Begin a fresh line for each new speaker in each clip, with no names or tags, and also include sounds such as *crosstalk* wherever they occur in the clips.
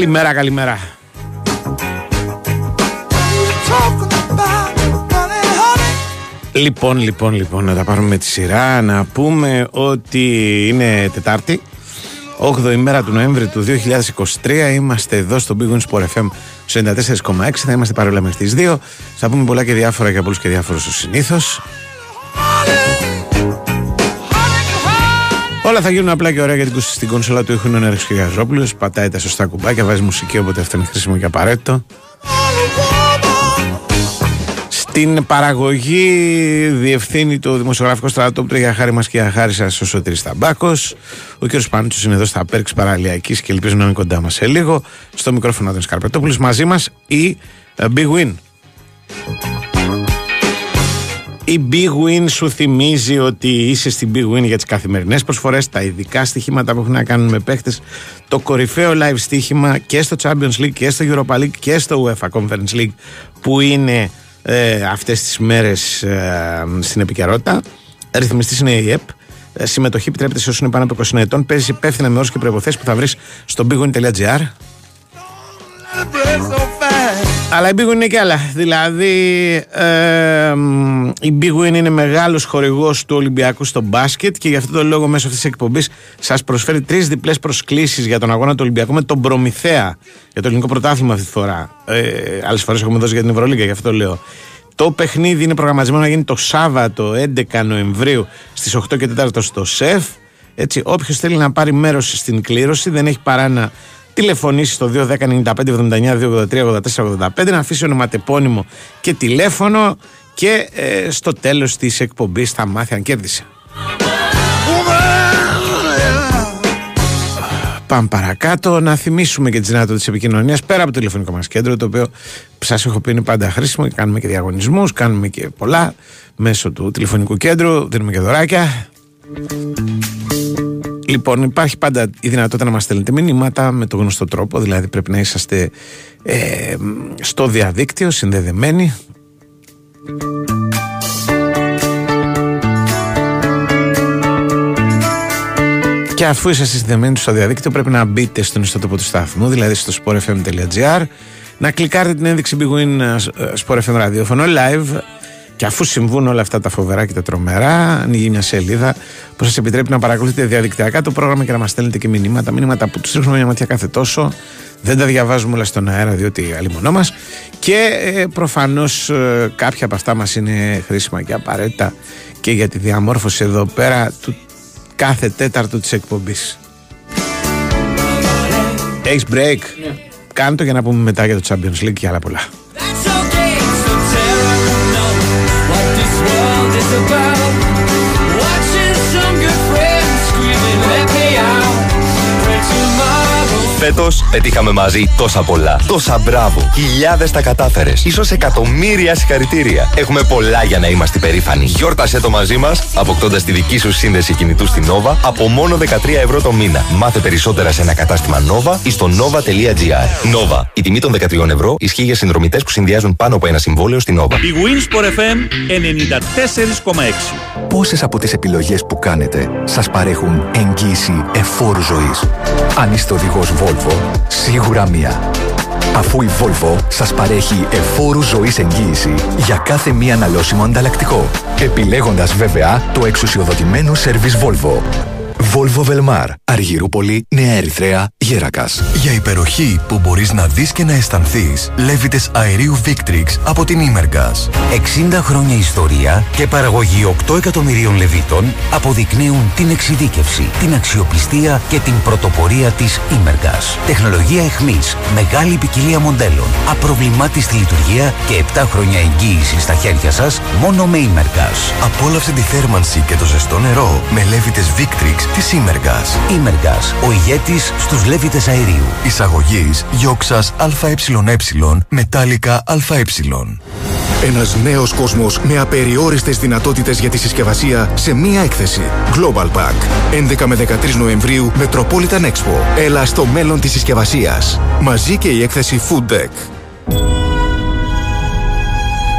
Καλημέρα, καλημέρα. Λοιπόν, λοιπόν, λοιπόν, να τα πάρουμε με τη σειρά. Να πούμε ότι είναι Τετάρτη, 8η ημέρα του Νοέμβρη του 2023. Είμαστε εδώ στο Big Win Sport FM 94,6. Θα είμαστε παρόλα μέχρι τις 2. Θα πούμε πολλά και διάφορα για πολλούς και διάφορους ω συνήθως. Όλα θα γίνουν απλά και ωραία γιατί στην κονσόλα του έχουν ο Νέρεξ Κυριαζόπουλος. Πατάει τα σωστά κουμπάκια, βάζει μουσική όποτε αυτό είναι χρήσιμο και απαραίτητο. Στην παραγωγή διευθύνει το δημοσιογραφικό στρατόπτρο για χάρη μας και για χάρη σας ο Σωτήρης Ταμπάκος. Ο κ. Πάντσο είναι εδώ στα Πέρξ Παραλιακής και ελπίζω να είναι κοντά μας σε λίγο. Στο μικρόφωνο του Καρπετόπουλος μαζί μας η ε, Big Win. Η Big Win σου θυμίζει ότι είσαι στην Big Win για τις καθημερινές προσφορές, τα ειδικά στοιχήματα που έχουν να κάνουν με παίχτες, το κορυφαίο live στοίχημα και στο Champions League και στο Europa League και στο UEFA Conference League που είναι ε, αυτές τις μέρες ε, στην επικαιρότητα. Ρυθμιστής είναι η ΕΠ. Ε, συμμετοχή επιτρέπεται σε όσους είναι πάνω από 20 ετών. Παίζει υπεύθυνα με όρους και προϋποθέσεις που θα βρεις στο bigwin.gr. Αλλά η Big Win είναι και άλλα. Δηλαδή, ε, η Big Win είναι μεγάλος χορηγός του Ολυμπιακού στο μπάσκετ και γι' αυτό το λόγο μέσω αυτής της εκπομπής σας προσφέρει τρεις διπλές προσκλήσεις για τον αγώνα του Ολυμπιακού με τον Προμηθέα για το ελληνικό πρωτάθλημα αυτή τη φορά. Ε, Άλλες φορές έχουμε δώσει για την Ευρωλίγα, γι' αυτό το λέω. Το παιχνίδι είναι προγραμματισμένο να γίνει το Σάββατο 11 Νοεμβρίου στις 8 και 4 στο ΣΕΦ. Έτσι, όποιος θέλει να πάρει μέρος στην κλήρωση δεν έχει παρά να τηλεφωνήσει στο 210-95-79-283-84-85 να αφήσει ονοματεπώνυμο και τηλέφωνο και ε, στο τέλος της εκπομπής θα μάθει αν κέρδισε. Πάμε παρακάτω να θυμίσουμε και τις δυνατότητες επικοινωνίας πέρα από το τηλεφωνικό μας κέντρο, το οποίο σας έχω πει είναι πάντα χρήσιμο και κάνουμε και διαγωνισμούς, κάνουμε και πολλά μέσω του τηλεφωνικού κέντρου, δίνουμε και δωράκια. Λοιπόν, υπάρχει πάντα η δυνατότητα να μας στέλνετε μηνύματα με το γνωστό τρόπο, δηλαδή πρέπει να είσαστε ε, στο διαδίκτυο, συνδεδεμένοι. Και αφού είσαστε συνδεδεμένοι στο διαδίκτυο πρέπει να μπείτε στον ιστότοπο του σταθμού, δηλαδή στο sportfm.gr να κλικάρετε την ένδειξη Big Win ε, Sport FM ραδιόφωνο live και αφού συμβούν όλα αυτά τα φοβερά και τα τρομερά, ανοίγει μια σελίδα που σας επιτρέπει να παρακολουθείτε διαδικτυακά το πρόγραμμα και να μας στέλνετε και μηνύματα. Μηνύματα που τους ρίχνουμε μια ματιά κάθε τόσο. Δεν τα διαβάζουμε όλα στον αέρα, διότι αλλημονό μας. Και ε, προφανώς ε, κάποια από αυτά μας είναι χρήσιμα και απαραίτητα και για τη διαμόρφωση εδώ πέρα του κάθε τέταρτου της εκπομπής. Έχεις break; Ναι. Κάνε το για να πούμε μετά για το Champions League και άλλα πολλά.
Φέτος πετύχαμε μαζί τόσα πολλά. Τόσα μπράβο. Χιλιάδες τα κατάφερες. σω εκατομμύρια συγχαρητήρια. Έχουμε πολλά για να είμαστε περήφανοι. Γιόρτασε το μαζί μας, αποκτώντας τη δική σου σύνδεση κινητού στην Nova από μόνο 13 ευρώ το μήνα. Μάθε περισσότερα σε ένα κατάστημα Nova ή στο nova.gr. Nova. Η τιμή των 13 ευρώ ισχύει για συνδρομητές που συνδυάζουν πάνω από ένα συμβόλαιο στην Nova.
Η Winsport FM 94,6.
Πόσες από τις επιλογές που κάνετε σας παρέχουν εγγύηση εφόρου ζωής; Αν είστε οδηγός Volvo, σίγουρα μία. Αφού η Volvo σας παρέχει εφόρου ζωής εγγύηση για κάθε μία αναλώσιμο ανταλλακτικό, επιλέγοντας βέβαια το εξουσιοδοτημένο σερβις Volvo. Volvo Velmar, Αργυρούπολη, Νέα Ερυθρέα, Γέρακας.
Για υπεροχή που μπορείς να δεις και να αισθανθείς, λέβητες αερίου Victrix από την Imergas.
60 χρόνια ιστορία και παραγωγή 8 εκατομμυρίων λεβίτων αποδεικνύουν την εξειδίκευση, την αξιοπιστία και την πρωτοπορία της Imergas. Τεχνολογία εχμής, μεγάλη ποικιλία μοντέλων, απροβλημάτιστη λειτουργία και 7 χρόνια εγγύηση στα χέρια σας μόνο με Imergas.
Απόλαυσε τη θέρμανση και το ζεστό νερό με λέβητες Victrix της Imergas.
Imergas, ο ηγέτης στους λέβητες αερίου.
Εισαγωγής Γιόξας ΑΕ Μετάλλικα ΑΕ.
Ένας νέος κόσμος με απεριόριστες δυνατότητες για τη συσκευασία σε μία έκθεση. Global Pack. 11 με 13 Νοεμβρίου Metropolitan Expo. Έλα στο μέλλον της συσκευασίας. Μαζί και η έκθεση Food Deck.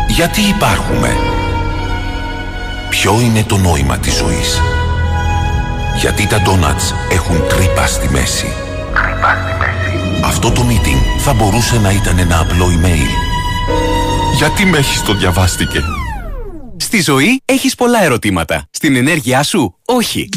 Γιατί υπάρχουμε; Ποιο είναι το νόημα της ζωής; Γιατί τα ντόνατς έχουν τρύπα στη μέση. Τρύπα στη μέση. Αυτό το meeting θα μπορούσε να ήταν ένα απλό email. Γιατί με έχεις το διαβάστηκε;
Στη ζωή έχεις πολλά ερωτήματα. Στην ενέργειά σου, όχι.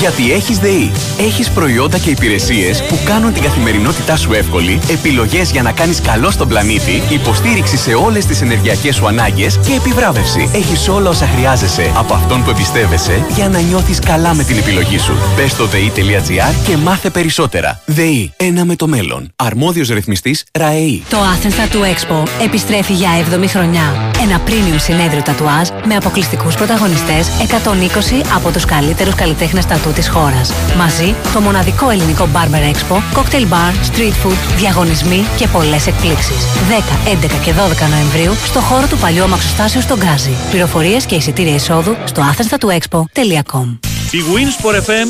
Γιατί έχεις ΔΕΗ. Έχεις προϊόντα και υπηρεσίες που κάνουν την καθημερινότητά σου εύκολη, επιλογές για να κάνεις καλό στον πλανήτη, υποστήριξη σε όλες τις ενεργειακές σου ανάγκες και επιβράβευση. Έχεις όλα όσα χρειάζεσαι από αυτόν που εμπιστεύεσαι για να νιώθεις καλά με την επιλογή σου. Μπε στο ΔΕΗ.gr και μάθε περισσότερα. ΔΕΗ. Ένα με το μέλλον. Αρμόδιος ρυθμιστής ΡΑΕΗ.
Το Athens Tattoo Expo επιστρέφει για 7η χρονιά. Ένα premium συνέδριο τατουάζ με αποκλειστικούς πρωταγωνιστές 120 από τους καλύτερους καλλιτέχνες τατού της χώρας. Μαζί, το μοναδικό ελληνικό Barber Expo, cocktail bar, street food, διαγωνισμοί και πολλές εκπλήξεις. 10, 11 και 12 Νοεμβρίου στο χώρο του παλιού αμαξοστάσεου στον Γκάζι. Πληροφορίες και εισιτήρια εισόδου στο athensTattooExpo.com
Η Wins for FM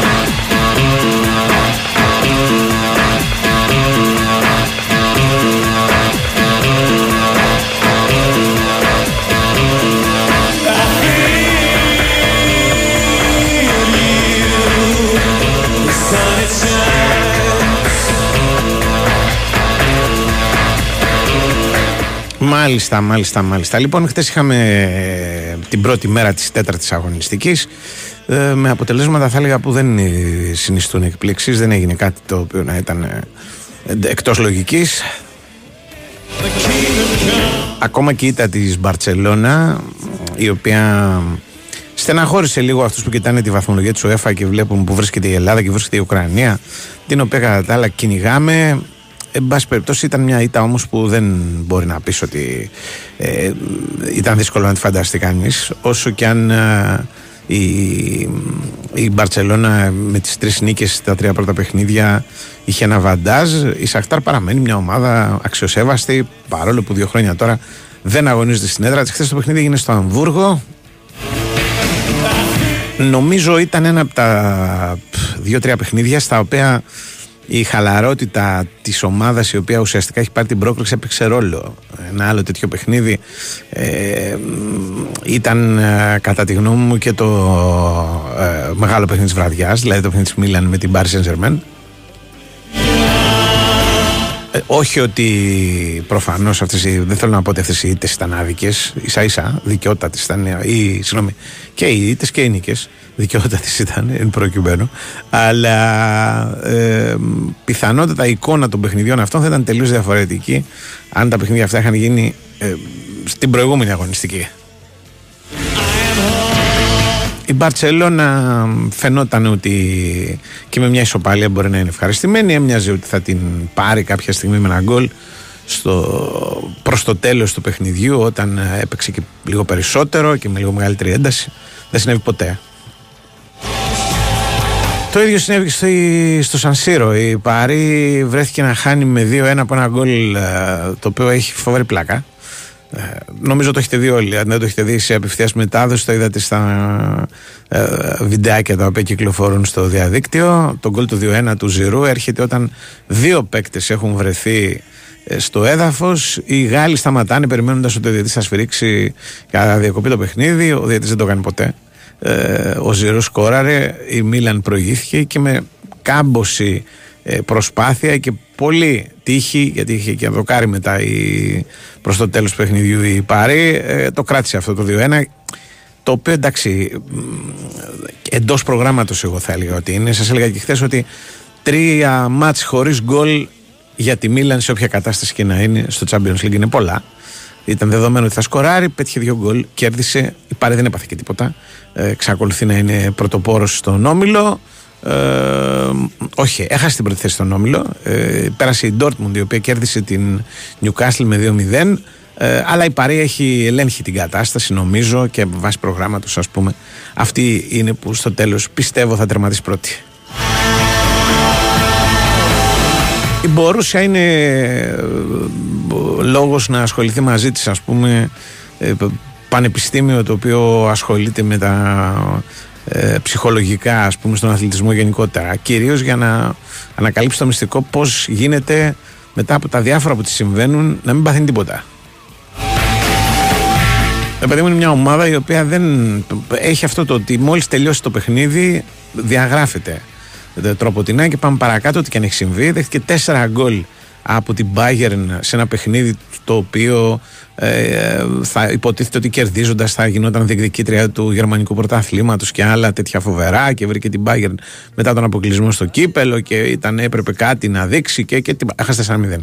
94,6
Μάλιστα, μάλιστα, μάλιστα. Λοιπόν, χθες είχαμε ε, την πρώτη μέρα της τέταρτης αγωνιστικής ε, με αποτελέσματα θα έλεγα που δεν συνιστούν εκπλήξεις, δεν έγινε κάτι το οποίο να ήταν ε, εκτός λογικής. Ακόμα και η ήττα της Μπαρτσελώνα, η οποία στεναχώρησε λίγο αυτούς που κοιτάνε τη βαθμολογία της ΟΕΦΑ και βλέπουν που βρίσκεται η Ελλάδα και βρίσκεται η Ουκρανία, την οποία κατά τα άλλα κυνηγάμε. Εν πάση περιπτώσει ήταν μια ήττα όμως που δεν μπορεί να πεις ότι ε, ήταν δύσκολο να τη φανταστεί κανείς. Όσο και αν ε, η, η Μπαρτσελώνα με τις τρεις νίκες στα τρία πρώτα παιχνίδια είχε ένα βαντάζ η Σαχτάρ παραμένει μια ομάδα αξιοσέβαστη παρόλο που δύο χρόνια τώρα δεν αγωνίζεται στην έδρα της. Χθες το παιχνίδι έγινε στο Αμβούργο. Νομίζω ήταν ένα από τα δύο-τρία παιχνίδια στα οποία η χαλαρότητα της ομάδας η οποία ουσιαστικά έχει πάρει την πρόκληση έπαιξε ρόλο. Ένα άλλο τέτοιο παιχνίδι ε, ήταν ε, κατά τη γνώμη μου και το ε, μεγάλο παιχνίδι της βραδιάς, δηλαδή το παιχνίδι της Μίλαν με την Paris Saint ε, όχι ότι προφανώς αυτές δεν θέλω να πω ότι αυτές οι ήττες ήταν άδικες, ίσα ίσα δικαιότατες ήταν, ή συγγνώμη, και οι ήττες και οι νίκε δικαιότατε ήταν εν προκειμένου. Αλλά ε, πιθανότατα η εικόνα των παιχνιδιών αυτών θα ήταν τελείως διαφορετική αν τα παιχνίδια αυτά είχαν γίνει ε, στην προηγούμενη αγωνιστική. Η Μπαρτσελώνα φαινόταν ότι και με μια ισοπαλία μπορεί να είναι ευχαριστημένη. Έμοιαζε ότι θα την πάρει κάποια στιγμή με ένα γκολ στο, προς το τέλος του παιχνιδιού όταν έπαιξε και λίγο περισσότερο και με λίγο μεγαλύτερη ένταση. Δεν συνέβη ποτέ. Το ίδιο συνέβη στο, στο Σανσίρο. Η Παρή βρέθηκε να χάνει με 2-1 από ένα γκολ ε, το οποίο έχει φοβερή πλάκα. Ε, νομίζω το έχετε δει όλοι. Αν δεν το έχετε δει σε απευθείας μετάδοση, το είδατε στα ε, βιντεάκια τα οποία κυκλοφορούν στο διαδίκτυο. Το γκολ του 2-1 του Ζηρού έρχεται όταν δύο παίκτες έχουν βρεθεί ε, στο έδαφος. Οι Γάλλοι σταματάνε περιμένοντας ότι ο διαιτητής θα σφυρίξει για διακοπή το παιχνίδι. Ο διαιτητής δεν το κάνει ποτέ. Ε, ο Ζηρού σκόραρε. Η Μίλαν προηγήθηκε και με κάμποση ε, προσπάθεια και πολύ τύχη, γιατί είχε και δοκάρι μετά η, προς το τέλος του παιχνιδιού η Πάρη, ε, το κράτησε αυτό το 2-1 το οποίο εντάξει εντός προγράμματος εγώ θα έλεγα ότι είναι σας έλεγα και χθες ότι τρία μάτς χωρίς γκολ για τη Μίλαν σε όποια κατάσταση και να είναι στο Champions League είναι πολλά ήταν δεδομένο ότι θα σκοράρει, πέτυχε δύο γκολ, κέρδισε. Η Πάρη δεν έπαθε και τίποτα. Ε, εξακολουθεί να είναι πρωτοπόρος στον Όμιλο. Ε, όχι, έχασε την πρώτη θέση στον Όμιλο. Ε, πέρασε η Dortmund η οποία κέρδισε την Newcastle με 2-0. Ε, αλλά η Παρή έχει ελέγχει την κατάσταση νομίζω και βάσει προγράμματος, ας πούμε. Αυτή είναι που στο τέλος πιστεύω θα τερματίσει πρώτη. Η Μπορούσια είναι ε, λόγος να ασχοληθεί μαζί της ας πούμε ε, πανεπιστήμιο το οποίο ασχολείται με τα ε, ψυχολογικά ας πούμε στον αθλητισμό γενικότερα. Κυρίως για να ανακαλύψει το μυστικό πως γίνεται μετά από τα διάφορα που της συμβαίνουν να μην παθαίνει τίποτα. Το παιδί μου είναι μια ομάδα η οποία δεν έχει αυτό το ότι μόλις τελειώσει το παιχνίδι διαγράφεται τρόπο την και πάμε παρακάτω. Ό,τι και αν έχει συμβεί, δέχτηκε τέσσερα γκολ από την Bayern σε ένα παιχνίδι το οποίο ε, θα υποτίθεται ότι κερδίζοντας θα γινόταν διεκδικήτρια του γερμανικού πρωταθλήματος και άλλα τέτοια φοβερά και βρήκε την Bayern μετά τον αποκλεισμό στο κύπελο και ήταν, έπρεπε κάτι να δείξει και, και έχασε 4-0.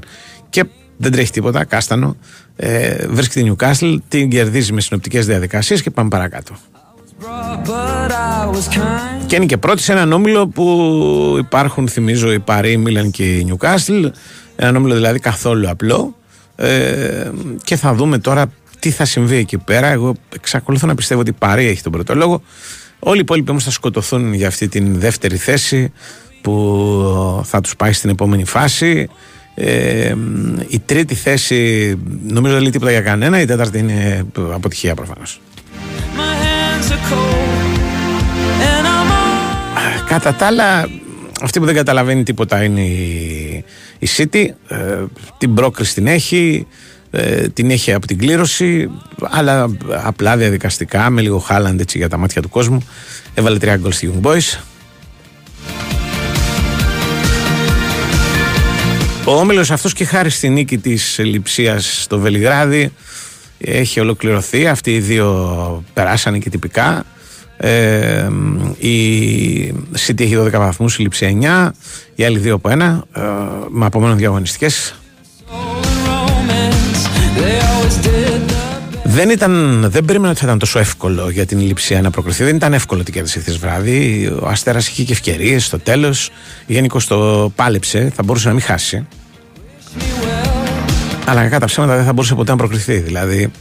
Και δεν τρέχει τίποτα, κάστανο. Ε, βρίσκει την Newcastle, την κερδίζει με συνοπτικές διαδικασίες και πάμε παρακάτω. Και είναι και πρώτη σε έναν όμιλο που υπάρχουν, θυμίζω, η Παρή, η Μίλαν και η Newcastle. Έναν όμιλο δηλαδή καθόλου απλό. Ε, και θα δούμε τώρα τι θα συμβεί εκεί πέρα. Εγώ εξακολουθώ να πιστεύω ότι η Παρή έχει τον πρώτο λόγο. Όλοι οι υπόλοιποι όμως θα σκοτωθούν για αυτή την δεύτερη θέση που θα τους πάει στην επόμενη φάση. Ε, η τρίτη θέση νομίζω δεν λέει τίποτα για κανένα, η τέταρτη είναι αποτυχία προφανώς. Κατά τα άλλα, αυτή που δεν καταλαβαίνει τίποτα είναι η, η City. Ε, την πρόκριση την έχει, ε, την έχει από την κλήρωση, αλλά απλά διαδικαστικά, με λίγο Χάλαντ έτσι για τα μάτια του κόσμου. Έβαλε τρία γκολ στη Young Boys. Ο Όμιλος αυτός και χάρη στη νίκη της Λιψίας στο Βελιγράδι έχει ολοκληρωθεί. Αυτοί οι δύο περάσανε και τυπικά. Ε, η City έχει 12 βαθμούς, η Λιψία 9, οι άλλοι δύο από ένα, ε, με απομένουν διαγωνιστικές. Δεν, ήταν, δεν περίμενα ότι θα ήταν τόσο εύκολο για την Λιψία να προκριθεί. Δεν ήταν εύκολο την κέρδισε χθες βράδυ. Ο Αστέρας είχε και ευκαιρίες στο τέλος. Γενικώς το πάλεψε. Θα μπορούσε να μην χάσει. Αλλά κατά ψέματα δεν θα μπορούσε ποτέ να προκριθεί. Δηλαδή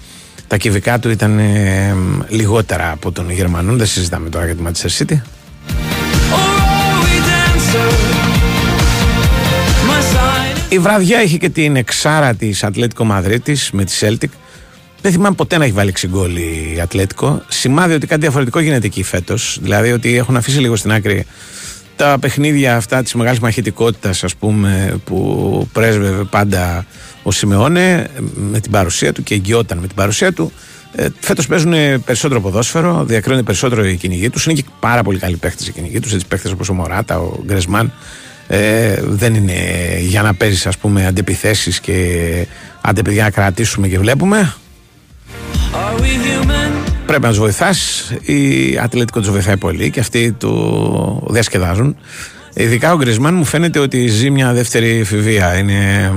τα κυβικά του ήταν ε, λιγότερα από των Γερμανών. Δεν συζητάμε τώρα για τη Manchester City. Η βραδιά είχε και την εξάρα της Ατλέτικο Μαδρίτης με τη Celtic. Δεν θυμάμαι ποτέ να έχει βάλει ξυγκόλ η Ατλέτικο. Σημάδι ότι κάτι διαφορετικό γίνεται εκεί φέτος. Δηλαδή ότι έχουν αφήσει λίγο στην άκρη τα παιχνίδια αυτά της μεγάλης μαχητικότητας, ας πούμε, που πρέσβευε πάντα ο Σιμεώνε με την παρουσία του και εγγυόταν με την παρουσία του. Ε, Φέτος παίζουν περισσότερο ποδόσφαιρο, διακρίνονται περισσότερο οι κυνηγοί τους. Είναι και πάρα πολύ καλοί παίχτε οι κυνηγοί τους. Έτσι παίχτε όπως ο Μωράτα, ο Γκρεσμάν. Ε, δεν είναι για να παίζεις, ας πούμε, αντεπιθέσεις και αντεπαιδιά να κρατήσουμε και βλέπουμε. Πρέπει να τους βοηθάς. Η Ατλέτικο τους βοηθάει πολύ και αυτοί του διασκεδάζουν. Ειδικά ο Γκρισμάν μου φαίνεται ότι ζει μια δεύτερη εφηβεία. Είναι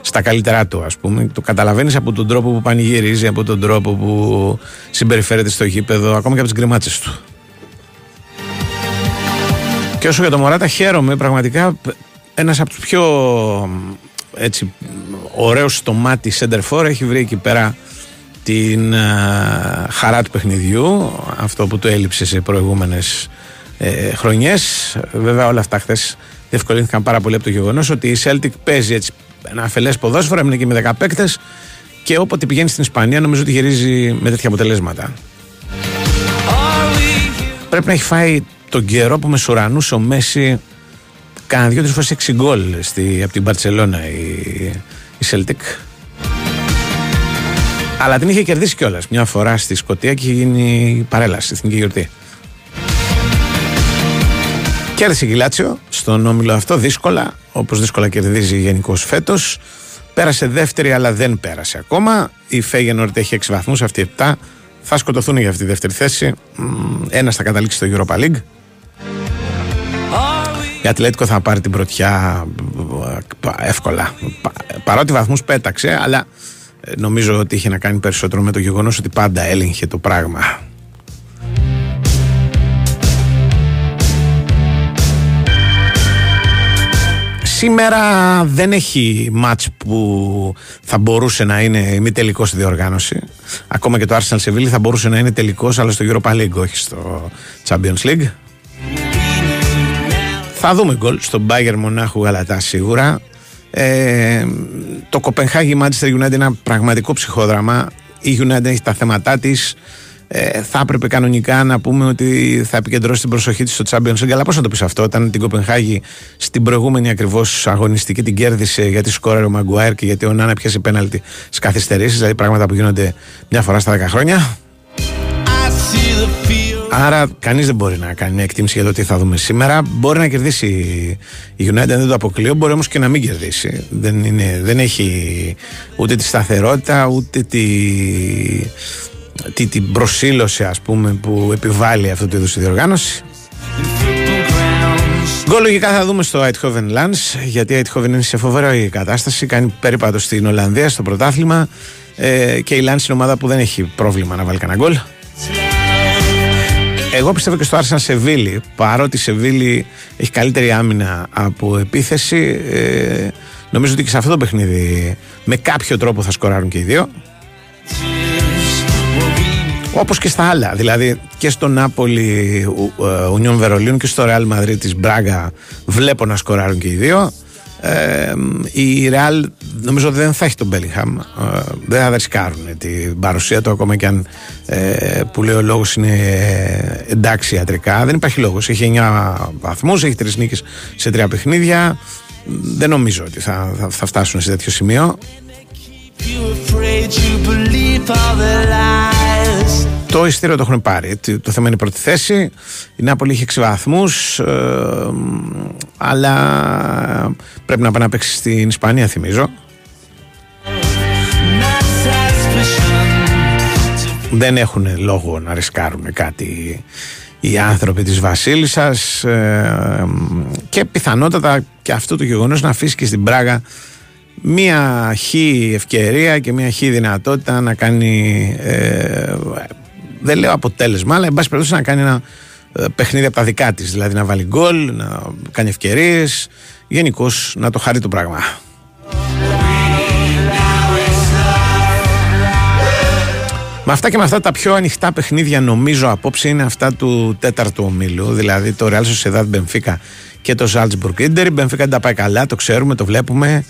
στα καλύτερά του, ας πούμε. Το καταλαβαίνεις από τον τρόπο που πανηγυρίζει, από τον τρόπο που συμπεριφέρεται στο γήπεδο, ακόμα και από τις γκριμάτσες του. Και όσο για το Μωράτα, χαίρομαι πραγματικά. Ένας από τους πιο έτσι, ωραίους στο μάτι Σέντερφορ έχει βρει εκεί πέρα την χαρά του παιχνιδιού, αυτό που το έλειψε σε προηγούμενες ε, χρονιές. Βέβαια όλα αυτά χθες διευκολύνθηκαν πάρα πολύ από το γεγονός ότι η Celtic παίζει έτσι ένα αφελές ποδόσφαιρο, έμεινε και με 10 παίκτες και όποτε πηγαίνει στην Ισπανία νομίζω ότι γυρίζει με τέτοια αποτελέσματα. Πρέπει να έχει φάει τον καιρό που μεσουρανούσε ο Μέση κάνα δύο-τρει φορές 6 γκολ από την Παρσελώνα η, η Celtic. Αλλά την είχε κερδίσει κιόλας μια φορά στη Σκωτία και είχε γίνει παρέλαση, εθνική γιορτή. Κέρδισε η Γιλάτσιο στον όμιλο αυτό δύσκολα, όπως δύσκολα κερδίζει γενικώς φέτος. Πέρασε δεύτερη, αλλά δεν πέρασε ακόμα. Η Φέγενορτ έχει 6 βαθμούς, αυτοί 7. Θα σκοτωθούν για αυτή τη δεύτερη θέση. Ένα θα καταλήξει στο Europa League. Η Ατλέτικο θα πάρει την πρωτιά εύκολα. Παρότι βαθμούς πέταξε, αλλά ε, νομίζω ότι είχε να κάνει περισσότερο με το γεγονός ότι πάντα έλεγχε το πράγμα. Σήμερα δεν έχει μάτς που θα μπορούσε να είναι μη τελικός στη διοργάνωση. Ακόμα και το Arsenal Seville θα μπορούσε να είναι τελικός αλλά στο Europa League, όχι στο Champions League. Θα δούμε γκολ στον Bayern Μονάχου Γαλατά σίγουρα. Ε, το Κοπενχάγη Manchester United είναι ένα πραγματικό ψυχόδραμα. Η United έχει τα θέματά της ε, θα έπρεπε κανονικά να πούμε ότι θα επικεντρώσει την προσοχή της στο Champions League. Αλλά πώς να το πεις αυτό, όταν την Κοπενχάγη στην προηγούμενη ακριβώς αγωνιστική την κέρδισε γιατί σκόραρε ο Μαγκουάιρ και γιατί ο Νάνα πιάσε πέναλτι στις καθυστερήσεις, δηλαδή πράγματα που γίνονται μια φορά στα 10 χρόνια. Άρα κανείς δεν μπορεί να κάνει μια εκτίμηση για το τι θα δούμε σήμερα. Μπορεί να κερδίσει η United, δεν το αποκλείω. Μπορεί όμως και να μην κερδίσει. Δεν, είναι, δεν έχει ούτε τη σταθερότητα, ούτε τη, τη, την προσήλωση ας πούμε που επιβάλλει αυτό το είδος τη διοργάνωση Γκολ λογικά θα δούμε στο Eindhoven Lance γιατί η Eindhoven είναι σε φοβερή κατάσταση κάνει περίπατο στην Ολλανδία στο πρωτάθλημα ε, και η Lance είναι ομάδα που δεν έχει πρόβλημα να βάλει κανένα γκολ εγώ πιστεύω και στο Arsenal Σεβίλη παρότι η Σεβίλη έχει καλύτερη άμυνα από επίθεση ε, νομίζω ότι και σε αυτό το παιχνίδι με κάποιο τρόπο θα σκοράρουν και οι δύο όπως και στα άλλα. Δηλαδή και στο Νάπολι, Ουνιόν Βερολίνου και στο Ρεάλ Μαδρίτη της Μπράγκα βλέπω να σκοράρουν και οι δύο. Ε, η Ρεάλ νομίζω δεν θα έχει τον Μπέλιχαμ. Ε, δεν θα ρισκάρουν την παρουσία του ακόμα και αν ε, που λέει ο λόγος είναι εντάξει ιατρικά. Δεν υπάρχει λόγος. Έχει 9 βαθμούς, έχει 3 νίκες σε 3 παιχνίδια. Δεν νομίζω ότι θα, θα, θα φτάσουν σε τέτοιο σημείο. Το ειστήριο το έχουν πάρει. Το θέμα είναι η πρώτη θέση. Η Νάπολη είχε 6 βαθμούς. Ε, αλλά πρέπει να πάει να παίξει στην Ισπανία, θυμίζω. Δεν έχουν λόγο να ρισκάρουν κάτι οι άνθρωποι της Βασίλισσας ε, και πιθανότατα και αυτό το γεγονός να αφήσει και στην Πράγα μία χή ευκαιρία και μία χή δυνατότητα να κάνει ε, δεν λέω αποτέλεσμα αλλά εν πάση περιπτώσει να κάνει ένα ε, παιχνίδι από τα δικά της. Δηλαδή να βάλει γκολ, να κάνει ευκαιρίες. Γενικώς να το χαρεί το πράγμα. Με αυτά και με αυτά τα πιο ανοιχτά παιχνίδια νομίζω απόψε είναι αυτά του τέταρτου ομίλου. Δηλαδή το Real Sociedad Benfica και το Salzburg Inter. Η Benfica δεν τα πάει καλά, το ξέρουμε, το βλέπουμε.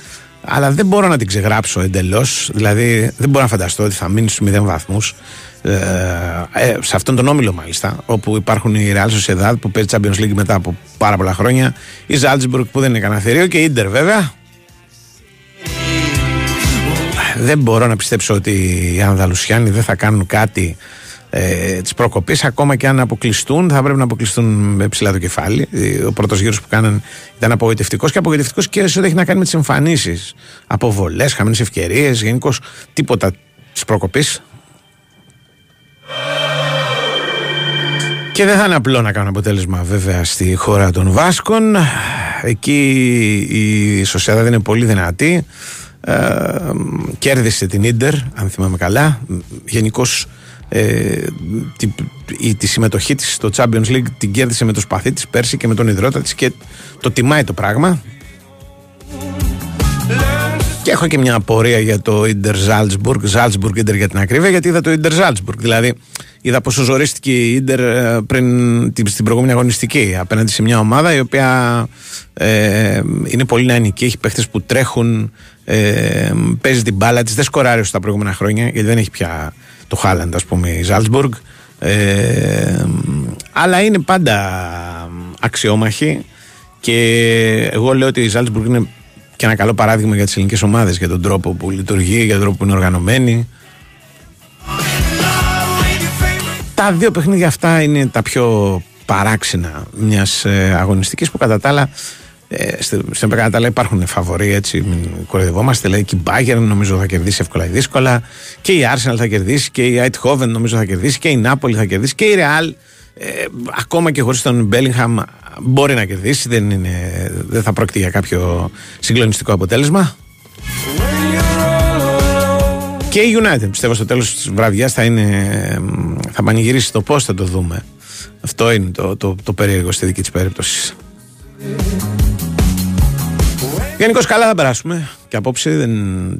Αλλά δεν μπορώ να την ξεγράψω εντελώς. Δηλαδή, δεν μπορώ να φανταστώ ότι θα μείνει στους 0 βαθμούς. Ε, ε, σε αυτόν τον όμιλο, μάλιστα, όπου υπάρχουν η Real Sociedad που παίζει Champions League μετά από πάρα πολλά χρόνια, η Salzburg που δεν είναι κανένα θηρίο και η Inter βέβαια. Δεν μπορώ να πιστέψω ότι οι Ανδαλουσιάνοι δεν θα κάνουν κάτι ε, της προκοπής. Ακόμα και αν αποκλειστούν, θα πρέπει να αποκλειστούν με ψηλά το κεφάλι. Ο πρώτος γύρος που κάναν ήταν απογοητευτικός και απογοητευτικός και σε ό,τι έχει να κάνει με τις εμφανίσεις. Αποβολές, χαμένες ευκαιρίες, γενικώς τίποτα της προκοπής. Και δεν θα είναι απλό να κάνω αποτέλεσμα βέβαια στη χώρα των Βάσκων. Εκεί η Σοσιάδα δεν είναι πολύ δυνατή. Ε, κέρδισε την Ίντερ, αν θυμάμαι καλά. Γενικώς ε, τη, η, τη συμμετοχή της στο Champions League την κέρδισε με το σπαθί της πέρσι και με τον ιδρώτα της και το τιμάει το πράγμα και έχω και μια απορία για το Inter Salzburg, Salzburg Inter για την ακρίβεια, γιατί είδα το Inter Salzburg. Δηλαδή, είδα πόσο ζορίστηκε η Inter ε, πριν στην προηγούμενη αγωνιστική απέναντι σε μια ομάδα η οποία ε, είναι πολύ νεανική, έχει παίχτες που τρέχουν, ε, παίζει την μπάλα της, δεν σκοράρει στα προηγούμενα χρόνια, γιατί δεν έχει πια το Χάλαντ, ας πούμε, η Ζάλτσμπουργκ. Ε, αλλά είναι πάντα αξιόμαχη και εγώ λέω ότι η Ζάλτσμπουργκ είναι και ένα καλό παράδειγμα για τις ελληνικές ομάδες για τον τρόπο που λειτουργεί, για τον τρόπο που είναι οργανωμένη τα δύο παιχνίδια αυτά είναι τα πιο παράξενα μιας ε, αγωνιστικής που κατά τα άλλα ε, στην Πεκατάλα υπάρχουν φαβοροί, έτσι, μην κοροϊδευόμαστε. Λέει και η Bayern νομίζω θα κερδίσει εύκολα ή δύσκολα. Και η Arsenal θα κερδίσει και η Eindhoven νομίζω θα κερδίσει και η Napoli θα κερδίσει και η Real. Ε, ακόμα και χωρίς τον Bellingham μπορεί να κερδίσει. Δεν, είναι, δεν θα πρόκειται για κάποιο συγκλονιστικό αποτέλεσμα. Και η United πιστεύω στο τέλος της βραδιάς θα, είναι, θα πανηγυρίσει το πώς θα το δούμε. Αυτό είναι το, το, το περίεργο στη δική της περίπτωση. Γενικώς καλά θα περάσουμε και απόψε δεν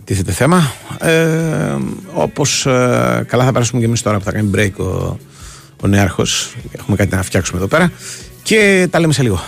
τίθεται θέμα. Ε, Όπως ε, καλά θα περάσουμε και εμείς τώρα που θα κάνει break ο, ο Νέαρχο. Έχουμε κάτι να φτιάξουμε εδώ πέρα. Και τα λέμε σε λίγο.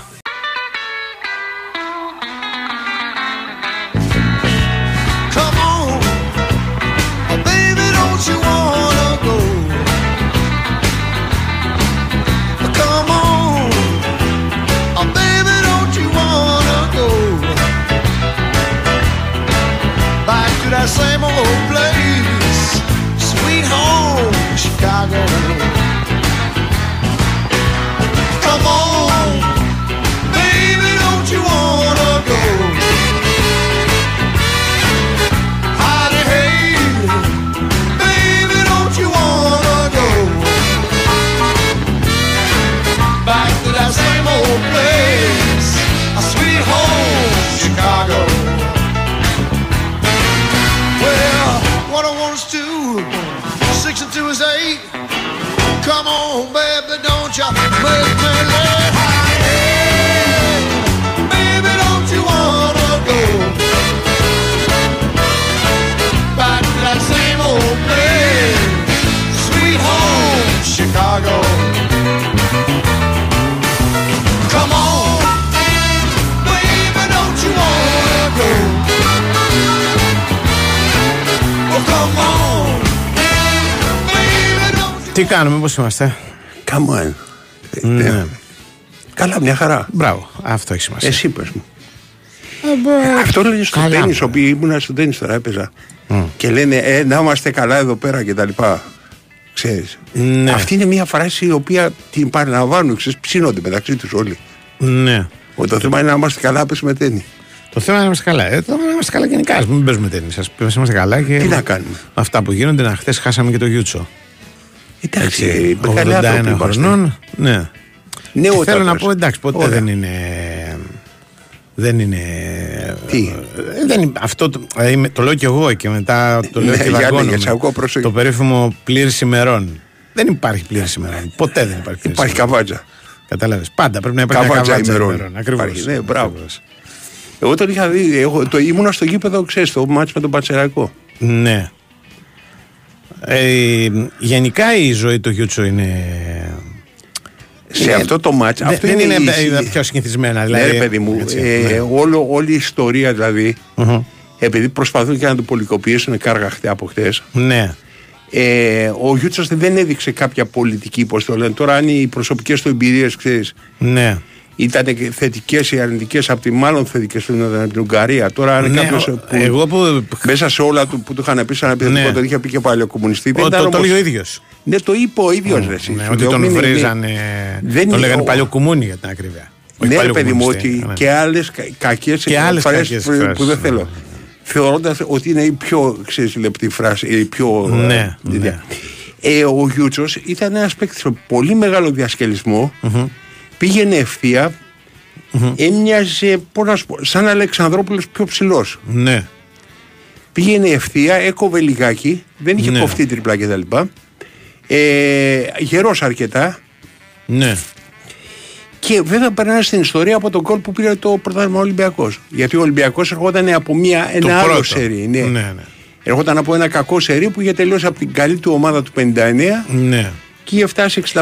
Τι κάνουμε, πώς είμαστε;
Come on.
Ναι.
Καλά, μια χαρά.
Μπράβο, αυτό έχει σημασία.
Εσύ πες μου. Αυτό λένε στο
Καλά,
τέννη,
μωρέ.
οποίοι ήμουν στο τέννη τώρα έπαιζα. Και λένε ε, να είμαστε καλά εδώ πέρα και τα λοιπά. Ξέρεις.
Ναι.
Αυτή είναι μια φράση η οποία την παραλαμβάνουν, ξέρεις, ψήνονται μεταξύ τους όλοι.
Ναι.
Ότι το θέμα είναι να είμαστε καλά, πες με τέννη.
Το θέμα είναι να είμαστε καλά. Ε, το θέμα είναι να είμαστε καλά γενικά. Ας μην παίζουμε τέννη. Α είμαστε καλά και.
Τι να κάνουμε;
Με αυτά που γίνονται, να χθες χάσαμε και το Γιούτσο.
Εντάξει, μεγάλοι άνθρωποι
81
είμαστε.
χρονών. Ναι.
Νέο
Και θέλω να
τάπας.
πω, εντάξει, ποτέ
Ωραία.
δεν είναι. Δεν είναι.
Τι;
Ε, Δεν είναι αυτό το, δηλαδή, με- το λέω κι εγώ και μετά το λέω
Ναι,
και
για
δαγκώνομαι.
λέγε, σε ακούω, πρόσεχε.
Το περίφημο πλήρης ημερών. Δεν υπάρχει πλήρης ημερών. Ποτέ δεν υπάρχει πλήρης
Υπάρχει καβάτζα.
Κατάλαβες. Πάντα πρέπει να υπάρχει μια
Καβάτζα
καβάτζα
ημερών.
ημερών. Ακριβώς.
Υπάρχει, ναι, μπράβο. Εγώ τον είχα δει, εγώ, το ήμουνα στο γήπεδο, ξέρεις, το μάτς με τον Πατσερακό.
Ναι. Ε, γενικά η ζωή του Γιούτσο είναι.
Σε
είναι-
αυτό το μάτς,
δεν-
αυτό
δεν είναι,
η-
τα πιο συνηθισμένα.
Ναι,
Δηλαδή,
ρε παιδί μου,
έτσι,
ε,
ναι.
όλο, όλη η ιστορία δηλαδή,
Μμμ.
επειδή προσπαθούν και να το πολικοποιήσουν κάργα χτε από χτες,
Ναι.
ε, ο Γιούτσα δεν έδειξε κάποια πολιτική, πώ το λένε. Τώρα, αν οι προσωπικές του εμπειρίες, ξέρεις,
Ναι.
Ήταν θετικές ή αρνητικές, από τη μάλλον θετικές του ήταν από την Ουγγαρία. Τώρα, αν
Ναι,
κάποιος.
ο- εγώ που.
Μέσα σε όλα του που του είχαν πει σαν επιθετικό,
Ναι.
τον είχε πει και πάλι ο κομμουνιστή. δεν
Ο,
ήταν
το, το
όμως-
λέει ο ίδιος.
Ναι, το είπε ο ίδιος. ρε, εσύ.
Ναι,
Σου
ότι
λέω,
τον
μην είναι-
βρίζανε.
Δεν
τον
είναι-
λέγανε
ο-
παλιό κουμούνι για την ακρίβεια. Όχι
Ναι, ρε
παλιό
παιδί μου,
κομμουνιστή,
ότι
ναι.
και άλλες κακές
Και άλλες κακές
που,
εκφράσεις,
που δεν
ναι.
θέλω. Θεωρώντας ότι είναι η πιο ξέρεις, λεπτή φράση, η πιο.
Ναι,
ε,
ναι.
Ε, ο Γιούτσος ήταν ένας παίκτης με πολύ μεγάλο διασκελισμό. Πήγαινε ευθεία. Έμοιαζε, πώς να σου πω, σαν Αλεξανδρόπουλος πιο ψηλός.
Ναι.
Πήγαινε ευθεία, έκοβε λιγάκι, δεν είχε
Ναι.
κοφτεί τριπλά κτλ. Ε, γερός αρκετά
Ναι.
και βέβαια περνάει στην ιστορία από τον κόλ που πήρε το πρωτάθλημα Ολυμπιακός. Γιατί ο Ολυμπιακός ερχόταν από μια,
Το
ένα άλλο
πρώτο.
σερί. Ναι.
Ναι, ναι.
Ερχόταν από ένα κακό σερί που είχε τελειώσει από την καλή του ομάδα του 59
ναι.
Και είχε φτάσει 65-66.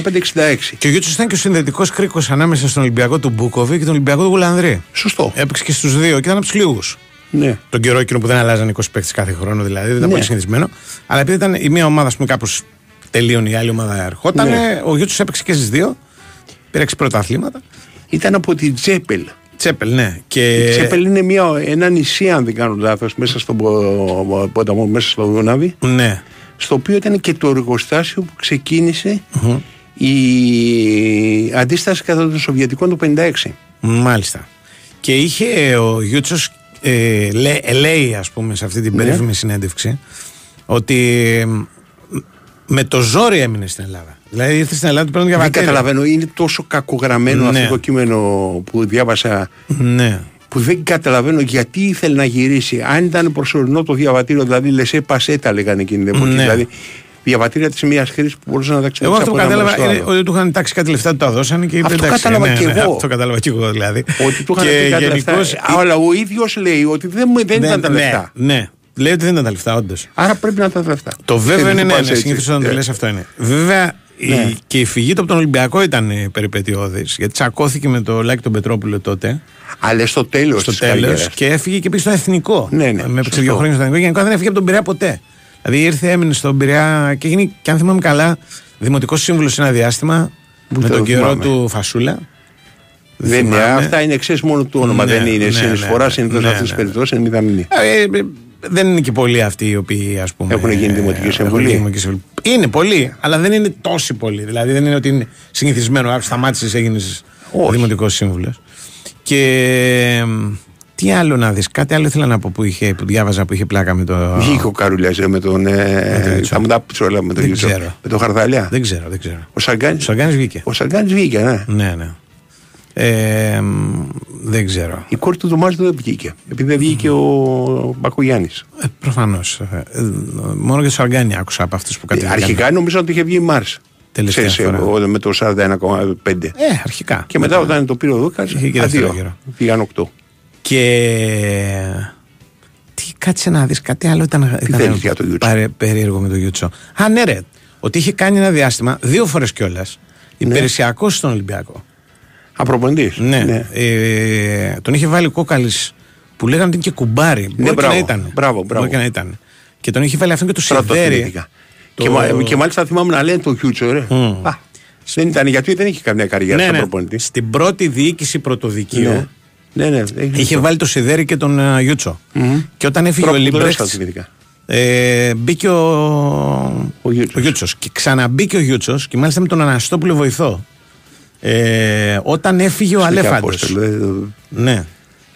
Και ο Γιούτσος ήταν και ο συνδετικός κρίκος ανάμεσα στον Ολυμπιακό του Μπούκοβι και τον Ολυμπιακό του Γουλανδρή.
Σωστό.
Έπαιξε και στους δύο και ήταν από τους λίγους.
Ναι.
Τον καιρό εκείνο που δεν αλλάζαν 20 παίκτες κάθε χρόνο δηλαδή, δεν ήταν
Ναι.
πολύ συνηθισμένο. Αλλά επειδή ήταν η μία ομάδα, ας πούμε, κάπως τελείωνε, η άλλη ομάδα ερχόταν,
Ναι.
ο Γιούτσος έπαιξε και στις δύο. Πήρε έξι πρωταθλήματα.
Ήταν από την Τζέπελ.
Τσέπελ, ναι. Και...
Η Τζέπελ είναι μια, ένα νησί, αν δεν κάνω λάθος, μέσα στον πο- ποταμό, μέσα στο Δούναβι.
Ναι.
Στο οποίο ήταν και το εργοστάσιο που ξεκίνησε η αντίσταση κατά των Σοβιετικών του 56.
Μάλιστα. Και είχε ο Γιούτσος, ε, λέ- ε, λέει, ας πούμε, σε αυτή την
Ναι.
περίφημη συνέντευξη, ότι μ, με το ζόρι έμεινε στην Ελλάδα. Δηλαδή ήρθε στην Ελλάδα του παίρνουν
Δεν
διαβατήριο.
καταλαβαίνω, είναι τόσο κακογραμμένο
Ναι.
αυτό το κείμενο που διάβασα
Ναι.
Που δεν καταλαβαίνω γιατί ήθελε να γυρίσει. Αν ήταν προσωρινό το διαβατήριο, δηλαδή λεσέ πασέτα λέγανε εκείνη την εποχή.
Ναι.
Δηλαδή διαβατήρια της μία χρήσης που μπορούσε να τα
Εγώ
ξεπεράσει.
αυτό που
από ένα
κατάλαβα
μέρος στο
είναι
άλλο.
ότι του είχαν τάξει κάτι λεφτά, του τα δώσανε και είπε
Αυτό
εντάξει,
κατάλαβα
ναι,
κι
ναι,
εγώ.
Αυτό κατάλαβα και εγώ δηλαδή.
Ότι του είχαν
Και
πει κάτι λεφτά.
γενικώς-
Αλλά ο ίδιος λέει ότι δεν, μου- δεν ήταν τα
ναι,
λεφτά.
Ναι, λέει ότι δεν ήταν τα λεφτά, όντως.
Άρα πρέπει να ήταν τα λεφτά.
Το βέβαια
Ε,
είναι
δεν
ναι,
πας
ναι,
έτσι.
συνήθως όταν το
Ε,
λες αυτό είναι. Βέβαια η-
Ναι.
και η φυγή του από τον Ολυμπιακό ήταν ε, περιπετειώδης. Γιατί τσακώθηκε με το Λάκη τον Πετρόπουλο τότε.
Αλλά στο τέλος
στο τέλος και έφυγε και πήγε στο εθνικό.
Ναι, ναι,
με έπαιξε
σωστό.
δύο χρόνια στο εθνικό. Γενικά δεν έφυγε από τον Πειραιά ποτέ. Δηλαδή ήρθε, έμεινε στον Πειραιά και έγινε, και αν θυμάμαι καλά, δημοτικός σύμβουλος σε ένα διάστημα με
το
τον καιρό
θυμάμαι.
του Φασούλα.
Δεν είναι,
θυμάμαι.
αυτά είναι ξέρεις μόνο του όνομα.
Ναι,
δεν είναι.
ναι,
Συνεισφορά
ναι,
συνήθως
ναι,
σε αυτές
ναι,
τις
ναι.
περιπτώσεις είναι μηδαμινή.
Ε, ε, δεν είναι και πολλοί αυτοί οι οποίοι ας πούμε.
Έχουν γίνει δημοτική
έχουν
συμβουλή.
γίνει δημοτική συμβουλή. Είναι πολλοί, αλλά δεν είναι τόσοι πολλοί. Δηλαδή δεν είναι ότι είναι συνηθισμένο. Άκου, σταμάτησες, έγινες δημοτικός σύμβουλος. Και μ, τι άλλο να δεις, κάτι άλλο ήθελα να πω που, είχε, που διάβαζα που είχε πλάκα με το.
Βγήκε ο Καρουλιάς με τον.
Με τον
Ε,
Ιούτσο.
θα μου τα πεις όλα με τον
Δεν
Ιούτσο.
ξέρω.
Με τον Χαρδαλιά.
Δεν ξέρω, δεν ξέρω.
Ο Σαγκάνη.
Ο Σαγκάνης βγήκε.
Ο Σαγκάνης βγήκε, ναι.
Ναι, ναι. Ε, μ, δεν ξέρω.
Η κόρη του Δωμάζου δεν βγήκε. Επειδή δεν βγήκε ο Μπακογιάννης.
Ε, Προφανώς. μόνο για το Σαργάνι άκουσα από αυτούς που κατέβηκαν.
Αρχικά νομίζω ότι είχε βγει η Μάρς.
Τελευταία
Ξέρεις,
φορά.
ε, με το 41,5.
Ε, αρχικά.
Και μετά όταν το πήρε ο Δούκας,
Είχε και δεύτερο γύρο.
Πήγαν 8.
Και. Τι κάτσε να δεις, κάτι άλλο ήταν. ήταν
θέλεις για το Γιούτσο;
παρε- περίεργο με το Γιούτσο. Α, ναι, ρε. Ότι είχε κάνει ένα διάστημα, δύο φορές κιόλας, υπηρεσιακός στον Ολυμπιακό.
Απροποντή.
Ναι. Ε, τον είχε βάλει κόκαλης που λέγανε ότι είναι και κουμπάρι. Μπορεί και
Ναι, μπράβο.
να ήταν.
Μπράβο, μπράβο.
Μπορεί και να ήταν. Και τον είχε βάλει αυτόν και το Σιδέρι.
Στρατοθυμήθηκα. Και, μα- και μάλιστα θυμάμαι να λένε το Κιούτσο, ρε. Α, δεν ήταν γιατί δεν είχε καμιά καριέρα
Ναι,
σαν
ναι.
προπονητής.
Στην πρώτη διοίκηση πρωτοδικείου
Ναι, ναι. ναι.
είχε βάλει το Σιδέρι και τον uh, Γιούτσο. Και όταν έφυγε ο
Τρόπος που το λες,
Λίμπρεχτ.
τα θυμήθηκα.
Ε, μπήκε ο,
Ο Γιούτσος.
ο Γιούτσος. Και ξαναμπήκε ο Γιούτσος και μάλιστα με τον Αναστόπουλο βοηθό. Ε, όταν έφυγε ο
Στο
Αλέφαντος.
Απόστολο, ε,
Ναι.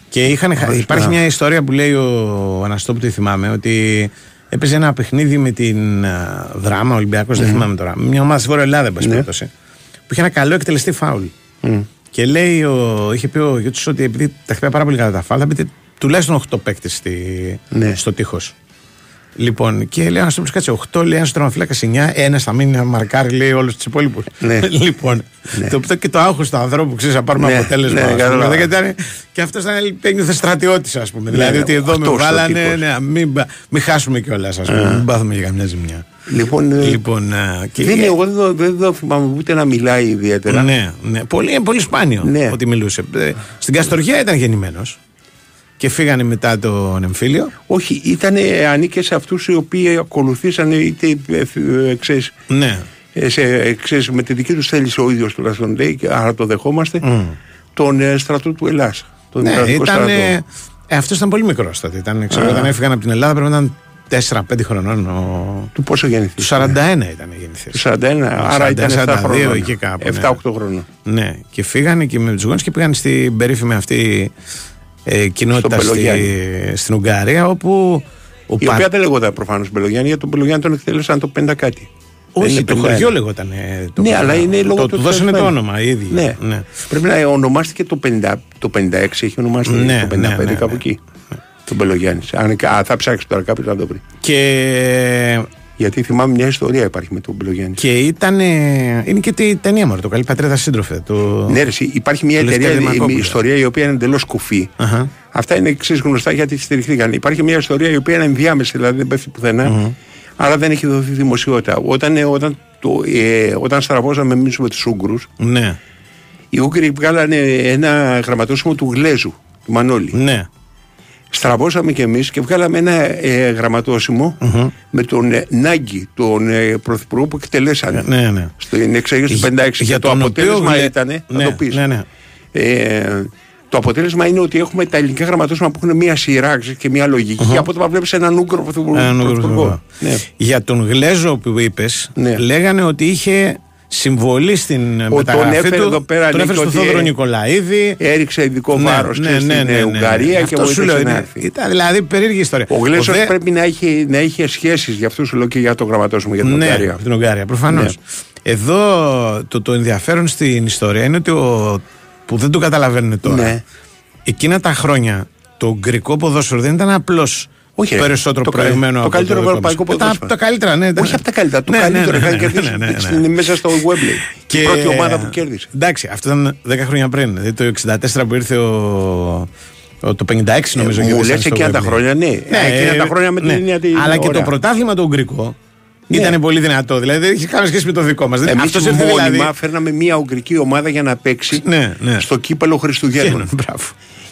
Και είχαν,
Ορίστε,
υπάρχει
να.
μια ιστορία που λέει ο Αναστόπουλο, τη θυμάμαι, ότι έπαιζε ένα παιχνίδι με την α, Δράμα, Ολυμπιακός, δεν θυμάμαι τώρα. Μια ομάδα στη Βόρεια Ελλάδα, εν πάση
Ναι.
περιπτώσει, Που είχε ένα καλό εκτελεστή φάουλ.
Μμ.
Και λέει, ο, είχε πει ο Γιούτσος ότι επειδή τα χτυπάει πάρα πολύ καλά τα φάουλ, θα μπείτε τουλάχιστον 8 παίκτες
Ναι.
στο τείχος. Λοιπόν, και λέει ο Αναστόπουλο, κάτσε 8, λέει ένας τερματοφύλακα 9, ένας θα μείνει να μαρκάρει, λέει όλους τους υπόλοιπους.
Ναι. *laughs*
λοιπόν, το οποίο και το άγχος του ανθρώπου, ξέρεις, να πάρουμε
Ναι,
αποτέλεσμα.
ναι,
ας πούμε,
κατάλαβα.
δεν ήταν- και αυτός ήταν ένιωθε στρατιώτης, ας πούμε. δηλαδή
ναι,
ότι εδώ με
αυτός ο
βάλανε,
τύπος.
ναι, μην, πα- μην χάσουμε κιόλας, ας πούμε. Μην πάθουμε για καμιά ζημιά.
Λοιπόν, ε,
Λοιπόν, α, και-
δεν είναι, εγώ δεν το, δεν το θυμάμαι ούτε να μιλάει ιδιαίτερα.
ναι, ναι. Πολύ, είναι πολύ σπάνιο
Ναι.
ότι μιλούσε. Ε, Στην Καστοριά ήταν γεννημένος. Και φύγανε μετά τον εμφύλιο.
Όχι, ήταν ανήκε σε αυτούς οι οποίοι ακολουθήσαν είτε ε, ε, ξέρεις,
Ναι.
ε, σε, ε, ξέρεις, με τη δική τους θέληση ο ίδιος τουλάχιστον λέει, και άρα το δεχόμαστε, τον ε, στρατό του Ελλάς. Τον
Ναι,
κρατικό
ήταν.
στρατό.
Ε, ε, αυτός ήταν πολύ μικρό τότε. Ήταν, ξέρω,
Α.
όταν έφυγαν από την Ελλάδα πρέπει να ήταν 4-5 χρονών. Ο...
Του πόσο γεννηθήκε;
Του 41 ήταν γεννηθή.
Του 41, άρα ήταν 7 χρονών.
εκεί κάπου.
7-8 χρονών.
Ναι, και φύγανε και με τους γονεί και πήγαν στην περίφημη αυτή ε, κοινότητα
Στον
στη,
Πελογιάννη.
στην Ουγγαρία όπου. Ο
Η
πα-
οποία δεν λεγόταν προφανώς Μπελογιάννη, γιατί τον Μπελογιάννη τον εκτέλεσαν το 50 κάτι. Δεν
Όχι,
είναι
το
51.
χωριό λεγόταν. ε, Το,
Ναι, αλλά είναι λόγω
το,
του
του δώσανε το
εκτελεσμένου.
όνομα οι ίδιοι.
Ναι.
ναι.
Πρέπει να ονομάστηκε το 50, το 56, έχει ονομαστεί
Ναι,
το 55
ναι, ναι,
κάπου
ναι.
εκεί. Τον Μπελογιάννη. Αν, α, θα ψάξει τώρα κάποιος να το βρει.
Και,
Γιατί θυμάμαι μια ιστορία υπάρχει με τον Μπελογιάννη.
και ήταν. Είναι και τη ταινία μου, το καλή πατρίδα σύντροφε. Το...
Ναι, ρε, εσύ, υπάρχει μια
του Λευτέρη
εταιρεία, η- η
Δημακόπουλου.
ιστορία η οποία είναι εντελώς κουφή.
Αχα.
Αυτά είναι εξή γνωστά γιατί στηριχθήκαν. Υπάρχει μια ιστορία η οποία είναι ενδιάμεση, δηλαδή δεν πέφτει πουθενά, άρα δεν έχει δοθεί δημοσιότητα. Όταν, ε, όταν, το, ε, όταν στραβώσαμε εμείς με τους Ούγγρους,
Ναι,
οι Ούγγροι βγάλανε ένα γραμματόσημο του Γλέζου, του Μανώλη.
ναι.
Στραβώσαμε κι εμείς και βγάλαμε ένα ε, γραμματόσημο με τον ε, Νάγκη, τον ε, πρωθυπουργό που εκτελέσανε.
Ναι, ναι.
Στην εξέγερση του 56.
Για
Και το
τον οποίο
αποτέλεσμα
γλε-
ήταν.
Ναι,
να το πεις.
ναι, ναι.
Ε, το αποτέλεσμα είναι ότι έχουμε τα ελληνικά γραμματόσημα που έχουν μία σειρά ξέρεις, και μία λογική. Και από το βλέπεις έναν Ούγκρο πρωθυπουργό.
Έναν Ούγγρο
πρωθυπουργό.
πρωθυπουργό.
Ναι.
Για τον Γλέζο που είπες,
Ναι.
λέγανε ότι είχε συμβολή στην
τον
μεταγραφή
έφερε
του.
εδώ πέρα,
τον
λέει,
έφερε
και
στο
ότι,
Θόδωρο
ε,
Νικολαίδη.
Έριξε ειδικό
Ναι,
βάρος
ναι,
στην
ναι, ναι, ναι, ναι.
Ουγγαρία και
Αυτό σου λέω,
βοήθησε να
είναι-
έρθει.
Ήταν δηλαδή περίεργη ιστορία.
Ο Γλέσο
Δε-
πρέπει να είχε, να είχε σχέσεις γι' αυτό σου λέω και για το γραμματόσημο για την
ναι,
Ουγγαρία.
την Ουγγαρία, προφανώς.
Ναι.
Εδώ το, το ενδιαφέρον στην ιστορία είναι ότι ο, που δεν το καταλαβαίνουν τώρα.
Ναι.
Εκείνα τα χρόνια το ουγγρικό ποδόσφαιρο δεν ήταν απλώς
Όχι, ρε.
περισσότερο
Το κα-
προηγμένο
το
από
καλύτερο
δικό
ευρωπαϊκό
μας.
ποδόσφαιρο.
Τα, τα καλύτερα, ναι. ήταν-
Όχι από τα καλύτερα, το
Ναι, ναι,
καλύτερο.
ναι,
είχαν
ναι,
κερδίσει
ναι, ναι, ναι,
στην-
ναι.
μέσα στο Wembley.
Και-
Η πρώτη ομάδα που κέρδισε.
Εντάξει, αυτό ήταν 10 χρόνια πριν. Δηλαδή το 64 που ήρθε ο. ο- το 56 νομίζω.
Ε, μου
κέρδισαν
λες
στο
εκείνα τα
Wembley.
χρόνια, ναι. Ε, εκείνα τα χρόνια με την έννοια τη-
Αλλά και
ωραία.
το πρωτάθλημα το ουγγρικό
Ναι.
ήταν πολύ δυνατό. Δηλαδή δεν είχε καμία σχέση με το δικό μας.
Εμείς
Αυτός ήρθε
μόνιμα
δηλαδή.
φέρναμε μια ουγγρική ομάδα για να παίξει
Ναι, ναι.
στο κύπελο Χριστουγέννων. *laughs*
Μπράβο.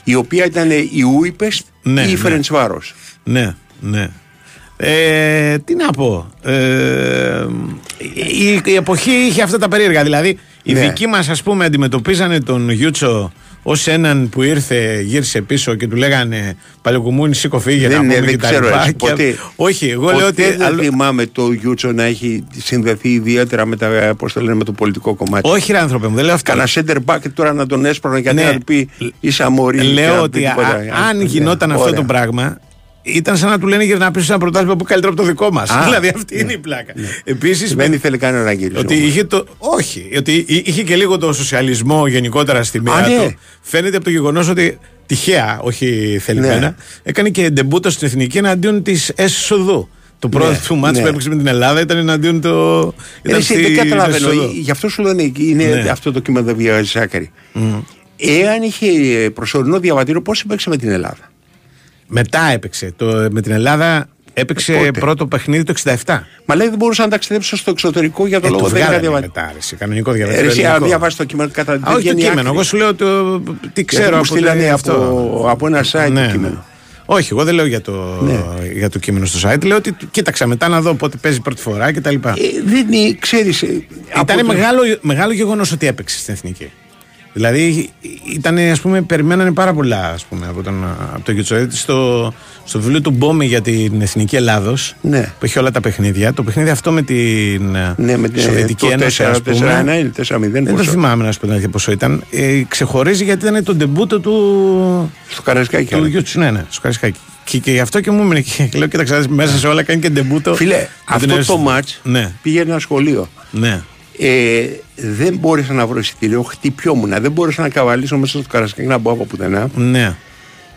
η οποία ήταν η Ούιπεστ
Ναι,
ή η
ναι.
Φερεντσβάρο.
Ναι, ναι. Ε, τι να πω. Ε, η, η εποχή είχε αυτά τα περίεργα. Δηλαδή, οι
Ναι.
δικοί μας, ας πούμε, αντιμετωπίζανε τον Γιούτσο ως έναν που ήρθε, γύρισε πίσω και του λέγανε Παλαιοκουμούνι, σήκω φύγε
Δεν
να
είναι,
πούμε
δεν
και τα
ξέρω,
λοιπά.
έτσι,
Και-
ποτέ-
Όχι, εγώ
Ποτέ
λέω ότι.
δεν
αλλο-
θυμάμαι το Γιούτσο να έχει συνδεθεί ιδιαίτερα με, τα, πώς το λένε, με το πολιτικό κομμάτι.
Όχι, ρε άνθρωπε μου, δεν λέω αυτό.
Κανένα center back τώρα να τον έσπρωνα γιατί
Ναι.
να του πει είσαι αμόρι. και
Λέω
να
ότι
πει
α-
τίποτα.
αν
Ναι,
γινόταν αυτό
ωραία.
το πράγμα, ήταν σαν να του λένε για να πει ένα πρωτάθλημα που καλύτερο από το δικό μας.
Α, *laughs*
Δηλαδή αυτή είναι η πλάκα. Επίσης.
Δεν ήθελε κανένα να γυρίσει.
Ότι είχε το. Όχι, ότι εί- είχε και λίγο το σοσιαλισμό γενικότερα στη μέρα
ναι.
του. Φαίνεται από το γεγονός ότι τυχαία, όχι θελημένα,
Ναι.
έκανε και ντεμπούτο στην εθνική εναντίον της ΕΣΟΔΟΥ. Το πρώτο
Ναι,
του μάτς
ναι.
που έπαιξε με την Ελλάδα ήταν εναντίον το.
Ε,
Ήταν
εσύ,
στη
δεν καταλαβαίνω.
ΕΣΟΔΟΥ.
Γι' αυτό σου λένε είναι
Ναι.
αυτό το κείμενο δεν βιάζει Σάκαρη. Εάν είχε προσωρινό διαβατήριο, πώς έπαιξε με την Ελλάδα;
Μετά έπαιξε. Το, με την Ελλάδα έπαιξε
Ε, πότε;
πρώτο παιχνίδι το 67.
Μα λέει δεν μπορούσα να ταξιδέψω στο εξωτερικό για το
Ε,
λόγο
το
δεν είχα
βγάλανε
διαβατήριο.
μετά, ρε, σε κανονικό
Ε,
διαβατήριο.
ρε, εσύ, αν
ελληνικό.
διαβάσει το κείμενο κατά
Α,
δεν
όχι το
βγαίνει
κείμενο.
άκρη.
Εγώ σου λέω το, τι
Γιατί
ξέρω
μου
από,
στείλανε
το-
από, από ένα site
Ναι,
το κείμενο.
Όχι, εγώ δεν λέω για το,
Ναι.
για το κείμενο στο site. Λέω ότι κοίταξα μετά να δω πότε παίζει πρώτη φορά κτλ.
Ε, δεν είναι, ξέρεις... ε, από
Ήταν
το-
μεγάλο, μεγάλο γεγονός ότι έπαιξε στην εθνική. Δηλαδή ήταν, ας πούμε, περιμένανε πάρα πολλά ας πούμε, από, τον, από το Γιουτσοδέτη στο, στο βιβλίο του Μπόμι για την Εθνική Ελλάδος
Ναι.
που έχει όλα τα παιχνίδια. Το παιχνίδι αυτό με την
Ναι, με την
Σοβιετική
το
Ένωση,
4,
ας πούμε,
4-1 είναι 4-0.
δεν το
πόσο.
θυμάμαι να σου πω την αλήθεια πόσο ήταν. Ε, ξεχωρίζει γιατί ήταν το ντεμπούτο του,
Στο Καρασκάκι.
του
άρα.
Γιούτσου. Ναι, ναι, στο Καρισκάκι. Και, και γι' αυτό και μου έμεινε και λέω: Κοίταξε, δεις, μέσα σε όλα κάνει και ντεμπούτο.
Φίλε,
με την
αυτό
Ένωση.
το μάτς
Ναι,
πήγε ένα σχολείο.
ναι.
Ε, δεν μπόρεσα να βρω εισιτήριο, χτυπιόμουν. Δεν μπόρεσα να καβαλήσω μέσα στο Καρασκάκι να μπω από πουθενά.
Ναι,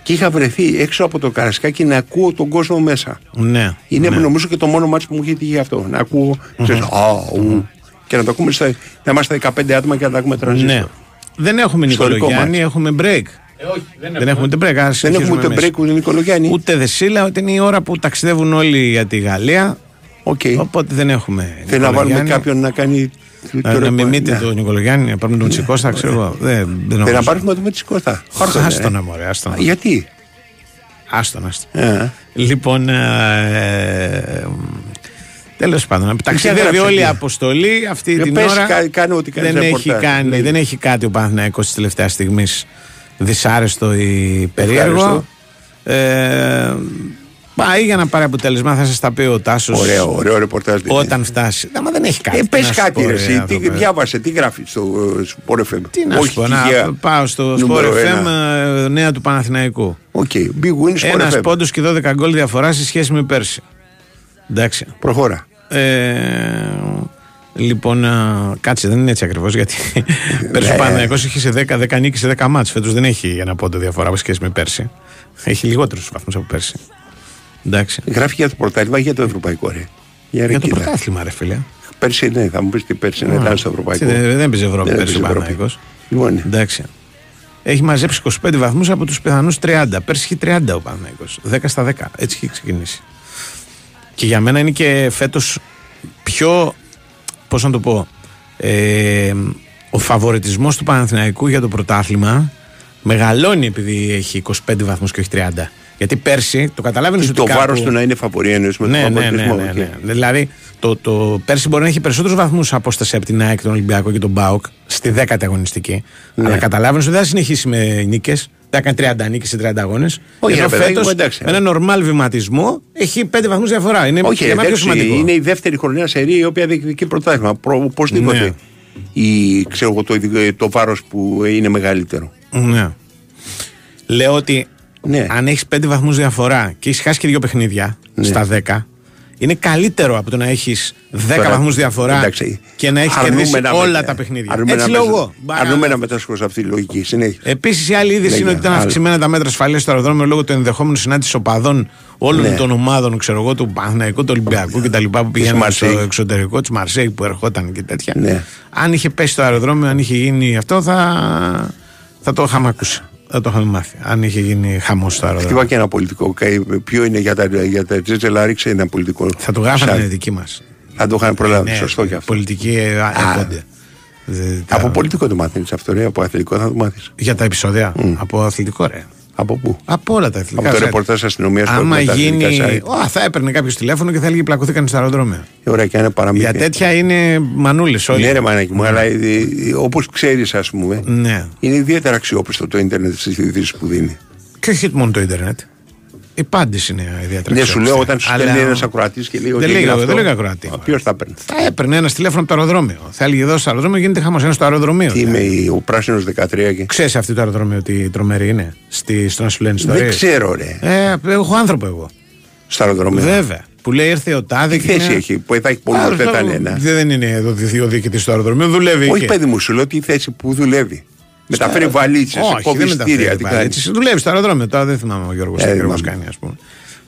Και είχα βρεθεί έξω από το Καρασκάκι να ακούω τον κόσμο μέσα.
ναι.
Είναι
ναι.
νομίζω και το μόνο μάτι που μου είχε τύχει αυτό. Να ακούω. ξέρεις, «Α, ου», Και να το ακούμε στα, να είμαστε 15 άτομα και να τα ακούμε τρανζίστορ.
Ναι. Δεν έχουμε
Ιστορικό
Νικολογιάννη,
μάτς.
έχουμε break. δεν, έχουμε ούτε break. ας
Δεν έχουμε
συνεχίσουμε
ούτε
εμείς.
break ούτε Νικολογιάννη.
Ούτε δεσίλα, ούτε είναι η ώρα που ταξιδεύουν όλοι για τη Γαλλία.
Οκ.
Οπότε δεν έχουμε.
Θέλω να βάλουμε
Νικολογιάννη.
κάποιον να κάνει.
Να, να μιμείτε
Ναι.
τον Νικολογιάννη, να πάρουμε τον Τσικώστα, ξέρω εγώ. Δεν, δεν
Θέλω να
νομίζω.
πάρουμε το με τη Κώστα. Πάρ' τον, ε.
Άστονα, μωρέ, άστονα.
Γιατί;
Άστονα, άστονα.
Ε,
Λοιπόν, ε, τέλος πάντων, ταξιδεύει
έγραψε
όλη η
εκεί.
αποστολή αυτή
Ε,
την
πες,
ώρα.
κα- κάνε ό,τι κάνεις
δεν, έχει
ρεπορτάζ.
κάνει,
Ναι.
δεν έχει κάτι ο Παναθηναϊκός της τελευταίας στιγμής δυσάρεστο ή περίεργο. Ε, πάει για να πάρει αποτέλεσμα, θα σας τα πει ο Τάσος.
Ωραίο, ωραίο ρεπορτάζ. δεν είναι.
Όταν φτάσει. Άμα δεν έχει κάτι.
Ε,
τι
πες
να σου
κάτι,
πω,
ρε,
ρε,
εσύ, τι
άνθρωπε.
διάβασε, τι γράφει στο ε, Sport FM.
Τι να σου
Όχι
πω, να
τυχαία.
πάω στο Sport
Νούμερο
FM,
ένα.
ε, νέα του Παναθηναϊκού.
Οκ, big win Sport
Ένας
FM.
πόντο και 12 γκολ διαφορά σε σχέση με πέρσι. Εντάξει.
Προχώρα.
Ε, λοιπόν, α, κάτσε, δεν είναι έτσι ακριβώς. Γιατί *laughs* πέρσι ο
Ναι.
Παναθυναϊκό είχε σε 10, 10 νίκη σε 10 μάτς Φέτος δεν έχει ένα πόντο διαφορά σε σχέση με πέρσι. Έχει λιγότερους βαθμούς από πέρσι. Εντάξει.
Γράφει για το πρωτάθλημα ή για το ευρωπαϊκό, ρε. Για, ρε,
Για το
κοίτα.
πρωτάθλημα, ρε φίλε.
Πέρσι, ναι, θα μου πεις τι πέρσι, ναι, ήταν στο ευρωπαϊκό.
Δεν, δεν έπαιζε Ευρώπη
Δεν
πέρσι ο
έπαιζε Ευρώπη.
Παναθυναϊκό.
Λοιπόν, ναι.
Εντάξει. Έχει μαζέψει 25 βαθμούς από τους πιθανούς 30. Πέρσι είχε 30 ο Παναθυναϊκό. 10 στα 10. Έτσι είχε ξεκινήσει. Και για μένα είναι και φέτος πιο. Πώς να το πω. Ε, ο φαβορετισμός του Παναθηναϊκού για το πρωτάθλημα μεγαλώνει επειδή έχει 25 βαθμούς και όχι 30. Γιατί πέρσι το καταλάβαινες ότι
Το
κάπου-
βάρο του να είναι φαβορί εννοείς με
ναι,
τον
ναι, ναι,
φαβοριτισμό.
ναι,
οκ.
ναι. Δηλαδή, το, το πέρσι μπορεί να έχει περισσότερους βαθμούς απόσταση από την ΑΕΚ, τον Ολυμπιακό και τον ΠΑΟΚ στη 10η αγωνιστική.
Ναι.
Αλλά καταλάβαινες ότι δεν θα συνεχίσει με νίκες. Θα κάνει 30 νίκες σε 30 αγώνες.
Όχι,
Ενώ
ρε παιδάκι
φέτος,
μου, εντάξει.
με ένα νορμάλ βηματισμό έχει 5 βαθμούς διαφορά. Είναι
Όχι,
για μένα πιο
εντάξει,
σημαντικό.
είναι η δεύτερη χρονιά σερί η οποία διεκδικεί πρωτάθλημα. Προ- Οπωσδήποτε.
Ναι.
Ή ξέρω εγώ το, το βάρος που είναι μεγαλύτερο.
Ναι. Λέω ότι
Ναι.
αν έχεις 5 βαθμούς διαφορά και έχεις χάσει και δύο παιχνίδια
Ναι.
στα 10, είναι καλύτερο από το να έχεις 10
Τώρα,
βαθμούς διαφορά
εντάξει,
και να έχεις
αρνούμε
κερδίσει
να
όλα
μετα-
τα παιχνίδια.
αρνούμε
Έτσι
να
λέω
μετα-
εγώ. Μπα-
Αρνούμε να μετάσχω σε αυτή τη λογική. Συνέχεια.
Επίσης, η άλλη είδηση
Λέγε,
είναι ότι ήταν
άλλο.
αυξημένα τα μέτρα ασφαλείας στο αεροδρόμιο λόγω του ενδεχόμενου συνάντησης οπαδών όλων
Ναι.
των ομάδων, ξέρω εγώ, του Παναθηναϊκού, του Ολυμπιακού κτλ. που πήγαιναν στο
Μαρσέη.
εξωτερικό, της Μαρσέη που ερχόταν και τέτοια.
Ναι.
Αν είχε πέσει το αεροδρόμιο, αν είχε γίνει αυτό, θα, θα το είχαμε ακούσει. Θα το είχαμε μάθει. Αν είχε γίνει χαμός στο αεροδρόμιο.
Χτυπά και ένα πολιτικό. Κα- Ποιο είναι για τα, για τα τζέτζελα, ρίξε ένα πολιτικό.
Θα το γράφανε
Σαν-
είναι δική μας.
Θα το είχαν προλάβει.
Ναι,
Σωστό και αυτό.
Πολιτική ε, έρχονται. Δε- τα-
Από πολιτικό το μάθεις αυτό, ρε. Από αθλητικό θα το μάθεις.
Για τα επεισόδια. Από αθλητικό, ρε.
Από πού;
Από όλα τα εθνικά.
Από το
site.
ρεπορτάζ αστυνομίας που
Άμα
έχουμε τα εθνικά
γίνει.
site.
Ω, θα έπαιρνε κάποιος τηλέφωνο και θα έλεγε πλακωθήκαν στο αεροδρόμιο.
Ε, Ωραία, και αν είναι παραμύθια.
Για τέτοια είναι μανούλες όλοι.
Ναι, ρε μανάκι μου, αλλά όπως ξέρεις, ας πούμε,
Ναι.
είναι ιδιαίτερα αξιόπιστο το ίντερνετ στις ειδήσει που δίνει.
Και όχι μόνο το Ιντερνετ. Η πάντηση είναι ιδιαίτερα.
Ναι, σου λέω
αξιόπιστη.
όταν σου
Αλλά-
στέλνει ένας ακροατής και λέει ότι.
Δεν
έγινε
λέγω,
αυτό,
δεν λέγω ακροατή.
Ποιο θα παίρνει.
Θα έπαιρνε ένας τηλέφωνο από το αεροδρόμιο. Θα έλεγε εδώ στο αεροδρόμιο γίνεται χαμός. Ένας στο αεροδρομίο.
Τι είμαι η- ο πράσινος 13 και.
Ξέρεις αυτή το αεροδρόμιο ότι τρομερή είναι; Στη, στο να σου λένε ιστορίες.
Δεν ξέρω, ρε.
Ε, έχω άνθρωπο εγώ.
Στο αεροδρόμιο.
Βέβαια. Που λέει ήρθε ο Τάδε
Τι θέση έχει, που θα έχει πολύ
Α,
δεν
αυτό
ήταν ένα.
Δεν είναι εδώ ο διοικητής του αεροδρομίου, δουλεύει
Όχι,
εκεί.
παιδί μου, σου λέω τι θέση που δουλεύει. Μεταφέρει βαλίτσες,
Όχι, δεν
κόβει
μεταφέρει
στήρια. Τι κάνει.
βαλίτσες. Δουλεύεις στο αεροδρόμιο. Τώρα δεν θυμάμαι ο Γιώργος
Ε,
τι ακριβώς
θυμάμαι.
κάνει, ας πούμε.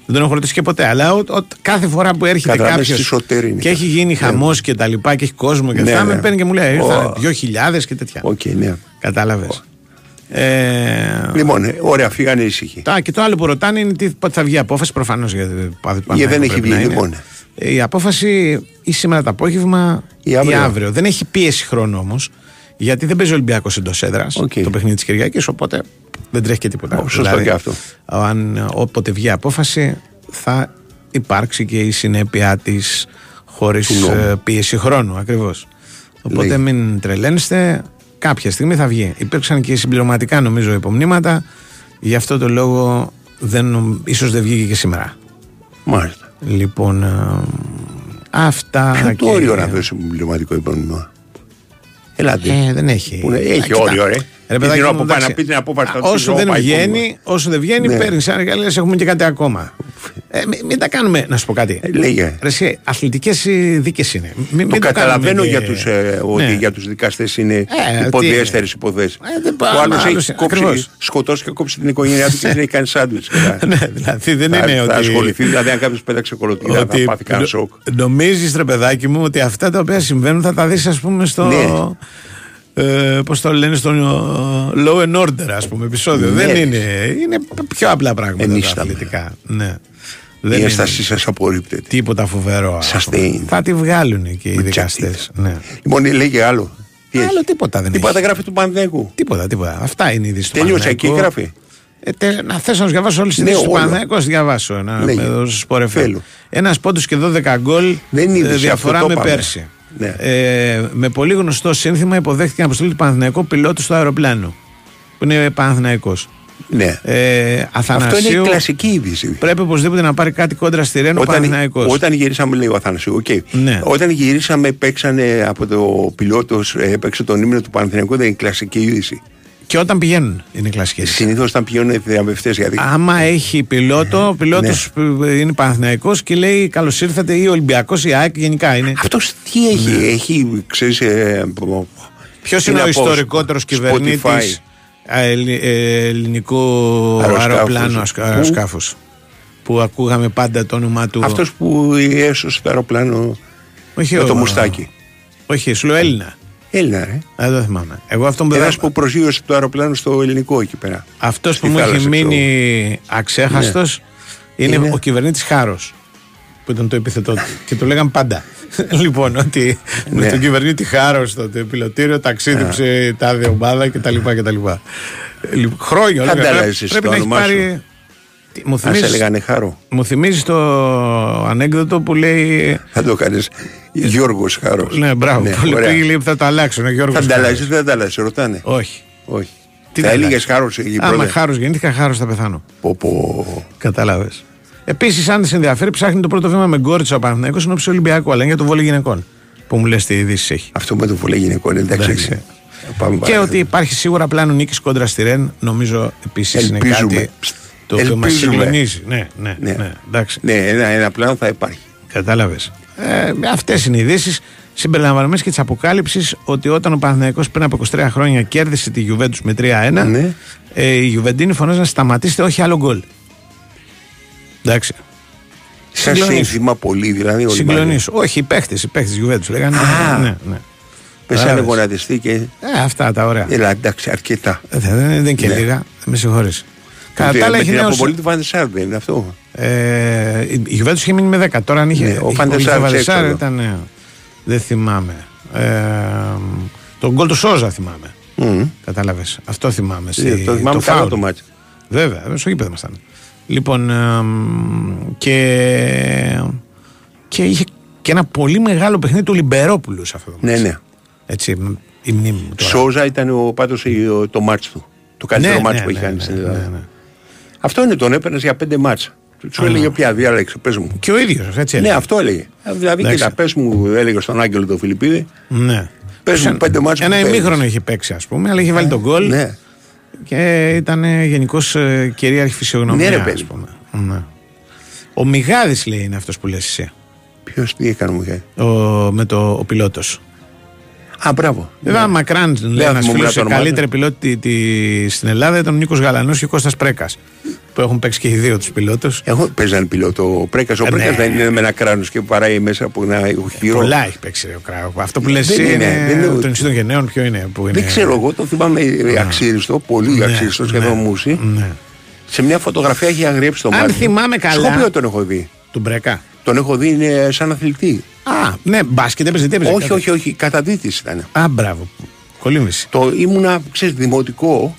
Δεν τον έχω ρωτήσει και ποτέ. Αλλά ο, ο- κάθε φορά που έρχεται
Καταλάβες
κάποιος
τι σωτήρι είναι.
και έχει γίνει χαμός και τα λοιπά και έχει κόσμο και
Ναι,
αυτά,
ναι.
με παίρνει και μου λέει:
Ω.
Ήρθαν 2.000 και τέτοια.
Οκ, ναι.
Κατάλαβες. Ε,
Λοιπόν, ε, ωραία, φύγανε ήσυχοι.
τα, και το άλλο που ρωτάνε είναι τι, πότε θα βγει η απόφαση. Προφανώς γιατί
Γιατί δεν έχει βγει, λοιπόν.
Η απόφαση ή σήμερα το απόγευμα
Ή
ή
αύριο.
αύριο. Δεν έχει πίεση χρόνου όμως. Γιατί δεν παίζει ο Ολυμπιακός εντός έδρας το παιχνίδι της Κυριακής, οπότε δεν τρέχει και τίποτα. Δηλαδή,
Ω, σωστό και αυτό.
Αν όποτε βγει η απόφαση, θα υπάρξει και η συνέπειά της χωρίς
Του νόμου.
πίεση χρόνου ακριβώς. Οπότε
Λέει.
μην τρελαίνεστε. Κάποια στιγμή θα βγει. Υπήρξαν και συμπληρωματικά νομίζω υπομνήματα. Γι' αυτό το λόγο δεν, νομ- ίσως δεν βγήκε και σήμερα.
Μάλιστα.
Λοιπόν, ε, αυτά.
Ποιο το
και-
όριο να δώσει πληρωματικό υπόμνημα. Ελάτε.
Ε, δεν έχει.
Που είναι- έχει
Α, κοίτα.
όριο, ρε.
Ρε,
Την
παιδάκι
ώρα
μου,
που πάει
εντάξει.
να πει την απόφαση, θα
Α,
του πει,
Όσο
«Ω,
δεν
πάει
βγαίνει,
υπόμνημα».
όσο δεν βγαίνει,
Ναι.
παίρνει ένα και λες, έχουμε και κάτι ακόμα. Ε, μην, μην τα κάνουμε, να σου πω κάτι.
Ε, λέγε.
Ρε, εσύ, αθλητικές δίκες είναι. Μην, μην
Το καταλαβαίνω
κάνουμε
για
και-
τους, ε, ότι
Ναι.
για τους δικαστές είναι
Ε,
υποδιέστερες
τι-
υποθέσεις.
Ε, δεν
Ο
πάω,
άλλος
άλλος,
έχει κόψει,
ακριβώς.
σκοτώσει και κόψει την οικογένειά του και δεν έχει κάνει σάντουιτς. *laughs*
Ναι, δηλαδή δεν
θα,
είναι
θα
ότι...
ασχοληθεί, δηλαδή αν κάποιος πέταξε κολοτήρα θα πάθει κανένα σοκ.
Νομίζεις, ρε παιδάκι μου, ότι αυτά τα οποία συμβαίνουν θα τα δεις, ας πούμε, στο.
Ναι.
Ε, Πώς το λένε, στο ε, Law and Order, ας πούμε, επεισόδιο.
Ναι.
Δεν είναι. Είναι πιο απλά πράγματα τα
Ενίσταμε.
αθλητικά. Ναι.
Η
Δεν είναι
ένστασή σας απορρίπτεται.
τίποτα φοβερό. ας
Σας
πούμε.
στέινει.
Θα τη βγάλουν και οι
Με
δικαστές.
τζακίτα.
Ναι.
Λοιπόν, λέγε άλλο. Τι έχει.
Άλλο τίποτα δεν
Τίποτα
έχει.
γράφει του Πανδέκου.
Τίποτα, τίποτα. Αυτά είναι οι ειδήσει του
Τελείωσε εκεί
Παναθηναϊκού.
γράφει.
Ε, τε, να θες να σου διαβάσω όλες τις
Ναι,
ειδήσει του
όλο.
Παναθηναϊκού, να σου διαβάσω. Ένα,
Λέγε.
εδώ στο Sport FM.
Θέλω.
Ένας πόντος και 12 γκολ
Δεν είναι
ε,
είδηση,
διαφορά
αυτό το
με
είπαμε.
πέρσι.
Ναι.
Ε, με πολύ γνωστό σύνθημα υποδέχτηκε την αποστολή του Παναθηναϊκού πιλότου στο αεροπλάνο. Που είναι Παναθηναϊκός.
Ναι.
Ε,
Αυτό
Αθανασίου,
είναι η κλασική είδηση.
Πρέπει οπωσδήποτε να πάρει κάτι κόντρα στη Ρένο
Όταν,
Παναθηναϊκός.
όταν γυρίσαμε, λέει ο Αθανασίου, οκ.
Ναι.
Όταν γυρίσαμε, παίξανε από το πιλότος, έπαιξε τον ύμνο του Παναθηναϊκού, δεν είναι η κλασική είδηση.
Και όταν πηγαίνουν είναι κλασική.
Συνήθως όταν πηγαίνουν οι διαβευτέ, γιατί.
Άμα έχει πιλότο, ο πιλότος είναι Παναθηναϊκός και λέει καλώς ήρθατε ή Ολυμπιακός ή ΑΕΚ γενικά είναι.
Αυτός τι έχει,
Ναι.
έχει, ξέρεις. Ε,
Ποιος είναι ο ιστορικότερος κυβερνήτης ελληνικού
Αεροσκάφους.
αεροπλάνου
Πού;
αεροσκάφους. Που ακούγαμε πάντα το όνομά του.
Αυτός που έσωσε το αεροπλάνο
Όχι
με
ο-
το μουστάκι.
Όχι, σου λέω Έλληνα.
Έλληνα, ρε.
Δεν το θυμάμαι. Εγώ αυτόν που,
Ένας
δεν-
που προσγείωσε το αεροπλάνο στο ελληνικό εκεί πέρα.
αυτός που
στη
μου έχει
θάλασσα,
μείνει αξέχαστος είναι,
Είναι.
ο κυβερνήτης Χάρος. Που ήταν το επιθετό του. και το λέγαν πάντα. *laughs* λοιπόν, ότι με
Ναι.
τον κυβερνήτη Χάρος στο πιλωτήριο ταξίδεψε τάδε ομάδα κτλ. κτλ. Λοιπόν, Χρόνια
Θα
λέγανε.
ανταλλάζεις
Πρέπει
το
να έχει
όνομά σου.
πάρει. Τι, Μου
Αν σε
θυμίζεις,
έλεγανε χάρο.
μου θυμίζεις το ανέκδοτο που λέει.
Θα το κάνεις. Γιώργος Χάρος.
Ναι, μπράβο. που λέει, λέει, θα το αλλάξουν. Ο Γιώργος
Θα
Χάρος.
ανταλλάσσει, δεν θα ανταλλάσσει, ρωτάνε.
Όχι.
Όχι.
Τι
θα
να
έλεγες
αλλάξεις;
χάρος εκεί
Άμα
πρώτα.
χάρος γεννήθηκα, χάρος θα πεθάνω.
Πω, πω.
Κατάλαβε. Επίσης, αν σε ενδιαφέρει, ψάχνει το πρώτο βήμα με γκόριτσα ο Παναθυναϊκό ενώπιση του Ολυμπιακού, αλλά είναι για το βόλιο γυναικών. Που μου λες τι ειδήσεις έχει.
Αυτό με το βολέ γυναικών εντάξει.
Εντάξει.
Πάμε
Και
παρακάτω.
ότι υπάρχει σίγουρα πλάνο νίκης κόντρα στη Ρεν, νομίζω επίσης είναι
Ελπίζουμε.
κάτι το οποίο μας
Ελπίζουμε.
συγκλονίζει. Ναι, ναι, ναι.
Ναι.
εντάξει.
Ναι, ένα, ένα πλάνο θα υπάρχει.
Κατάλαβες. Ε, Αυτές είναι οι ειδήσεις. Συμπεριλαμβανομένες και της αποκάλυψης ότι όταν ο Παναθηναϊκός πριν από 23 χρόνια κέρδισε τη Juventus με 3-1,
Ναι.
ε, οι Γιουβεντίνοι φωνάζαν σταματήστε, όχι άλλο γκολ. Εντάξει.
Σαν
Συγκλονείς.
σύνθημα πολύ, δηλαδή. όλοι
Συγκλονεί.
μαζί.
Όχι, οι παίχτες, οι παίχτες Γιουβέντους λέγανε.
Α.
ναι, ναι.
Πέσανε
Κατάλαβες.
γονατιστή και.
Ε, αυτά τα ωραία.
Έλα, εντάξει, αρκετά.
Ε, Δεν, δεν είναι και
Ναι.
λίγα. Με συγχωρείς. Κατά τα άλλα,
με
έχει
την
νέο.
αποβολή του Βαντεσάρ δεν είναι αυτό.
Ε, η Γιουβέντους είχε μείνει με 10. Τώρα αν είχε.
Ναι, ο
είχε
Φαντεσάρ
πολύ
έξω
Φαντεσάρ
εδώ.
ήταν. ναι. Δεν θυμάμαι. Ε, τον γκολ του Σόζα θυμάμαι.
Μμμ.
Κατάλαβες. Αυτό θυμάμαι.
Ε, το θυμάμαι καλά
φάουλ.
το μάτσο.
Βέβαια, στο γήπεδο ήμασταν. Λοιπόν, εμ, και, και είχε και ένα πολύ μεγάλο παιχνίδι του Λιμπερόπουλου σε αυτό το
Ναι,
μάτς.
ναι.
Έτσι, μ, η μνήμη μου τώρα.
Σόζα ήταν ο, πάντως η- το μάτς του. Το καλύτερο
Ναι,
μάτς
ναι,
που έχει
ναι,
κάνει
ναι,
στην
ναι,
Ελλάδα.
Ναι.
Αυτό είναι, τον έπαιρνες για πέντε μάτς. Σου έλεγε πια, διάλεξε, πες μου.
Και ο ίδιος, έτσι.
Ναι,
έλεγε.
αυτό έλεγε. Δηλαδή,
Εντάξει.
κοίτα, πες μου, έλεγε στον Άγγελο τον Φιλιππίδη,
Ναι.
πες μου
Σαν-
πέντε μάτς που
Ένα
παίρνεις.
ημίχρονο είχε παίξει, ας πούμε, αλλά είχε βάλει τον γκολ
Ναι.
και ήταν γενικώ κυρίαρχη φυσιογνωμία.
Ναι, ρε,
ας
παιδί.
πούμε. Ναι. Ο Μιγάδης λέει είναι αυτός που λες εσύ.
Ποιος τι έκανε μου είχε.
Ο, με το ο πιλότος.
Α, μπράβο.
Βέβαια, μακράν λέει
Δεν
ένας
θυμόμουν
φίλος
το
σε
όνομά
καλύτερη
του.
πιλότη τη, στην Ελλάδα ήταν ο Νίκος Γαλανός και ο Κώστας Πρέκας. Που έχουν παίξει και οι δύο τους πιλότους.
Εγώ παίζαν πιλότο. Ο Πρέκας ο
Ε,
Πρέκας
ναι.
δεν είναι με ένα κράνος και παράει μέσα από ένα ηχοχειρό.
Πολλά έχει παίξει ο Κράου. Αυτό που λες
Δεν
εσύ
είναι,
είναι,
δεν είναι-
το νησί των γενναίων, ποιο είναι. Που είναι
Δεν ξέρω, εγώ το θυμάμαι αξίριστο, πολύ
Ναι,
αξίριστο,
ναι,
σχεδόν μουσι.
Ναι.
Σε μια φωτογραφία έχει αγριέψει το
Αν
μάτι.
θυμάμαι καλά-
Σκοπιό τον έχω δει.
Του Μπρέκα;
Τον έχω δει είναι σαν αθλητή.
Α, ναι, μπάσκετ έπαιζε, τι έπαιζε.
όχι,
κάτι.
όχι, όχι, καταδίτης ήταν.
Α, μπράβο. Κολύμβηση.
Το ήμουνα, ξέρεις, δημοτικό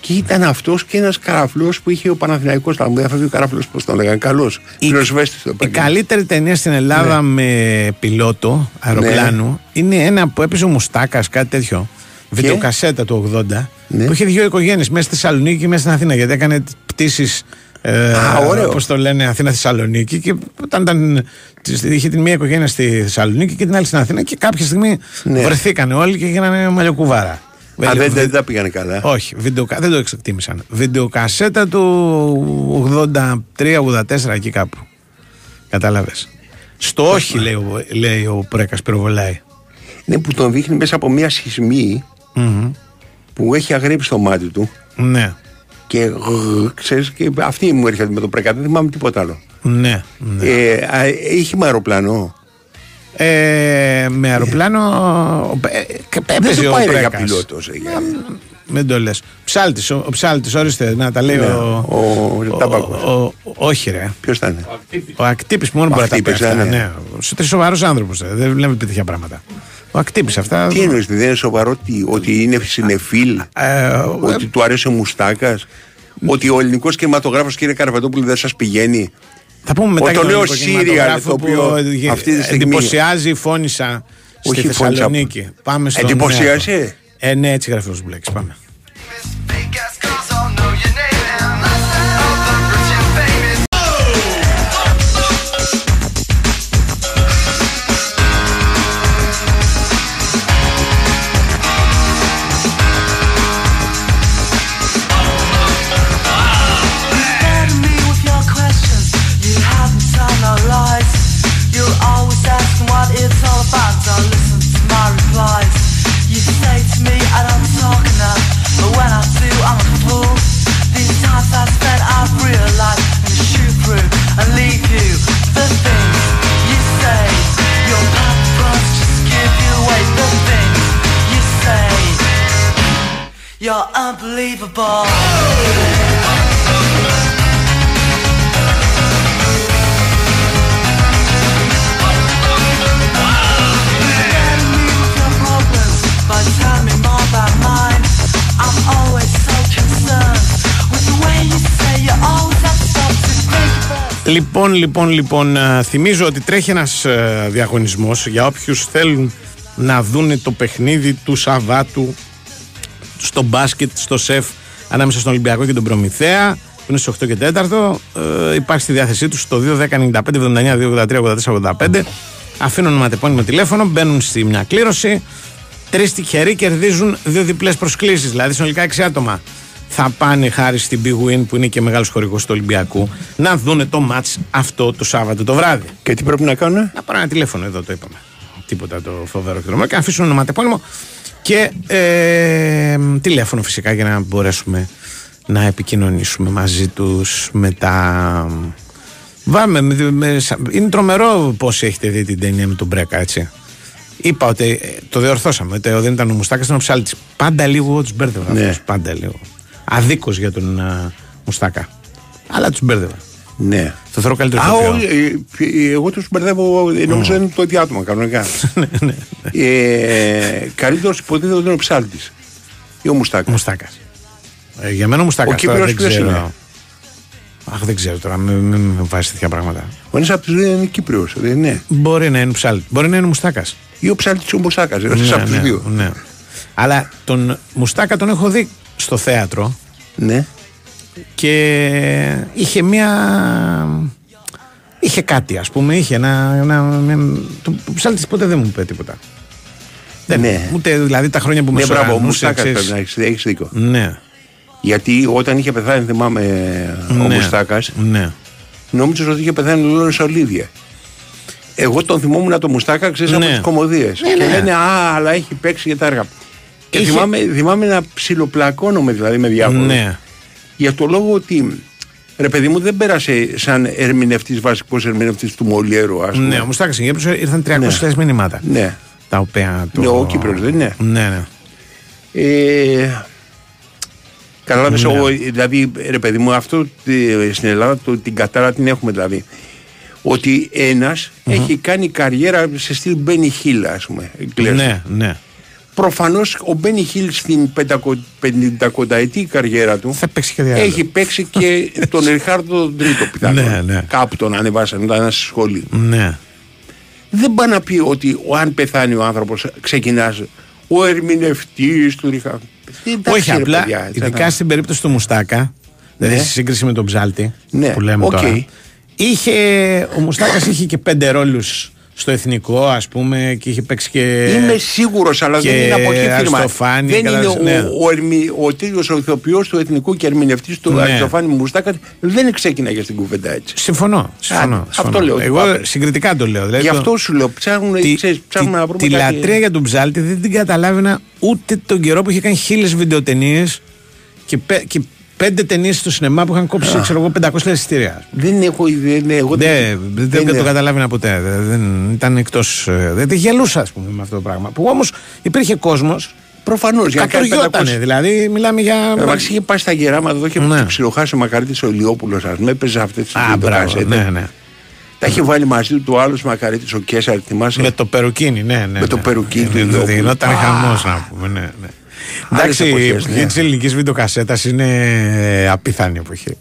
και ήταν αυτός και ένας καραφλός που είχε ο Παναθηναϊκός. Θα μου διαφέρει ο καραφλός, πώς τον λέγανε, καλός. Πυροσβέστης το
Η
επάγγελμα.
καλύτερη ταινία στην Ελλάδα με πιλότο αεροπλάνου είναι ένα που έπαιζε ο Μουστάκας, κάτι τέτοιο. Βιντεοκασέτα του 80.
Ναι.
Που είχε δύο οικογένειες μέσα στη Θεσσαλονίκη και μέσα στην Αθήνα. Γιατί έκανε πτήσεις. Ε,
Α, ωραίο.
Όπως το λένε, Αθήνα-Θεσσαλονίκη. Και όταν ήταν, είχε την μία οικογένεια στη Θεσσαλονίκη και την άλλη στην Αθήνα. Και κάποια στιγμή
Ναι.
βρεθήκαν όλοι και γίνανε μαλλιοκουβάρα.
Α, δεν, δεν τα πήγανε καλά.
Όχι, βιντεοκα... δεν το εκτίμησαν. Βιντεοκασέτα του 83-84 εκεί κάπου. Κατάλαβες. Στο όχι, λέει ο, λέει ο Πρέκας, πυροβολάει.
Είναι που τον δείχνει μέσα από μια σχισμή που έχει αγρέψει το μάτι του
Ναι,
και γρρρ, ξέρεις και αυτή μου έρχεται με το πρέκα, δεν θυμάμαι τίποτα άλλο.
ναι. ναι.
Ε, α, είχε με αεροπλάνο.
Ε, με αεροπλάνο. ε, ε,
Δεν
Έπαιζε
το
ο
πάει ρε, για
Πρέκας.
πιλότος. ε, για-
Μην το λες. Ψάλτης, ο, ο ψάλτης, ορίστε να τα λέει
Ναι,
ο.
ο Ταμπάκος.
ο- ο- όχι, ρε.
Ποιος ήταν.
Ο ακτύπης που μόνο
Ο
μπορεί να τα πει.
Ακτύπης,
αυτά,
ναι, ναι.
Ναι. Σε σοβαρό άνθρωπος. Δεν βλέπει τέτοια πράγματα. Ο ακτύπη αυτά.
Τι εννοείς, δεν είναι σοβαρό τι, ότι είναι συνεφίλ,
Ε,
ότι του αρέσει ο Μουστάκας, ότι ο ελληνικός κινηματογράφος κύριε Καραπετόπουλο δεν σας πηγαίνει;
Θα πούμε μετά
Ο-
για
το
τον
νέο
ελληνικό
Σύριαλ,
κινηματογράφο
το οποίο
που, ε,
αυτή τη στιγμή-
εντυπωσιάζει, φώνησα στη
Όχι, φώνησα.
Θεσσαλονίκη. Πάμε στον
Εντυπωσίασε;
Νέο. Ε, ναι, έτσι γράφει ο Μπλέκης. Πάμε. Λοιπόν, λοιπόν, λοιπόν, θυμίζω ότι τρέχει ένας διαγωνισμός για όποιους θέλουν να δούνε το παιχνίδι του Σαββάτου στο μπάσκετ, στο σεφ ανάμεσα στον Ολυμπιακό και τον Προμηθέα που είναι στις 8 και 4 ε, υπάρχει στη διάθεσή τους στο 2 10 95 79 2 83 84 85 αφήνουν ονοματεπώνυμο τηλέφωνο μπαίνουν στη μια κλήρωση τρεις τυχεροί κερδίζουν δύο διπλές προσκλήσεις δηλαδή συνολικά 6 άτομα θα πάνε χάρη στην Big Win που είναι και μεγάλος χορηγός του Ολυμπιακού να δούνε το μάτς αυτό το Σάββατο το βράδυ
Και τι πρέπει να κάνουν.
να πάρουν ένα τηλέφωνο εδώ το είπαμε. Τίποτα το φοβερό και τρομερό. Και να αφήσουν ονοματεπώνυμο και ε, τηλέφωνο φυσικά για να μπορέσουμε να επικοινωνήσουμε μαζί τους μετά. Βάμε, με- με- σα- είναι τρομερό πώς έχετε δει την ταινία με τον Μπρέκα, έτσι. Είπα ότι ε, το διορθώσαμε. Ότι δεν ήταν ο Μουστάκας, ήταν ο Ψάλτης. Πάντα λίγο του μπέρδευα.
Ναι.
αυτούς, Πάντα λίγο. Αδίκως για τον α, Μουστάκα. Αλλά του μπέρδευα.
Ναι.
Το θεωρώ καλύτερο
Α,
ηθοποιό.
όχι, ε, ε, εγώ τους μπερδεύω, ε, νομίζω είναι το ίδιο άτομα κανονικά. *laughs*
Ναι,
ε, καλύτερος υποτίθεται ότι είναι ο ψάλτης. Ή ο Μουστάκας.
Μουστάκας. Ε, για μένα ο Μουστάκας.
Ο Κύπρος
δεν
ποιος
ξέρω.
είναι;
Αχ, δεν ξέρω τώρα. Μην μη, μη βάζει τέτοια πράγματα.
Ο ένας από τους δύο είναι Κύπριος, δεν είναι;
Μπορεί να είναι ψάλτης. Μπορεί να είναι Μουστάκας.
Ή ο ψάλτης ο Μουστάκας. Ένας από τους δύο.
ναι. Αλλά τον Μουστάκα τον έχω δει στο θέατρο
Ναι.
Και είχε μία. Είχε κάτι, ας πούμε. Είχε ένα. ένα, ένα το ψάλτης ποτέ δεν μου είπε τίποτα. Δεν,
Ναι.
Ούτε δηλαδή τα χρόνια που με
Ναι, μπράβο, ο
σωρανούσε,
Μουστάκα
ξέρεις.
πρέπει να έχεις έχεις δίκιο.
Ναι.
Γιατί όταν είχε πεθάνει, θυμάμαι, ο
Ναι.
Μουστάκας,
Ναι.
νόμιζες ότι είχε πεθάνει ο Λόρες Ολίβια. Εγώ τον θυμόμουν το Μουστάκα, ξέρεις
Ναι.
από τις κομμωδίες.
Ναι,
και
ναι.
λένε Α, αλλά έχει παίξει για τα έργα. Και
Είχε-
θυμάμαι, θυμάμαι να ψιλοπλακώνομαι δηλαδή με διάφορους.
Ναι.
Για το λόγο ότι ρε παιδί μου δεν πέρασε σαν ερμηνευτής, βασικός ερμηνευτής του Μολιέρου, ας πούμε.
Ναι, ο Μουστάκα στην Κύπρο ήρθαν 300.000 μηνύματα.
Ναι.
Τα οποία. Το...
Ναι, ο Κύπρος δεν είναι.
Ναι, ναι.
Ε, Κατάλαβε
Ναι.
εγώ, δηλαδή, ρε παιδί μου, αυτό ε, στην Ελλάδα το, την κατάρα την έχουμε δηλαδή. Ότι ένας έχει κάνει καριέρα σε στυλ Μπένι Χίλ, ας πούμε. κλαις.
Ναι, ναι.
Προφανώς ο Μπένι Χίλ στην 50 ετή καριέρα του
Θα παίξει και διάλογο.
έχει παίξει και *laughs* τον Ριχάρδο τον Τρίτο πιθανόν.
Ναι, ναι.
Κάπου τον ανεβάσανε, όταν ήταν στη σχολή.
Ναι.
Δεν πάει να πει ότι ο, αν πεθάνει ο άνθρωπος, ξεκινάς ο ερμηνευτής του Ριχάρδο. Εντάξει,
Όχι,
ρε
απλά
παιδιά,
ειδικά
ήταν-
στην περίπτωση του Μουστάκα, δηλαδή στη σύγκριση με τον Ψάλτη
Ναι,
που λέμε
οκ.
τώρα, είχε, ο Μουστάκας είχε και πέντε ρόλους στο εθνικό, ας πούμε, και είχε παίξει και.
Είμαι σίγουρος, αλλά
και
δεν είναι από εκεί φίρμα.
Αριστοφάνη,
Δεν είναι
κατάλαβες,
ο,
ναι.
ο, ερμη- ο τέλειο ο ηθοποιός του εθνικού και ερμηνευτής του
Ναι.
Αριστοφάνη Μουστάκας δεν ξεκίναγε στην κουβέντα έτσι.
Συμφωνώ. συμφωνώ,
Άντε,
συμφωνώ.
αυτό λέω ότι
Εγώ
πάμε.
συγκριτικά το λέω. Δηλαδή
Γι'
το-
αυτό σου λέω, ψάχνουν,
τη,
ξέρεις, ψάχνουμε
τη-
να βρούμε
τη
κάτι-
λατρεία για τον Ψάλτη δεν την καταλάβαινα ούτε τον καιρό που είχε κάνει χίλιες βιντεοτενίες και, πέ- και πέντε ταινίες στο σινεμά που είχαν κόψει, ξέρω εγώ, 500 εισιτήρια.
Δεν έχω δεν, εγώ
Δεν, δεν, δεν
είναι-
το καταλάβαινα ποτέ. Δεν, δεν ήταν εκτός. Δεν τη γελούσα, ας πούμε, με αυτό το πράγμα. Που όμως υπήρχε κόσμος.
Προφανώς για να κάνει
Κατοριότανε.
500.
Δηλαδή, μιλάμε για.
Μεταξύ είχε πάει στα γεράματα εδώ και
Ναι.
ναι. ψιλοχάσει ο Μακαρίτης ο Ηλιόπουλος, ας πούμε, έπαιζε αυτές τις
Α, μπράβο. Ναι, ναι.
Τα είχε βάλει μαζί του το άλλος Μακαρίτης, ο Κέσσαρ, θυμάσαι;
Με το περουκίνι, ναι, ναι.
Με το
ναι.
περουκίνι του
Ναι,
Ηλιόπουλου.
ναι, Γινόταν
Α.
χαμός, να πούμε. Ναι, ναι.
Άλλες
Εντάξει, η
εποχές,
εποχή
ναι.
της ελληνικής βιντεοκασέτας είναι ε, απίθανη εποχή.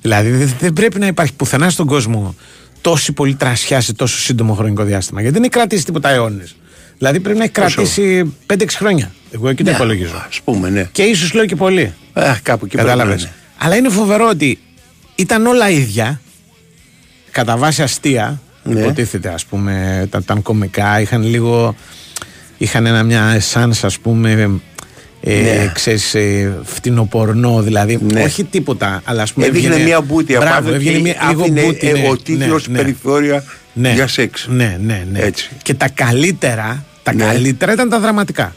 Δηλαδή δεν, δεν πρέπει να υπάρχει πουθενά στον κόσμο τόση πολύ τρασιά σε τόσο σύντομο χρονικό διάστημα. Γιατί δεν έχει κρατήσει τίποτα αιώνες. Δηλαδή πρέπει να έχει
Πόσο;
κρατήσει 5-6 χρόνια. Εγώ εκεί το
Ναι,
υπολογίζω.
Α πούμε, ναι.
Και ίσως λέω και πολύ.
Α, κάπου εκεί πρέπει να
Κατάλαβε.
είναι.
Αλλά είναι φοβερό ότι ήταν όλα ίδια. Κατά βάση αστεία.
Ναι.
Υποτίθεται, ας πούμε, ήταν, ήταν κομικά. Είχαν λίγο. Είχαν ένα, μια εσάνς ας πούμε. Ε,
Ναι.
ξέρεις, ε, φτηνοπορνό δηλαδή.
Ναι.
Όχι τίποτα, αλλά ας πούμε.
Έδειχνε
έβγαινε-
μια μπούτη
Μπράβο,
απάνω
έβγαινε
και
μια, λίγο
άφηνε
μπούτη. ναι,
εγωτήθλος
ναι, ναι.
περιθώρια
Ναι.
για σεξ.
Ναι, ναι, ναι.
Έτσι.
Και τα καλύτερα, τα
Ναι.
καλύτερα ήταν τα δραματικά.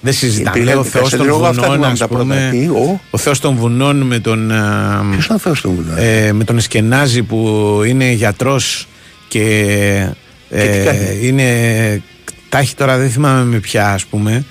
Δεν συζητάμε.
Υπήρχαν
Ο
και
Θεός
κασέτε,
των
εγώ αυτά
βουνών,
θυμάμαι
ας
τα πρώτα.
πούμε.
Τι, ο;
Ο Θεός των βουνών με τον. α,
Ποιος είναι ο Θεός των βουνών;
ε, με τον Εσκενάζη που είναι γιατρός και.
Και τι κάνει;
είναι. Τα έχει τώρα, δεν θυμάμαι με ποια, ας πούμε.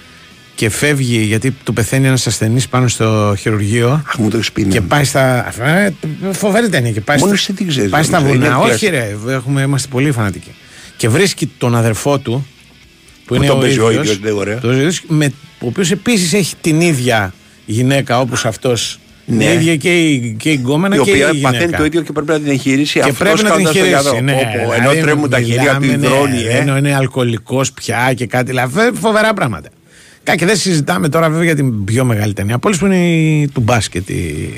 Και φεύγει γιατί του πεθαίνει ένας ασθενής πάνω στο χειρουργείο.
Αχ, μου το έχεις πει, ναι.
Και πάει στα. Ε, φοβερή ταινία. Και πάει
Μόνος
στα,
εσύ την ξέρεις,
Πάει στα
νομίζω, είναι
βουνά. Όχι,
κλασικό.
ρε, έχουμε, είμαστε πολύ φανατικοί. Και βρίσκει τον αδερφό του. Που,
Που
είναι
τον
ο
παίζει ο
ίδιος,
ίδιος, ναι, ωραία.
το ίδιος, με, ο οποίος επίσης έχει την ίδια γυναίκα όπως αυτός.
Ναι.
Η ίδια και η, και η γκόμενα
η
και η
οποία
γυναίκα.
παθαίνει το ίδιο και πρέπει να την εγχειρήσει
Και
αυτός
πρέπει να την
κάνοντας το
χειρίσει.
γιατρό.
Ναι,
Πω, πω,
δηλαδή,
ενώ τρέμουν τα χέρια του
μιλάμε,
υδρώνει,
ναι,
ε.
Ενώ είναι αλκοολικός πια και κάτι. Δηλαδή, φοβερά πράγματα. Κάτι και δεν συζητάμε τώρα βέβαια για την πιο μεγάλη ταινία από όλες που είναι η, του μπάσκετ. Η,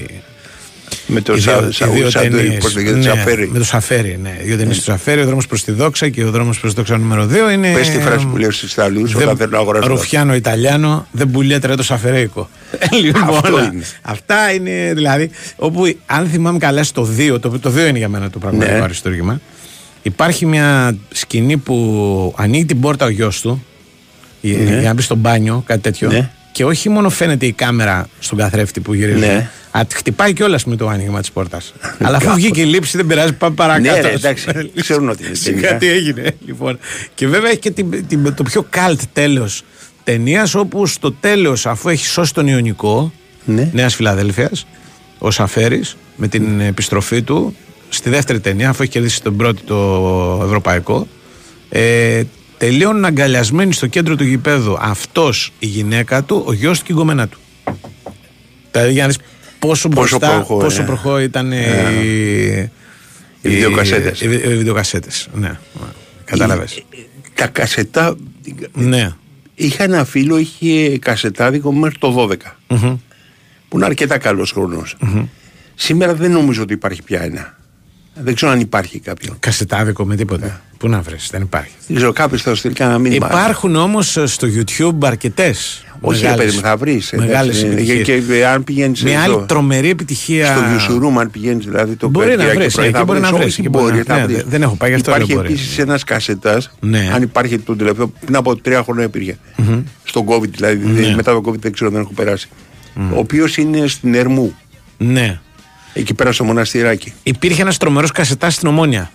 Με το
οι
Σα-
δύο-
Σα-
οι δύο
Σαντοή,
ταινίες.
πώς λέγεται,
Ναι,
Σαφέρι.
Με το Σαφέρι, ναι. Οι δύο ταινίες του Σαφέρι, ο δρόμος προς τη δόξα και ο δρόμος προς τη δόξα νούμερο 2 είναι.
Πες τη φράση που λέω στους Ιταλούς
δεν-
όταν θέλουν να αγοράσουν.
Ρουφιάνο Ιταλιάνο, δεν πουλιέται ρε το Σαφερέικο. *laughs* λοιπόν,
Αυτό είναι.
Αυτά είναι δηλαδή. Όπου αν θυμάμαι καλά στο 2, το, το 2 είναι για μένα το πραγματικό
Ναι.
αριστούργημα. Υπάρχει μια σκηνή που ανοίγει την πόρτα ο γιος του για-
Ναι.
για να μπεις στο μπάνιο, κάτι τέτοιο.
Ναι.
Και όχι μόνο φαίνεται η κάμερα στον καθρέφτη που γυρίζει.
Ναι.
Α, τη χτυπάει κιόλας με το άνοιγμα της πόρτας. *laughs* Αλλά αφού
Κάπως.
βγήκε η λήψη, δεν πειράζει, πάμε παρακάτω.
Ναι, ρε, εντάξει, ξέρουν ότι είναι
Σιγά
ταινία.
τι έγινε. Λοιπόν. Και βέβαια έχει και την, την- το πιο καλτ τέλος ταινίας, όπου στο τέλος, αφού έχει σώσει τον Ιωνικό
Ναι.
Νέας Φιλαδέλφιας, ο Σαφέρης, με την επιστροφή του, στη δεύτερη ταινία, αφού έχει κερδίσει τον πρώτο το ευρωπαϊκό, ε, τελείωναν αγκαλιασμένοι στο κέντρο του γηπέδου αυτός, η γυναίκα του, ο γιος του και η γκόμενά του. Δηλαδή για να δεις πόσο,
Πόσο
μπροστά,
προχώ,
πόσο
ναι.
προχώ ήταν οι,
Οι βιντεοκασέτες.
Οι, οι βιντεοκασέτες, ναι. Κατάλαβες.
Τα κασετά.
Ναι.
Είχα ένα φίλο, είχε κασετάδικο μέχρι το 12.
Μμμ.
Που είναι αρκετά καλός Σήμερα δεν νομίζω ότι υπάρχει πια ένα. Δεν ξέρω αν υπάρχει κάποιο.
Κασετάδικο με τίποτα. Πού να βρεις, δεν υπάρχει.
Δεν ξέρω, κάποιος θα σου στείλει κανένα μήνυμα.
Υπάρχουν όμως στο YouTube αρκετές
Όχι, ρε παιδί μου, θα βρεις.
Μεγάλες επιτυχίες.
Και, και αν πηγαίνεις.
Μια άλλη τρομερή επιτυχία.
Στο Γιουσουρούμ, αν πηγαίνεις δηλαδή το
Μπορεί να
Κυριακή
βρεις,
πρωί,
εκεί
θα
μπορεί να
βρεις,
βρεις,
όχι,
εκεί μπορεί
μπορεί,
να-
θα
ναι,
βρεις.
δεν- δεν έχω πάει, γι' αυτό
Υπάρχει
λέω μπορεί.
επίσης ένας κασετάς,
Ναι.
αν υπάρχει τον τελευταίο, πριν από τρία χρόνια υπήρχε.
Μμμ.
Στον COVID δηλαδή,
Ναι.
μετά το COVID δεν ξέρω, δεν έχω περάσει. Ο οποίος είναι στην Ερμού,
Ναι.
Εκεί πέρα στο μοναστηράκι.
Υπήρχε ένας τρομερός κασετάς στην Ομόνια.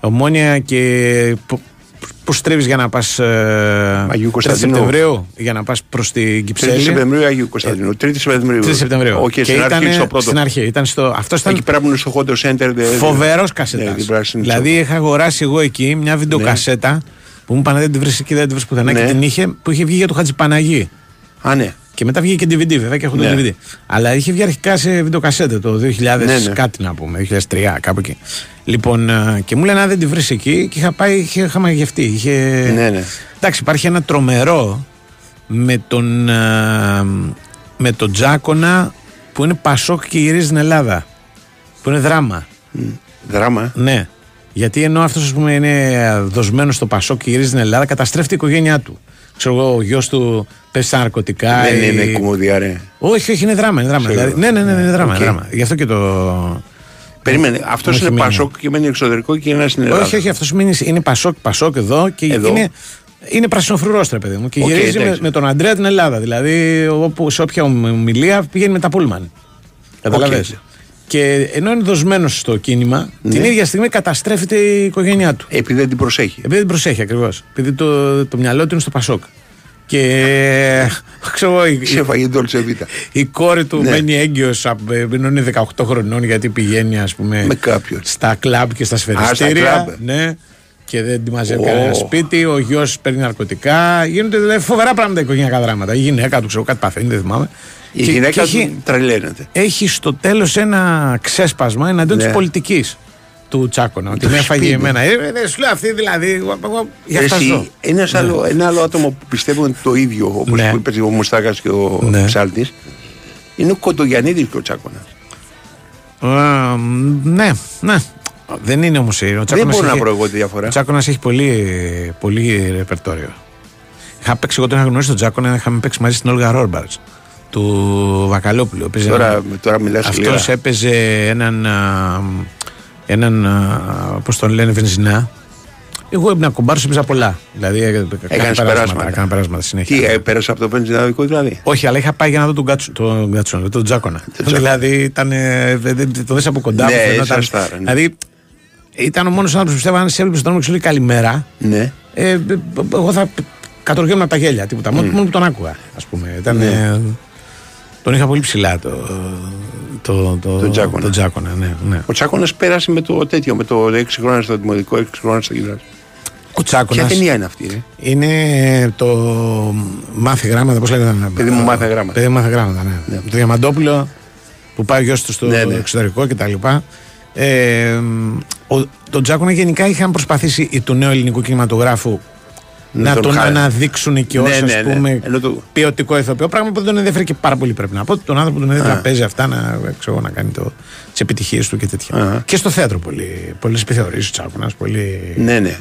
Ομόνια και. που- Που στρίβει για να πας.
Αγίου
3
Κωνσταντίνου.
Σεπτεμβρίου για να πας προς την
3
Κυψέλη.
Σεπτεμβρίου Αγίου Κωνσταντίνου. 3 Σεπτεμβρίου.
3 Σεπτεμβρίου.
Όχι, στην αρχή
ήτανε
στο πρώτο.
Στην αρχή. Ήταν στο, αυτός ήταν
Εκεί πέρα που είναι στο Hot Center. δε-
φοβερός
Ναι,
κασετάς.
την πράσινη
δηλαδή είχα αγοράσει εγώ εκεί μια βιντεοκασέτα που μου είπαν δεν τη βρεις εκεί, δεν τη βρεις πουθενά
Ναι.
και την είχε που είχε βγει για το Χατζηπαναγί.
Α, ναι.
Και μετά βγήκε και DVD, βέβαια και έχω το
Ναι.
DVD. Αλλά είχε βγει αρχικά σε βιντεοκασέτα το 2000
Ναι, ναι.
κάτι να πούμε, 2003, κάπου εκεί. Λοιπόν, ε, και μου λένε αν δεν τη βρεις εκεί και είχα πάει, είχε, είχα μαγευτεί. Είχε...
Ναι, ναι.
Εντάξει, υπάρχει ένα τρομερό με τον, ε, με τον Τζάκονα που είναι Πασόκ και γυρίζει στην Ελλάδα. Που είναι δράμα.
Δράμα.
Ναι. Γιατί ενώ αυτός ας πούμε είναι δοσμένος στο Πασόκ και γυρίζει στην Ελλάδα, καταστρέφεται η οικογένειά του. Ξέρω εγώ, ο γιος του πέσει στα ναρκωτικά.
Δεν
ή-
είναι κωμωδία, ρε.
όχι, όχι, είναι δράμα. Είναι δράμα.
Ξέρω.
Δηλαδή, ναι, ναι, ναι, είναι δράμα.
Οκ.
είναι δράμα. Γι' αυτό και το.
Περίμενε, αυτός
Μου
είναι
έχει μείνει.
Πασόκ και μένει εξωτερικό και είναι στην Ελλάδα.
Όχι, όχι, αυτός είναι, είναι Πασόκ, Πασόκ εδώ και
Εδώ.
είναι. Είναι πρασινοφρουρόστρα, παιδί μου. Και
Οκ,
γυρίζει με,
εντάξει.
με τον Αντρέα την Ελλάδα. Δηλαδή, όπου, σε όποια ομιλία πηγαίνει με τα πούλμαν. Καταλαβες.
Οκ.
Και ενώ είναι δοσμένος στο κίνημα, την ίδια στιγμή καταστρέφεται η οικογένειά του.
Ναι. Επειδή δεν την προσέχει.
Επειδή δεν προσέχει ακριβώς. Επειδή το, το μυαλό του είναι στο Πασόκ. Και ξέρω εγώ, η,
Σε έφαγε Dolce Vita.
η κόρη του
Ναι.
μένει έγκυος ενώ είναι 18 χρονών γιατί πηγαίνει ας πούμε
Με κάποιον.
στα κλαμπ και στα σφαιριστήρια.
κλαμπ.
ναι. Και δεν τη μαζεύει
Ω.
κανένα σπίτι. Ο γιος παίρνει ναρκωτικά. Γίνονται δηλαδή, φοβερά πράγματα οικογενειακά δράματα. Η γυναίκα του ξέρω κάτι παθαίνει, δεν θυμάμαι.
Η
Και-
γυναίκα
και έχει,
του τρελαίνεται.
έχει στο τέλος ένα ξέσπασμα εναντίον
Ναι.
της πολιτικής του Τσάκωνα. Ότι
Το
με έφαγε
σπίτι.
εμένα. Ε, ε, σου λέω αυτή δηλαδή. Εγώ, εγώ για αυτά
Εσύ,
ζω.
ένας άλλο, ένα άλλο άτομο που πιστεύω είναι το ίδιο, όπως
Ναι.
που είπε ο Μουστάκας και ο
Ναι.
ναι. Ψάλτης, είναι ο Κοντογιαννίδη και ο Τσάκονα.
Ε, ναι, ναι. Δεν είναι όμως.
Δεν μπορώ να βρω εγώ τη διαφορά.
Ο Τσάκονα έχει πολύ, πολύ ρεπερτόριο. Είχα παίξει εγώ τον είχα γνωρίσει τον Τσάκονα, είχαμε παίξει μαζί στην Όλγα Ρόρμπαρτ του Βακαλόπουλου. Έπαιζε
Τώρα,
έναν-
τώρα μιλάς
αυτός
σκληρά.
έπαιζε έναν. Α, έναν πώς τον λένε, βενζινά. Εγώ ήμουν κομπάρο, έπαιζα πολλά. Δηλαδή, έκανα
Έκανες περάσματα.
Έκανα περάσματα συνέχεια.
Τι, ε, πέρασε από το βενζινάδικο δηλαδή.
Όχι, αλλά είχα πάει για να δω τον Γκάτσο, τον, Γκάτσο, τον Τζάκονα.
Τζάκονα.
δηλαδή ήταν. ε, δεν- δεν- Το δες από κοντά.
Ναι,
μου, φαινόταν-
σαν στάρα, ναι.
Δηλαδή ήταν ο μόνος άνθρωπος που πιστεύω αν σε έβλεπες στον δρόμο και σου λέει καλημέρα.
Ναι.
Ε, ε, εγώ θα κατοργέμουν από τα γέλια. Τίποτα. Μόνο, μόνο που τον άκουγα. Α πούμε. Ήταν,
Ναι.
ε, τον είχα πολύ ψηλά το, το, το,
Τον Τζάκονα.
τον Τζάκονα, ναι, ναι.
Ο Τσάκονα πέρασε με το τέτοιο, με το 6 χρόνια στο δημοτικό, 6 χρόνια στο γυμνάσιο.
Ο Τσάκονας
Ποια ταινία είναι αυτή, ρε.
είναι το μάθε γράμματα, πώς λέγεται.
Παιδί μου μάθε γράμματα.
Παιδί μου μάθε γράμματα, ναι. Το Διαμαντόπουλο που πάει ο γιος του στο
Ναι, ναι.
εξωτερικό κτλ. Ε, ο, τον Τζάκονα γενικά είχαν προσπαθήσει οι του νέου ελληνικού κινηματογράφου
Να
να
τον
τον
χάρη.
αναδείξουν και
Ναι,
ως
ναι,
ας
ναι.
πούμε
Ενώ το-
ποιοτικό ηθοποιό. Πράγμα που δεν τον ενδιαφέρει και πάρα πολύ πρέπει να πω. Τον άνθρωπο τον ενδιαφέρει να παίζει αυτά, να, ξέρω, να κάνει το, τις επιτυχίες του και τέτοια.
Α.
Και στο θέατρο πολύ. Πολλέ επιθεωρήσει ο Τσάκονα. Πολύ.
Ναι, ναι. ναι.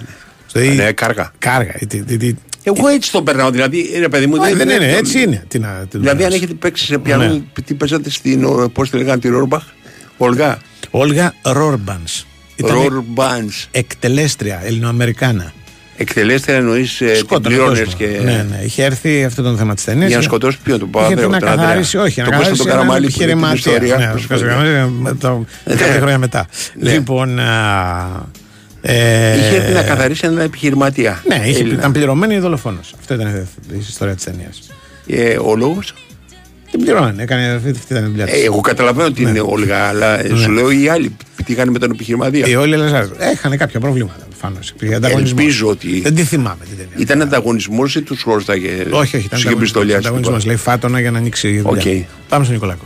Στο-
Ναι, κάργα.
Κάργα. Τι- τι- τι-
Εγώ έτσι το περνάω. Δηλαδή, ρε παιδί μου.
Όχι, δεν είναι, έτσι είναι. Τι να, τι να
Δηλαδή, αν
πεις.
έχετε παίξει σε πιανό,
Ναι.
τι παίζατε στην. Πώς τη λέγανε τη Ρόρμπαχ, Ολγά.
Όλγα Ρόρμπανς.
Ρόρμπανς.
εκτελέστρια Ελληνοαμερικάνα.
Εκτελέστερα εννοείς
Σκότωνες
πλήρωνε
κόσμο.
και.
Ναι, ναι. Είχε έρθει αυτό το θέμα της ταινίας.
Για να σκοτώσει ποιον, τον
Είχε έρθει
Παπαδρέο,
να
τον Ανδρέα.
καθαρίσει, όχι, να
Τον Κώστα
καθαρίσει
τον
έναν
Καραμάλη που είπε την
επιχειρηματία.
ιστορία.
Ναι, τον Κώστα Καραμάλη, με το- κάποια χρόνια μετά.
Ναι.
Λοιπόν. α, ε,
Είχε έρθει να καθαρίσει έναν επιχειρηματία.
Ναι, είχε,
Έλληνα.
ήταν πληρωμένη δολοφόνος. Αυτό ήταν η ιστορία της ταινίας.
Ε, ο λόγος;
Την πληρώνανε, έκανε αυτή αυτή ήταν η δουλειά της.
Ε, εγώ καταλαβαίνω ότι είναι Όλγα, αλλά ε, σου
Ναι.
λέω οι άλλοι τι είχαν με τον επιχειρηματία.
Οι όλοι Λαζάρου είχαν κάποια προβλήματα. Προφανώς.
Ελπίζω ότι.
Δεν τη θυμάμαι την ταινία.
Ήταν ανταγωνισμός ή τους χώσταγε.
Όχι, όχι, ήταν
Τους είχε πιστολιάσει.
ανταγωνισμός. Λέει φά' τονα για να ανοίξει η δουλειά.
Οκ.
Πάμε στον Νικολάκο.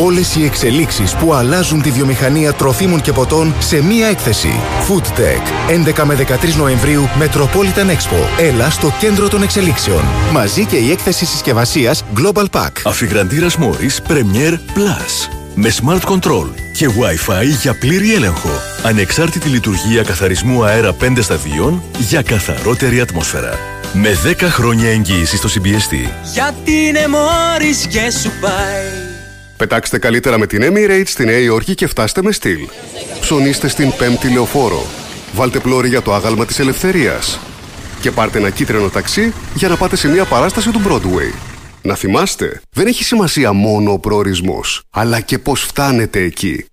Όλες οι εξελίξεις που αλλάζουν τη βιομηχανία τροφίμων και ποτών σε μία έκθεση. Food Tech. 11 με 13 Νοεμβρίου Metropolitan Expo. Έλα στο κέντρο των εξελίξεων. Μαζί και η έκθεση συσκευασίας Global Pack.
Αφιγραντήρας Morris Premier Plus. Με Smart Control και Wi-Fi για πλήρη έλεγχο. Ανεξάρτητη λειτουργία καθαρισμού αέρα 5 σταδίων για καθαρότερη ατμόσφαιρα. Με 10 χρόνια εγγύηση στο CBST.
Γιατί είναι μόρις και σου πάει
Πετάξτε καλύτερα με την Emirates στη Νέα Υόρκη και φτάστε με στυλ. Ψωνίστε στην πέμπτη λεωφόρο. Βάλτε πλώρη για το άγαλμα της ελευθερίας. Και πάρτε ένα κίτρινο ταξί για να πάτε σε μια παράσταση του Broadway. Να θυμάστε, δεν έχει σημασία μόνο ο προορισμός, αλλά και πώς φτάνετε εκεί.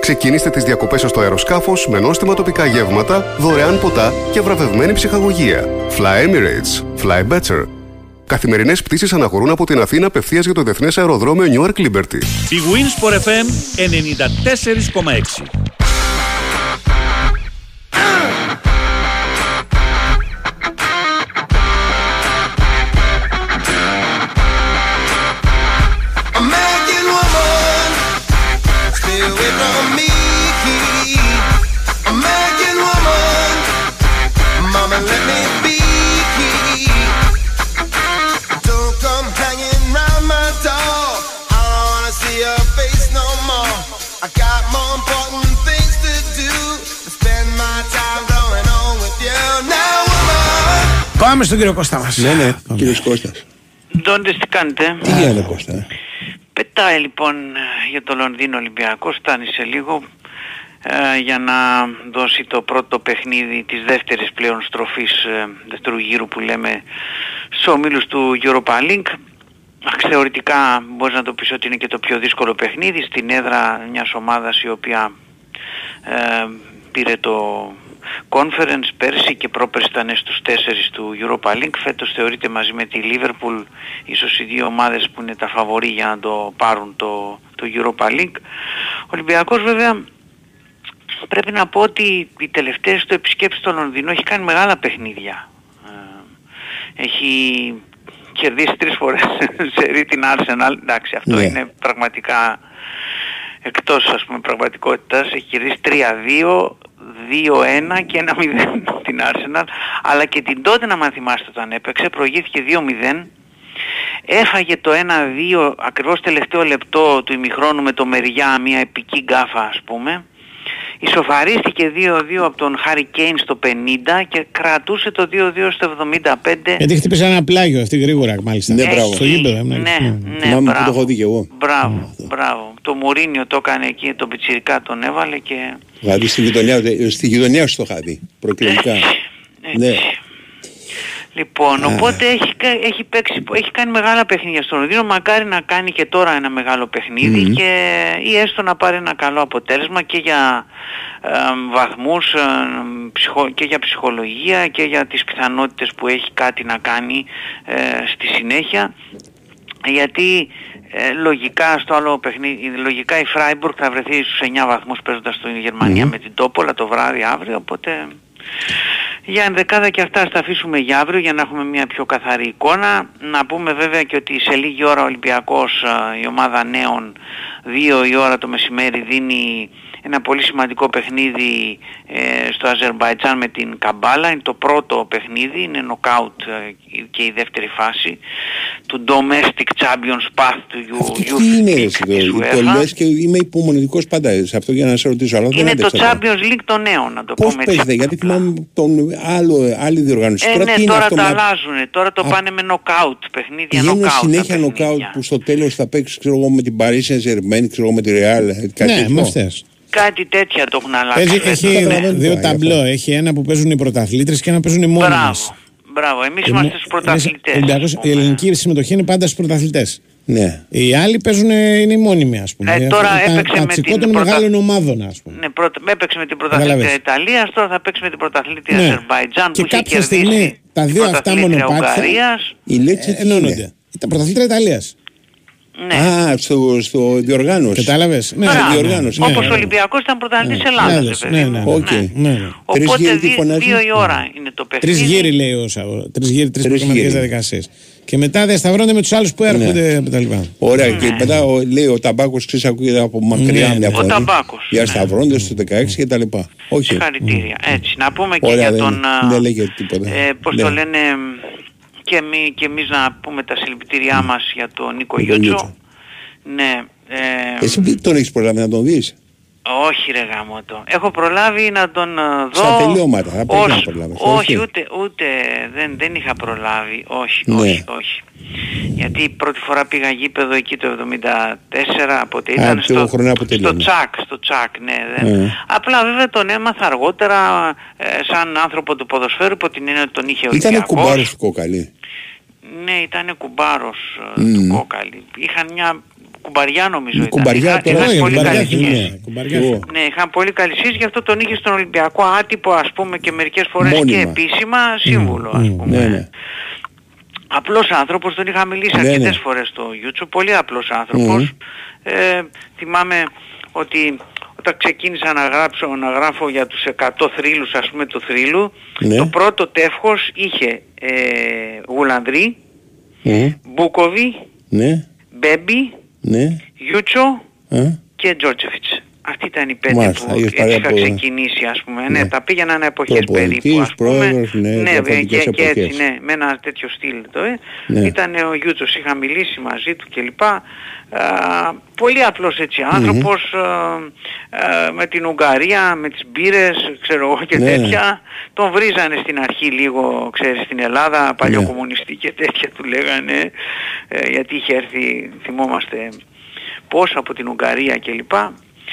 Ξεκινήστε τις διακοπές σας στο αεροσκάφος με νόστιμα τοπικά γεύματα, δωρεάν ποτά και βραβευμένη ψυχαγωγία. Fly Emirates. Fly better. Καθημερινές πτήσεις αναχωρούν από την Αθήνα απευθείας για το Διεθνές Αεροδρόμιο Newark Liberty.
Η Winsport FM 94,6.
Πάμε στον κύριο Κώστα μας.
Ναι, ναι, κύριος Κώστας.
Ντόντες τι κάνετε;
Τι γίνεται Κώστα. ε;
Πετάει λοιπόν ε, για το Λονδίνο Ολυμπιακός, φτάνει σε λίγο ε, για να δώσει το πρώτο παιχνίδι της δεύτερης πλέον στροφής ε, δεύτερου γύρου που λέμε στους ομίλους του Europa League. Αχ, Θεωρητικά μπορείς να το πεις ότι είναι και το πιο δύσκολο παιχνίδι στην έδρα μιας ομάδας η οποία ε, πήρε το conference πέρσι και πρόπερσι ήταν στους τέσσερις του Europa League. Φέτος θεωρείται μαζί με τη Liverpool ίσως οι δύο ομάδες που είναι τα φαβορή για να το πάρουν το, το Europa League. Ο Ολυμπιακός βέβαια πρέπει να πω ότι οι τελευταίες του επισκέψεις στο Λονδίνο έχει κάνει μεγάλα παιχνίδια. Ε, έχει κερδίσει τρεις φορές *laughs* σε ρί την Arsenal. Εντάξει, αυτό
Ναι.
είναι πραγματικά εκτός ας πούμε πραγματικότητας. Έχει κερδίσει 3-2, 2-1 και 1-0 *laughs* την Arsenal. Αλλά και την τότε να αν θυμάστε όταν έπαιξε προηγήθηκε 2-0. Έφαγε το 1-2 ακριβώς τελευταίο λεπτό του ημιχρόνου με το Μεριά, μια επική γκάφα ας πούμε. Ισοφαρίστηκε 2-2 από τον Χάρι Κέιν στο 50 και κρατούσε το 2-2 στο 75.
Γιατί χτύπησε ένα πλάγιο αυτή γρήγορα μάλιστα.
Ναι, μπράβο.
Στο γήπεδο. ε,
Ναι,
μάλιστα.
ναι,
Θυμάμαι που το
μπράβο.
έχω δει και εγώ.
Μπράβο, μπράβο. Το Μουρίνιο το έκανε εκεί, τον Πιτσιρικά τον έβαλε και...
Δηλαδή στη γειτονιά, στη γειτονιά σου το είχα δει. Προκλητικά. Ναι.
Λοιπόν, οπότε έχει, κα- έχει, παίξει, έχει κάνει μεγάλα παιχνίδια στο Λονδίνο. Μακάρι να κάνει και τώρα ένα μεγάλο παιχνίδι
Μμμ.
και, ή έστω να πάρει ένα καλό αποτέλεσμα και για ε, βαθμούς ε, ψυχο- και για ψυχολογία και για τις πιθανότητες που έχει κάτι να κάνει ε, στη συνέχεια γιατί ε, λογικά στο άλλο παιχνίδι, λογικά η Φράιμπουργκ θα βρεθεί στους 9 βαθμούς παίζοντας στην Γερμανία
Μμμ.
με την Τόπολα το βράδυ αύριο, οπότε για ενδεκάδα και αυτά ας τα αφήσουμε για αύριο για να έχουμε μια πιο καθαρή εικόνα. Να πούμε βέβαια και ότι σε λίγη ώρα ο Ολυμπιακός, α, η ομάδα νέων, 2 η ώρα το μεσημέρι δίνει ένα πολύ σημαντικό παιχνίδι ε, στο Αζερμπαϊτζάν με την Καμπάλα. Είναι το πρώτο παιχνίδι, είναι νοκάουτ ε, και η δεύτερη φάση του Domestic Champions Path του U-
Αυτό
Youth
τι είναι
League
εσύ,
της
το,
UEFA.
το λες και είμαι υπομονετικός πάντα σε αυτό για να σε ρωτήσω. Αλλά δεν
Είναι το
άντεξα.
Champions League των νέων, να το
Πώς
πούμε έτσι.
παίζετε, γιατί θυμάμαι τον άλλο, άλλη διοργάνωση.
Ε,
τώρα
ναι,
τι είναι
τώρα
αυτό
τα
με-
αλλάζουν. Τώρα το
Α,
πάνε με νοκάουτ, παιχνίδια
Πηγαίνουν
νοκάουτ.
συνέχεια
τα
νοκάουτ
παιχνίδια.
που στο τέλος θα παίξεις ξέρω εγώ, με την Paris Saint-Germain, ξέρω εγώ, με τη Real. Κάτι
Ναι,
τέτοιο.
με αυτές.
Κάτι τέτοια το έχουν αλλάξει.
Παίζει,
φέτος.
έχει
Καταλαβαίνω
δύο
τώρα, γι' αυτό.
ταμπλό. Έχει ένα που παίζουν οι πρωταθλήτρες και ένα που παίζουν οι μόνιμες.
Μπράβο. Μπράβο. Εμείς
Και
είμαστε
μο-
στους πρωταθλητές.
εμείς- ο
ας
Ολυμπιακός, η
πούμε.
ελληνική συμμετοχή είναι πάντα στους πρωταθλητές.
Ναι.
Οι άλλοι παίζουν, είναι οι μόνιμοι, ας πούμε.
Ε, τώρα
τα,
έπαιξε
τα
με
τσικό
την
των
πρωτα-
μεγάλων ομάδων, ας πούμε.
Ναι, πρώτα, έπαιξε με την πρωταθλήτρια
Καταλαβες.
Ιταλίας, τώρα θα παίξει με την πρωταθλήτρια
Ναι.
Αζερβαϊτζάν
Και
που είχε
κάποια
κερδίσει
στιγμή τα
την
δύο αυτά
πρωταθλήτρια
μονοπάτια
Ουγγαρίας.
Η Λέτσε
ε,
τι
ενώνονται.
είναι;
Τα πρωταθλήτρια Ιταλίας.
Ναι.
Α, στο, στο διοργάνωση.
Κατάλαβες; Ναι,
Μπράβο.
ναι,
διοργάνωση.
Όπως
ναι.
ο Ολυμπιακός ήταν πρωταθλητής
Ναι,
Ελλάδας,
ναι,
ρε παιδί
ναι,
μου.
ναι,
Οκ.
ναι, ναι.
Τρεις
Οπότε
γύρι τι
δι-
φωνάζει;
δύο η ώρα είναι το
Τρεις
παιχνίδι.
γύρι λέει ο Σαββό. Τρεις γύρι, τρεις
Τρεις
προγραμματικέ
γύρι.
διαδικασίες. Και μετά διασταυρώνται με τους άλλους που έρχονται κτλ.
Ωραία, και μετά ο, λέει ο ταμπάκος ξέρεις, ακούγεται από μακριά
Ναι,
μια
ναι.
φωνή.
Ο ταμπάκος,
Για
ναι.
σταυρώντε στο 16 και τα λοιπά. Όχι.
Συγχαρητήρια. Έτσι, να πούμε και
Ωραία,
για
δεν,
τον... α,
δεν λέγεται τίποτα.
ε, πώς
Ναι.
το λένε, και, εμεί, και εμείς να πούμε τα συλληπιτήριά μας για τον Νίκο
Νίκο
Γιούτσο.
Γιούτσο.
Ναι. Ε,
Εσύ τι τον έχεις προλάβει να τον δεις.
Όχι ρε γαμώτο. Έχω προλάβει να τον ε, δω...
Στα τελειώματα, θα πρέπει
ως-
να προλάβεις,
Όχι,
όχι.
ούτε, ούτε δεν, δεν είχα προλάβει. Όχι,
Ναι.
όχι, όχι. Γιατί η πρώτη φορά πήγα γήπεδο εκεί το 74, οπότε
Α,
ήταν
το
στο,
χρονιά που
στο
τελειώνεις.
τσακ, στο τσακ, ναι. Δεν.
Ε.
Απλά βέβαια τον έμαθα αργότερα ε, σαν άνθρωπο του ποδοσφαίρου, υπό την έννοια ότι τον είχε ο
Ήταν
Ολυμπιακός.
κουμπάρος του κόκαλη.
Ναι, ήταν κουμπάρος ε,
Μμμ.
του κόκαλη. Είχαν μια κουμπαριά νομίζω ήταν.
κουμπαριά
Είχα-
τώρα,
είχαν
όχι,
πολύ
κουμπαριά
καλή
είναι,
σχέση.
ναι, κουμπαριά είναι.
Ναι, είχαν πολύ καλή σχέση, γι' αυτό τον είχε στον Ολυμπιακό άτυπο ας πούμε και μερικές φορές
Μόνιμα.
και επίσημα σύμβουλο ας πούμε.
Ναι, ναι.
Απλός άνθρωπος, τον είχα μιλήσει
Ναι,
αρκετές
ναι.
φορές στο YouTube, πολύ απλός άνθρωπος. Ε, θυμάμαι ότι όταν ξεκίνησα να, γράψω, να γράφω για τους 100 θρύλους ας πούμε του θρύλου,
Ναι.
το πρώτο τεύχος είχε ε, Γουλανδρή,
Μμ.
Μπούκοβι,
Ναι,
Μπέμπι,
ναι.
Γιούτσο
Α,
και Τζόρτζεφιτς. Αυτοί ήταν οι πέντε
Μάλιστα,
που
είχες
έτσι
πάρει
είχα
από-
ξεκινήσει ας πούμε. Ναι,
Ναι.
τα πήγαιναν εποχές
Προπονητής,
περίπου ας πούμε.
πρόεδρος, ναι,
ναι και,
διαφορετικές
και έτσι
εποχές.
ναι, με ένα τέτοιο στυλ το ε.
Ναι.
Ήταν ο Γιούτσος, είχα μιλήσει μαζί του κλπ. Α, πολύ απλός έτσι άνθρωπος, α, α, με την Ουγγαρία, με τις μπύρες, ξέρω εγώ και
Ναι.
τέτοια. Τον βρίζανε στην αρχή λίγο, ξέρεις, στην Ελλάδα, παλιοκομμουνιστή και τέτοια του λέγανε, ε, γιατί είχε έρθει, θυμόμαστε, πώς από την Ουγγαρία κλπ.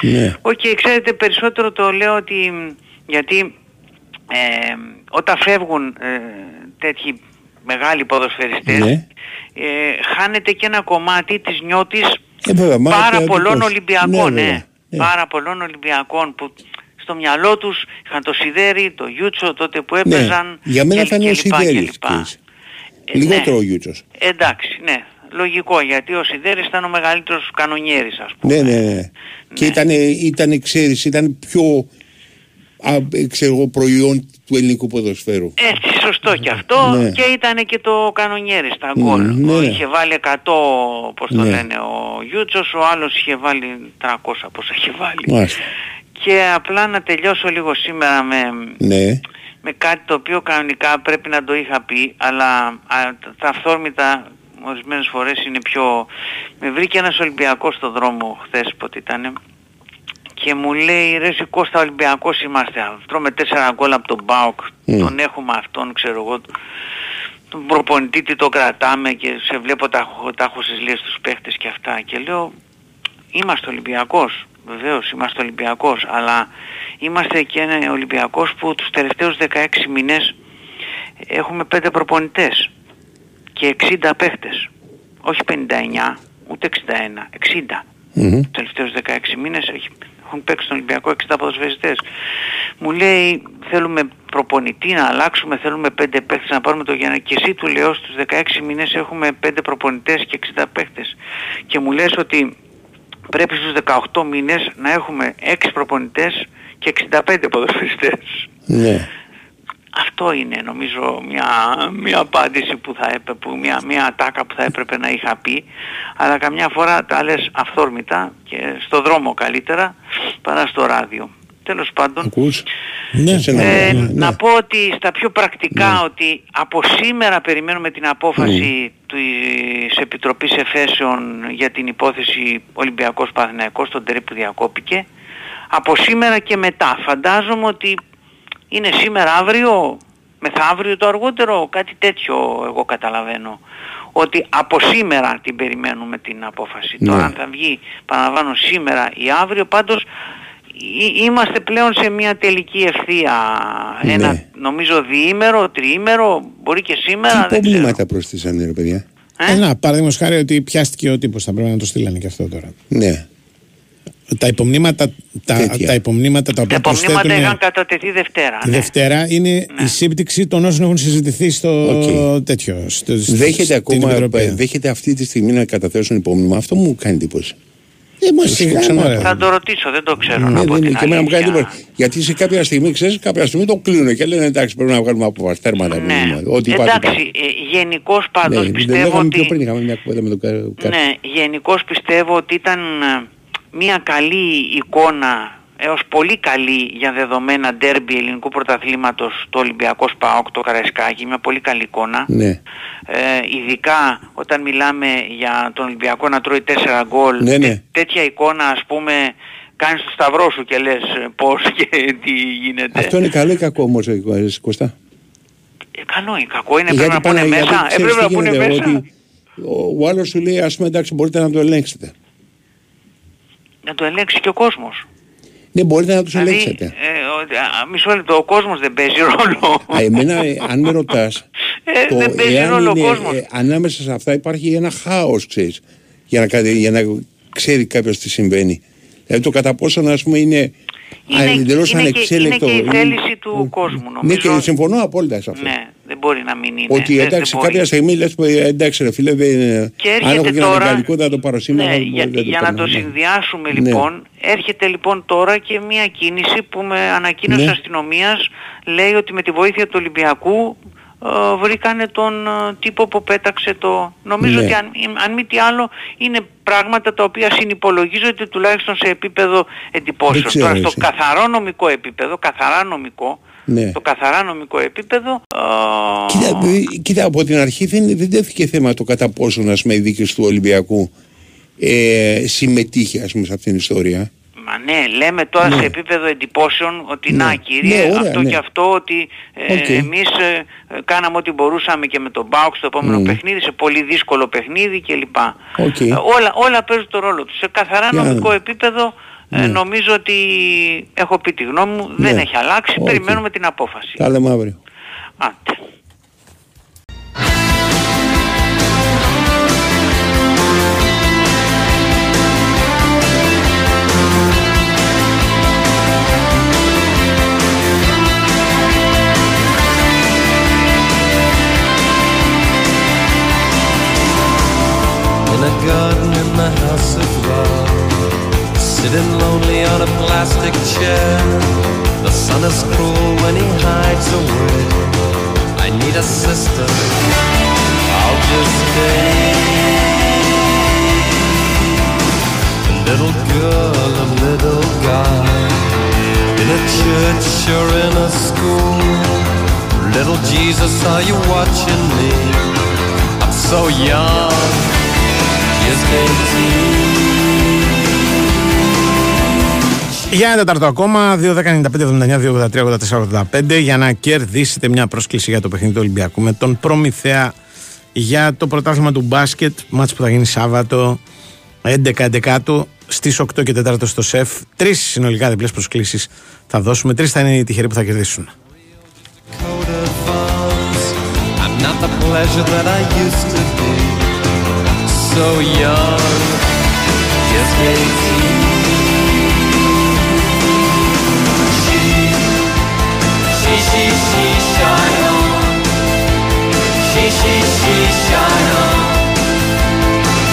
Ναι.
Οκ, ξέρετε περισσότερο το λέω ότι γιατί ε, όταν φεύγουν ε, τέτοιοι μεγάλοι ποδοσφαιριστές
Ναι.
ε, χάνεται και ένα κομμάτι της νιώτης
Ε, βέβαια, μα
πάρα
και
πολλών
αντικός.
Ολυμπιακών,
Ναι,
ναι,
βέβαια, ναι.
Πάρα πολλών Ολυμπιακών που στο μυαλό τους είχαν το Σιδέρι, το Γιούτσο τότε που
Ναι.
έπαιζαν
Για μένα
και-
θα είναι ο
και λοιπά,
Σιδέρης.
και λοιπά.
ξέρεις.
Ε,
Λιγότερο
ναι.
ο Γιούτσος.
Εντάξει, ναι. Λογικό, γιατί ο Σιδέρης ήταν ο μεγαλύτερος κανονιέρης, ας πούμε.
Ναι, ναι, ναι. Και ήταν, ήταν, ξέρεις, ήταν πιο α, ε, ξέρω εγώ, προϊόν του ελληνικού ποδοσφαίρου.
Έτσι, σωστό και αυτό.
Ναι.
Και ήταν και το κανονιέρι στα
Μμ,
γκολ.
ναι,
Ο
ναι.
Είχε βάλει 100, πώς το
Ναι.
λένε, ο Γιούτσος, ο άλλος είχε βάλει 300, πώς είχε βάλει.
Μάλιστα.
Και απλά να τελειώσω λίγο σήμερα με,
Ναι.
με κάτι το οποίο κανονικά πρέπει να το είχα πει, αλλά α, τα αυθόρμητα ορισμένες φορές είναι πιο... Με βρήκε ένας Ολυμπιακός στο δρόμο χθες πότε ήτανε και μου λέει ρε εσύ Κώστα Ολυμπιακός είμαστε, τρώμε τέσσερα γκολ από τον Μπάουκ,
Μμ.
τον έχουμε αυτόν ξέρω εγώ, τον προπονητή τι το κρατάμε και σε βλέπω τα, έχω- τα έχω στις λίες τους παίχτες και αυτά και λέω είμαστε Ολυμπιακός, βεβαίως είμαστε Ολυμπιακός, αλλά είμαστε και ένα Ολυμπιακός που τους τελευταίους 16 μήνες έχουμε 5 προπονητές και 60 παίχτες. Όχι 59, ούτε 61, 60.
Μμμ.
Τους τελευταίους 16 μήνες έχει- έχουν παίξει στον Ολυμπιακό 60 ποδοσφαιριστές. Μου λέει θέλουμε προπονητή να αλλάξουμε, θέλουμε 5 παίχτες να πάρουμε το Γιάννη και εσύ του λέω στους 16 μήνες έχουμε 5 προπονητές και 60 παίχτες και μου λες ότι πρέπει στους 18 μήνες να έχουμε 6 προπονητές και 65 ποδοσφαιριστές.
Ναι.
Αυτό είναι νομίζω μια, μια απάντηση που θα έπρεπε, που μια, μια ατάκα που θα έπρεπε να είχα πει αλλά καμιά φορά τα λες αυθόρμητα και στο δρόμο καλύτερα παρά στο ράδιο. Τέλος πάντων,
Ακούς;
Ναι.
Σε ένα-
ε,
ναι, ναι.
να πω ότι στα πιο πρακτικά ότι από σήμερα περιμένουμε την απόφαση της Επιτροπής Εφέσεων για την υπόθεση Ολυμπιακός Παναθηναϊκός, τον τερί που διακόπηκε. Από σήμερα και μετά. Φαντάζομαι ότι είναι σήμερα αύριο, μεθαύριο το αργότερο, κάτι τέτοιο εγώ καταλαβαίνω. Ότι από σήμερα την περιμένουμε την απόφαση.
Ναι.
Τώρα αν θα βγει, παραλαμβάνω σήμερα ή αύριο, πάντως Εί- Είμαστε πλέον σε μια τελική ευθεία.
Ναι.
Ένα νομίζω διήμερο, τριήμερο, μπορεί και σήμερα.
Τι
δεν ξέρω.
προβλήματα προσθέσανε ρε παιδιά;
Ε, να, παραδείγματος χάρη ότι πιάστηκε ο τύπος. Θα πρέπει να το στείλανε και αυτό τώρα.
Ναι.
Τα υπομνήματα τα,
Τέτοια.
τα, υπομνήματα τα οποία
Τα υπομνήματα
προσθέτουν
είχαν κατατεθεί Δευτέρα.
τη
ναι.
Δευτέρα είναι η σύμπτυξη των όσων έχουν συζητηθεί στο
Οκ.
τέτοιο. Στο, στο-
Δέχεται
στην
ακόμα,
Επιτροπή.
δέχεται αυτή τη στιγμή να καταθέσουν υπόμνημα. Αυτό μου κάνει εντύπωση.
Ε, μα
σου
σιγά,
ξανά-
μωρέ.
Θα το ρωτήσω, δεν το ξέρω
Ναι,
να πω
δεν
την
είναι και εμένα μου κάνει
αλήθεια.
εντύπωση. Γιατί σε κάποια στιγμή, ξέρεις, κάποια στιγμή το κλείνουν και λένε εντάξει, πρέπει να βγάλουμε από τέρματα.
Ναι.
Ό,τι υπάρχει.
Εντάξει, ε, γενικώς πάντως
Ναι, δεν
πιστεύω
λέγαμε πιο
ότι...
πριν, είχαμε μια κουβέντα με τον Κα- Κα-
Ναι, γενικώς πιστεύω ότι ήταν ε, μια καλή εικόνα έως πολύ καλή για δεδομένα ντέρμπι ελληνικού πρωταθλήματος το Ολυμπιακός ΣΠΑΟΚ, το Καραϊσκάκι, μια πολύ καλή εικόνα.
Ναι.
Ε, ειδικά όταν μιλάμε για τον Ολυμπιακό να τρώει 4 γκολ,
Ναι, ναι.
τέ- τέτοια εικόνα ας πούμε κάνεις το σταυρό σου και λες ε, πώς *laughs* και τι γίνεται.
Αυτό είναι καλό ή κακό όμως, Κωστά.
Ε, καλό ή κακό είναι,
Γιατί
πρέπει να πούνε
πάνε- γιατί
μέσα. Ε,
ξέρεις
πρέπει να
τι
πούνε
γίνεται,
μέσα.
ότι ο, ο άλλος σου λέει, ας πούμε, εντάξει, μπορείτε να το ελέγξετε.
Να το ελέγξει και ο κόσμος.
Ναι, μπορείτε να τους
Δηλαδή,
ελέγξετε.
ε, ο- α, μισό λεπτό, ο κόσμος δεν παίζει ρόλο.
Α, εμένα, ε, αν με ρωτάς, *laughs*
Ε, δεν παίζει ρόλο ο κόσμος.
ανάμεσα σε αυτά υπάρχει ένα χάος, ξέρεις, για να, κα- για να ξέρει κάποιος τι συμβαίνει. Δηλαδή το κατά πόσο, ας πούμε, είναι,
Είναι-
εντελώς
είναι και-
ανεξέλεκτο.
είναι και η θέληση του κόσμου,
Ναι,
νομίζω.
και συμφωνώ απόλυτα σε αυτό.
Ναι, δεν μπορεί να μην είναι.
Ότι
Δεν-
εντάξει,
δεν μπορεί.
κάποια στιγμή λες «Ε, εντάξει ρε φίλε, δεν,
Και
αν
έρχεται
έχω και ένα
τώρα-
γαλλικό θα το πάρω σήμερα.
Ναι,
θα-
για,
δεν
για να
παίρνω,
το
ναι.
συνδυάσουμε
Ναι.
λοιπόν, έρχεται λοιπόν τώρα και μια κίνηση που με ανακοίνωση
Ναι.
αστυνομίας λέει ότι με τη βοήθεια του Ολυμπιακού ε, βρήκανε τον ε, τύπο που πέταξε το... Νομίζω
Ναι.
ότι αν, αν μη τι άλλο είναι πράγματα τα οποία συνυπολογίζονται τουλάχιστον σε επίπεδο εντυπώσεων.
Δεν ξέρω
Τώρα στο
εσύ.
καθαρό νομικό επίπεδο, καθαρά νομικό,
Ναι.
το καθαρά νομικό επίπεδο ε,
Κοίτα, δη- κοίτα, από την αρχή δεν, δεν τέθηκε θέμα το κατά πόσο ας πούμε, η δίκη του Ολυμπιακού ε, συμμετείχε ας πούμε, σε αυτήν την ιστορία.
Μα ναι, λέμε τώρα
Ναι.
σε επίπεδο εντυπώσεων ότι
Ναι.
να κύριε,
Ναι, ωραία,
αυτό
ναι.
και αυτό ότι ε,
Οκ.
εμείς ε, ε, κάναμε ό,τι μπορούσαμε και με τον ΠΑΟΚ στο επόμενο
Μμ.
παιχνίδι, σε πολύ δύσκολο παιχνίδι κλπ.
Οκ.
Ε, όλα, όλα παίζουν το ρόλο τους. Σε καθαρά
Για να
νομικό
δούμε.
επίπεδο ε,
Ναι.
νομίζω ότι έχω πει τη γνώμη μου, δεν
Ναι.
έχει αλλάξει,
Οκ.
περιμένουμε την απόφαση.
Τα λέμε αύριο.
Άντε.
In a garden in the house of love. Sitting lonely on a plastic chair. The sun is cruel when he hides away. I need a sister. I'll just stay A little girl, a little guy. In a church or in a school. Little Jesus, are you watching me? I'm so young. Just 18
Για ένα τετάρτο ακόμα, 2.195.79.283.84.85 για να κερδίσετε μια πρόσκληση για το παιχνίδι του Ολυμπιακού με τον Προμηθέα για το πρωτάθλημα του μπάσκετ, μάτς που θα γίνει Σάββατο 11-11 στις 8 και 4 στο ΣΕΦ. Τρεις συνολικά διπλές προσκλήσεις θα δώσουμε, τρεις θα είναι οι τυχεροί που θα κερδίσουν.
I'm not the pleasure that I used to be So young Just 18 She, she, she, shine on She, she, she, shine on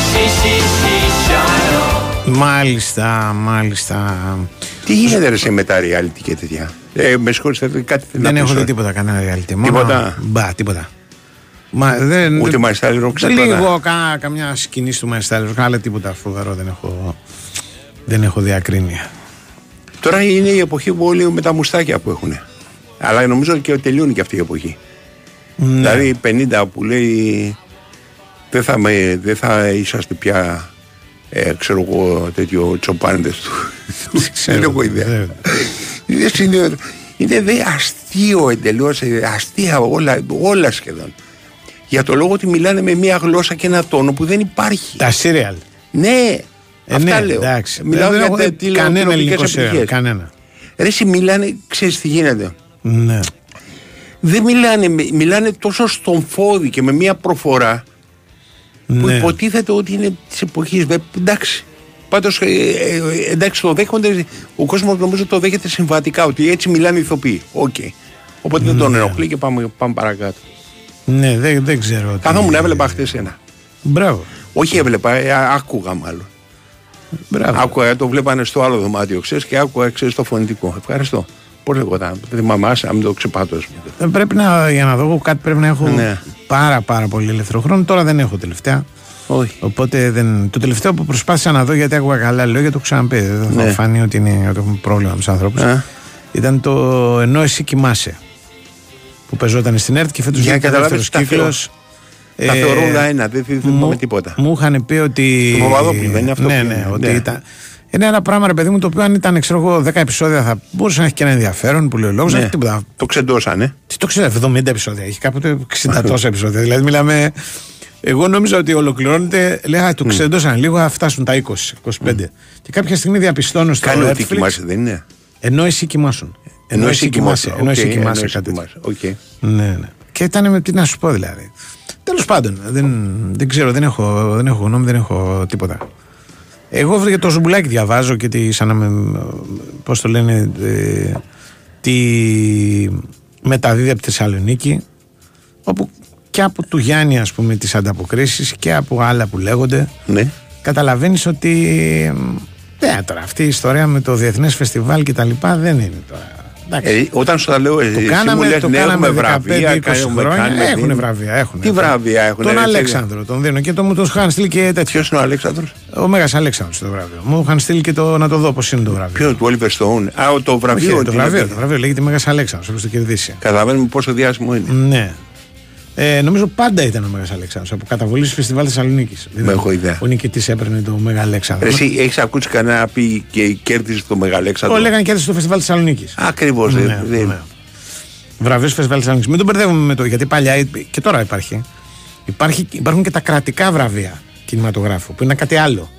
She, she, she, shine on
Μάλιστα, μάλιστα.
Τι γίνεται ρε, σε με τα reality και τέτοια; Ε, με συγχωρείς, θέλω κάτι θέλω
Δεν
να
έχω
πεις,
δει
ε.
τίποτα κανένα reality. Μόνο-
Τίποτα;
Μπα, τίποτα. Μα, δεν,
Ούτε
δεν-
My Style Rock, ξέρω
Λίγο,
τώρα.
κα, καμιά σκηνή του My Style Rock, αλλά τίποτα φοβερό δεν έχω, δεν έχω διακρίνει.
Τώρα είναι η εποχή που όλοι με τα μουστάκια που έχουν. Αλλά νομίζω και τελειώνει και αυτή η εποχή.
Ναι.
Δηλαδή 50 που λέει δεν θα, με, δεν θα είσαστε πια ε, ξέρω εγώ τέτοιο τσοπάνιδες του. Δεν έχω ιδέα. Είναι, συνε- είναι δε αστείο εντελώς, ε, αστεία όλα, όλα σχεδόν. Για το λόγο ότι μιλάνε με μια γλώσσα και ένα τόνο που δεν υπάρχει.
Τα serial.
Ναι,
Ε,
αυτά
ναι,
λέω.
εντάξει.
Μιλάω
Δεν
για
έχω
τα
δει
τηλεο-
κανένα
τηλεοπτικές
ελληνικό serial,
επιτυχίες.
κανένα.
Ρε εσύ μιλάνε, ξέρεις τι γίνεται.
Ναι.
Δεν μιλάνε, με- μιλάνε τόσο στον φόδι και με μια προφορά Που
Ναι.
υποτίθεται ότι είναι της εποχής. Εντάξει. Πάντως, εντάξει, το δέχονται. Ο κόσμος νομίζω το δέχεται συμβατικά ότι έτσι μιλάνε οι ηθοποιοί. Οκ. Οπότε δεν τον ενοχλεί και πάμε, πάμε παρακάτω.
Ναι, δεν, δεν ξέρω. τι-
Καθόμουν, έβλεπα χτες ένα.
Μπράβο.
Όχι, έβλεπα, ε, α- άκουγα μάλλον.
Μπράβο.
Άκουγα, το βλέπανε στο άλλο δωμάτιο, ξέρεις και άκουγα, ξέρεις το φωνητικό. Ευχαριστώ. Πώς λεγόταν, δεν θυμάμαι, άσε να μην το ξεπάτω.
Ε, Πρέπει να, για να δω εγώ κάτι πρέπει να έχω
Ναι.
πάρα πάρα πολύ ελεύθερο χρόνο. Τώρα δεν έχω τελευταία.
Όχι.
Οπότε δεν... το τελευταίο που προσπάθησα να δω γιατί άκουγα καλά λόγια το έχω ξαναπεί. Δεν θα
Ναι.
φανεί ότι, είναι, ότι έχουμε πρόβλημα με τους ανθρώπους.
Α.
Ήταν το Ενώ εσύ κοιμάσαι. Που πεζόταν στην ΕΡΤ και φέτος
Για να
βγήκε
καταλάβεις,
δεύτερο
τα
κύκλος.
θεωρώ- τα θεωρώ ένα, δεν δεν θυμάμαι τίποτα.
Μου είχαν πει ότι.
Το Παπαδόπουλο, δεν είναι αυτό
Ναι,
που
ναι,
είναι,
ότι
ναι.
ήταν. Είναι ένα πράγμα, ρε παιδί μου, το οποίο αν ήταν, ξέρω εγώ, 10 επεισόδια θα μπορούσε να έχει και ένα ενδιαφέρον που λέει ο λόγος.
Ναι.
τίποτα.
Το τεντώσανε.
Τι το ξέρω, 70 επεισόδια. Έχει κάποτε 60 τόσα επεισόδια. Δηλαδή, μιλάμε. Εγώ νόμιζα ότι ολοκληρώνεται. Λέγα, το τεντώσαν λίγο, θα φτάσουν τα 20, 25. Και κάποια στιγμή διαπιστώνω στο
Κάνει ότι
Netflix,
κοιμάσαι, δεν είναι;
Ενώ εσύ κοιμάσουν. Ενώ εσύ κοιμάσαι. Ενώ εσύ κοιμάσαι κάτι τέτοιο.
Οκ.
Ναι, ναι. Και ήταν με τι να σου πω δηλαδή. Τέλος πάντων, δεν, δεν ξέρω, δεν έχω, δεν έχω γνώμη, δεν έχω τίποτα. Εγώ για το ζουμπουλάκι διαβάζω και τι, σαν να με, πώς το λένε, ε, τι μεταδίδει από τη Θεσσαλονίκη, όπου και από του Γιάννη ας πούμε τις ανταποκρίσεις και από άλλα που λέγονται,
Ναι.
καταλαβαίνεις ότι ναι, τώρα αυτή η ιστορία με το Διεθνές Φεστιβάλ και τα λοιπά δεν είναι τώρα. Εντάξει.
Ε, όταν σου τα λέω, ε,
Το
εσύ
κάναμε,
μου λες,
το
ναι,
κάναμε
έχουμε
15-20
βραβεία, κάνουμε,
χρόνια.
κάνουμε,
έχουν
δίνουμε.
βραβεία. Έχουν.
Τι βραβεία έχουν.
Τον
ρε,
Αλέξανδρο τον δίνω και το μου το είχαν στείλει και τέτοιο.
Ποιος είναι ο Αλέξανδρος;
Ο Μέγας Αλέξανδρος το βραβείο. Μου είχαν στείλει και το να το δω πώς είναι το βραβείο.
Ποιος του Oliver Stone; Α, ο- το βραβείο.
Όχι, το
τι
βραβείο,
είναι.
το βραβείο λέγεται Μέγας Αλέξανδρος, όπως το κερδίσει.
Καταλαβαίνουμε πόσο διάσημο είναι.
Ναι. Ε, νομίζω πάντα ήταν ο Μέγα Αλέξανδρος από καταβολής στο φεστιβάλ Θεσσαλονίκης.
Με έχω ιδέα.
Ο νικητής έπαιρνε το Μέγα Αλέξανδρο.
Ρε, Εσύ έχεις ακούσει κανένα να πει και κέρδισε το Μεγαλέξανδρο.
Το λέγανε κέρδισε στο φεστιβάλ Θεσσαλονίκης.
Ακριβώς.
Ναι, ναι. Βραβείο Φεστιβάλ Θεσσαλονίκης. Μην τον μπερδεύουμε με το γιατί παλιά υπ- και τώρα υπάρχει. υπάρχει. Υπάρχουν και τα κρατικά βραβεία κινηματογράφου που είναι κάτι άλλο.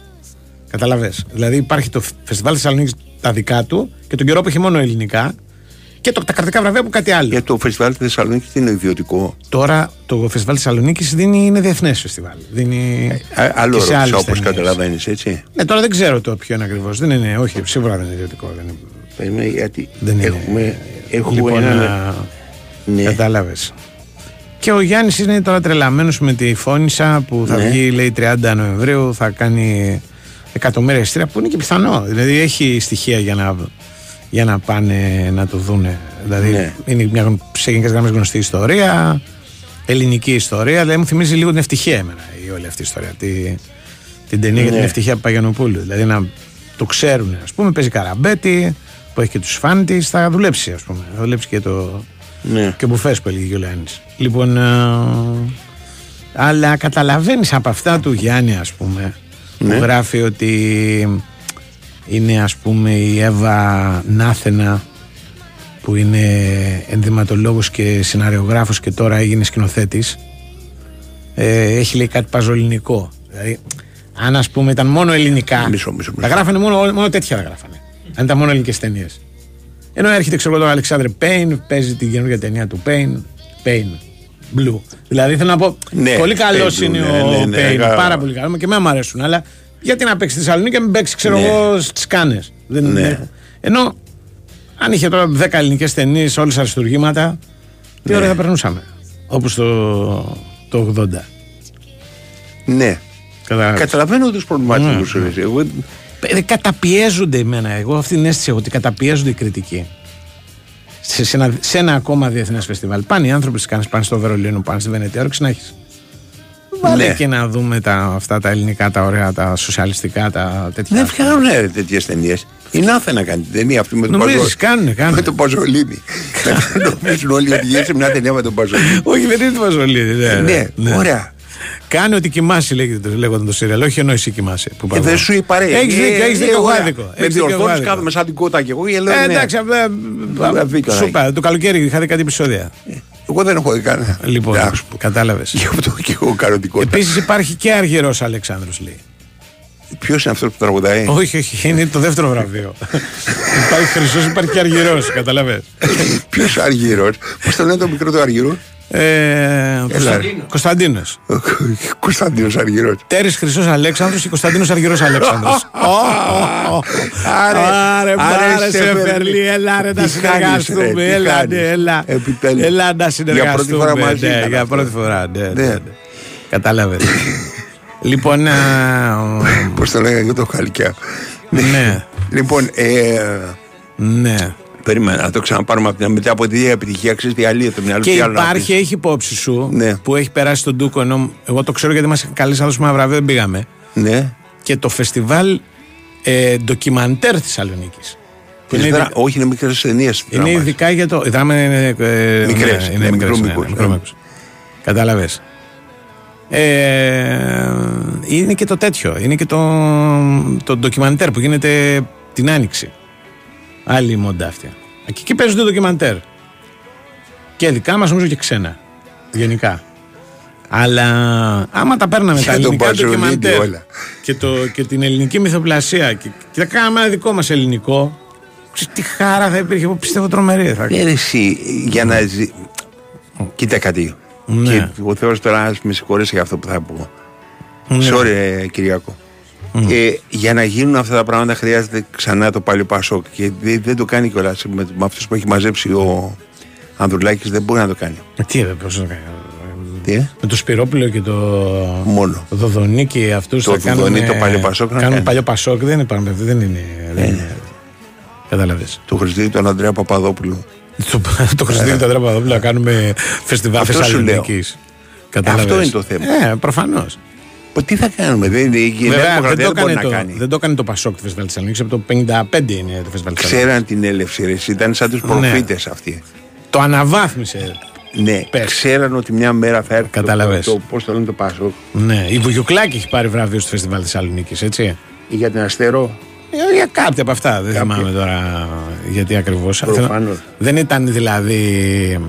Καταλαβέ. Δηλαδή υπάρχει το Φεστιβάλ Θεσσαλονίκης τα δικά του και τον καιρό που έχει μόνο ελληνικά και το, τα κρατικά βραβεία που κάτι άλλο.
Για το φεστιβάλ της Θεσσαλονίκης είναι ιδιωτικό;
Τώρα το Φεστιβάλ Θεσσαλονίκης δίνει, είναι διεθνές φεστιβάλ. Δίνει
Α, άλλο
και σε
ρώτησα
άλλες
όπως
ταινίες.
καταλαβαίνεις, έτσι;
Ναι, τώρα δεν ξέρω το ποιο είναι ακριβώς. Δεν είναι, όχι, σίγουρα δεν είναι ιδιωτικό. Δεν είναι.
Περίμενε, γιατί
Δεν είναι.
έχουμε, έχουμε
Λοιπόν,
ένα.
α,
Ναι.
Κατάλαβες. Και ο Γιάννης είναι τώρα τρελαμένος με τη φώνησα που θα
Ναι.
βγει, λέει, 30 Νοεμβρίου, θα κάνει εκατομμύρια εισιτήρια που είναι και πιθανό. Δηλαδή έχει στοιχεία για να, για να πάνε να το δούνε. Δηλαδή
Ναι.
είναι μια γνω- σε γενικές γραμμές γνωστή ιστορία, ελληνική ιστορία. Δηλαδή μου θυμίζει λίγο την ευτυχία εμένα η όλη αυτή η ιστορία. Τη, την ταινία για
Ναι.
την ευτυχία Παγιανοπούλου. Δηλαδή να το ξέρουν, ας πούμε, παίζει καραμπέτη, που έχει και τους φαν τη, θα δουλέψει, ας πούμε. Θα δουλέψει και το,
Ναι.
και μπουφές που έλεγε και ο Λεάνης. Λοιπόν, ε, αλλά καταλαβαίνεις από αυτά του Γιάννη, ας πούμε,
Ναι.
που γράφει ότι είναι ας πούμε η Εύα Νάθενα που είναι ενδυματολόγος και σεναριογράφος και τώρα έγινε σκηνοθέτης ε, έχει λέει κάτι παζολινικό δηλαδή αν ας πούμε ήταν μόνο ελληνικά
Μισό, μισό,
τα γράφανε μόνο, μόνο τέτοια τα γράφανε αν ήταν μόνο ελληνικές ταινίες ενώ έρχεται ξέρω εγώ, ο Αλεξάνδρε Πέιν παίζει την καινούργια ταινία του Πέιν Πέιν Blue. Δηλαδή θέλω να πω,
Ναι,
πολύ καλός
Payne Blue,
είναι
ναι,
ο
ναι, ναι,
Πέιν,
ναι.
πάρα πολύ καλό και εμένα μου αρέσουν. Αλλά γιατί να παίξει στη Θεσσαλονίκη και να μην παίξει, ξέρω
Ναι.
εγώ, στις κάνες.
Ναι.
Ενώ αν είχε τώρα 10 ελληνικές ταινίες, όλες αριστουργήματα, τι
Ναι.
ωραία θα περνούσαμε. Όπως το, το 80.
Ναι.
Κατάλαβες.
Καταλαβαίνω τους προβληματισμούς.
Ναι,
Εγώ
Ε, καταπιέζονται εμένα. Εγώ αυτή την αίσθηση έχω ότι καταπιέζονται οι κριτικοί. Σε, σε, ένα, σε ένα ακόμα διεθνές φεστιβάλ. Πάνε οι άνθρωποι στις Κάνες, πάνε στο Βερολίνο, πάνε στη Βενετία, όρεξη να έχεις. Βάλε
Ναι.
και να δούμε τα, αυτά τα ελληνικά, τα ωραία, τα σοσιαλιστικά, τα τέτοια.
δεν φτιάχνουν τέτοιες ταινίες. Η Νάθε να κάνει την ταινία αυτή με τον
Νομίζεις,
Παζολίνη.
κάνουνε, κάνουνε.
Με τον Παζολίνη. *laughs* Να Νομίζουν όλοι ότι γύρισε μια ταινία με τον Παζολίνη.
Όχι, δεν είναι το Βαζολίδη. Ναι,
Ναι, ωραία.
Κάνει ότι κοιμάσαι, λέγεται, το- λέγονταν το σύριαλ. Όχι ενώ εσύ κοιμάσαι. Που
Ε,
πάμε.
δεν σου είπα ρε.
Έχεις
Ε,
δίκιο, έχεις
ε,
δίκιο. Εγώ
ωραία.
άδικο.
Με
Έχεις δίκιο, εγώ
διορθώνεις
άδικο.
κάθομαι σαν την κότα και εγώ. και λέω,
Ε,
ναι.
εντάξει, απλά.
Βέβαια, βγήκα,
Σου
ναι.
είπα, το καλοκαίρι είχα δει κάτι επεισόδια.
Εγώ δεν έχω δει κανένα.
Λοιπόν,
Να σου πω.
κατάλαβες.
Γι' αυτό και εγώ κάνω την κότα.
Επίσης υπάρχει και αργυρός Αλεξάνδρος, λέει.
Ποιος είναι αυτός που τραγουδάει;
Όχι, όχι, είναι το δεύτερο βραβείο. *laughs* υπάρχει χρυσός, υπάρχει και αργυρός, καταλαβέ.
Ποιος αργυρός; Πώς το λένε το μικρό του αργυρό;
Ε, Κωνσταντίνος.
Κωνσταντίνος Αργυρός.
Τέρης Χρυσός Αλέξανδρος και Κωνσταντίνος Αργυρός Αλέξανδρος. *laughs* Άρε, άρε, σε φερλί, έλα ρε να συνεργαστούμε. Έλα, ναι, έλα. Έλα να συνεργαστούμε.
φορά μαζί
ναι,
ήταν
Για
αυτό.
πρώτη φορά. ναι, ναι, ναι. Κατάλαβες. *laughs* Λοιπόν, α,
Πώς το λέγανε για το χαλκιά.
ναι, *laughs*
Λοιπόν, ε,
ναι.
περίμενα να το ξαναπάρουμε από την μετά από τη επιτυχία. Ξέρεις τι αλήθεια το μυαλό
Και
τι άλλο να
υπάρχει,
πεις.
έχει υπόψη σου
Ναι.
που έχει περάσει τον Ντούκο. Ενώ εγώ το ξέρω γιατί μας καλέσει να δώσουμε ένα βραβείο, δεν πήγαμε.
Ναι.
Και το φεστιβάλ ε, ντοκιμαντέρ Θεσσαλονίκης.
Είναι δρα- Όχι, είναι μικρές ταινίες.
Είναι ειδικά για το. Η δράμα είναι. Ε,
Μικρές,
ναι,
ναι,
είναι
μικρού
μικρές, ναι,
μήκους,
ναι, μικρού
ναι.
μήκους. Κατάλαβες. Ε, είναι και το τέτοιο. Είναι και το, το ντοκιμαντέρ που γίνεται την Άνοιξη. Άλλη μόντα αυτή. Και εκεί παίζονται ντοκιμαντέρ. Και δικά μας νομίζω και ξένα. Γενικά. Αλλά άμα τα παίρναμε
Για *laughs*
τα
τον
ελληνικά
Παζολίνη
ντοκιμαντέρ
όλα.
και, το, και την ελληνική μυθοπλασία και, και τα κάναμε ένα δικό μας ελληνικό ξέρεις τι χαρά θα υπήρχε που πιστεύω τρομερή θα
Ναι, ρε, εσύ, για να ζει... Κοίτα κάτι.
Ναι.
Και ο Θεός τώρα ας με συγχωρέσει για αυτό που θα πω.
Ναι.
Sorry, ε, Κυριακό. Ε, για να γίνουν αυτά τα πράγματα χρειάζεται ξανά το παλιό Πασόκ και δεν, δεν το κάνει κιόλας με, με αυτούς που έχει μαζέψει ο Ανδρουλάκης δεν μπορεί να το κάνει.
Ε, Τι ρε, πώς το κάνει.
Τι, ε;
Με το Σπυρόπουλο και το.
Μόνο.
Το Δοδονίκη αυτούς
Το Δοδονί, το παλιό Πασόκ να
Κάνουν
κάνει.
παλιό Πασόκ, δεν είναι πράγμα, δεν είναι. Δεν είναι. Κατάλαβε.
Το Χριστίδη τον Ανδρέα Παπαδόπουλο.
Το, το Χριστίδη τον Παπαδόπουλο να κάνουμε φεστιβάλ
Αυτό σου
Θεσσαλονίκης.
Αυτό είναι το θέμα.
Ε, προφανώς.
Πω, τι θα κάνουμε, δεν, η η Νέα
Βέβαια, δεν
Δημοκρατία
το,
δεν μπορεί
έκανε
να
το,
κάνει.
δεν το έκανε το Πασόκ το φεστιβάλ Θεσσαλονίκης. Από το 55 είναι το φεστιβάλ Θεσσαλονίκη.
Ξέραν την έλευση, ρε, εσύ, ήταν σαν τους
Ναι.
προφήτες αυτοί.
Το αναβάθμισε.
Ναι, ξέραν ότι μια μέρα θα έρθει.
Κατάλαβες.
Το, το, Πώς το λένε το Πασόκ.
Ναι, η Βουγιουκλάκη έχει πάρει βραβείο στο φεστιβάλ Θεσσαλονίκης, έτσι.
Για την Αστερό.
Ε, Για κάποια από αυτά. Δεν θυμάμαι τώρα γιατί ακριβώς.
Προφανώς.
Δεν ήταν δηλαδή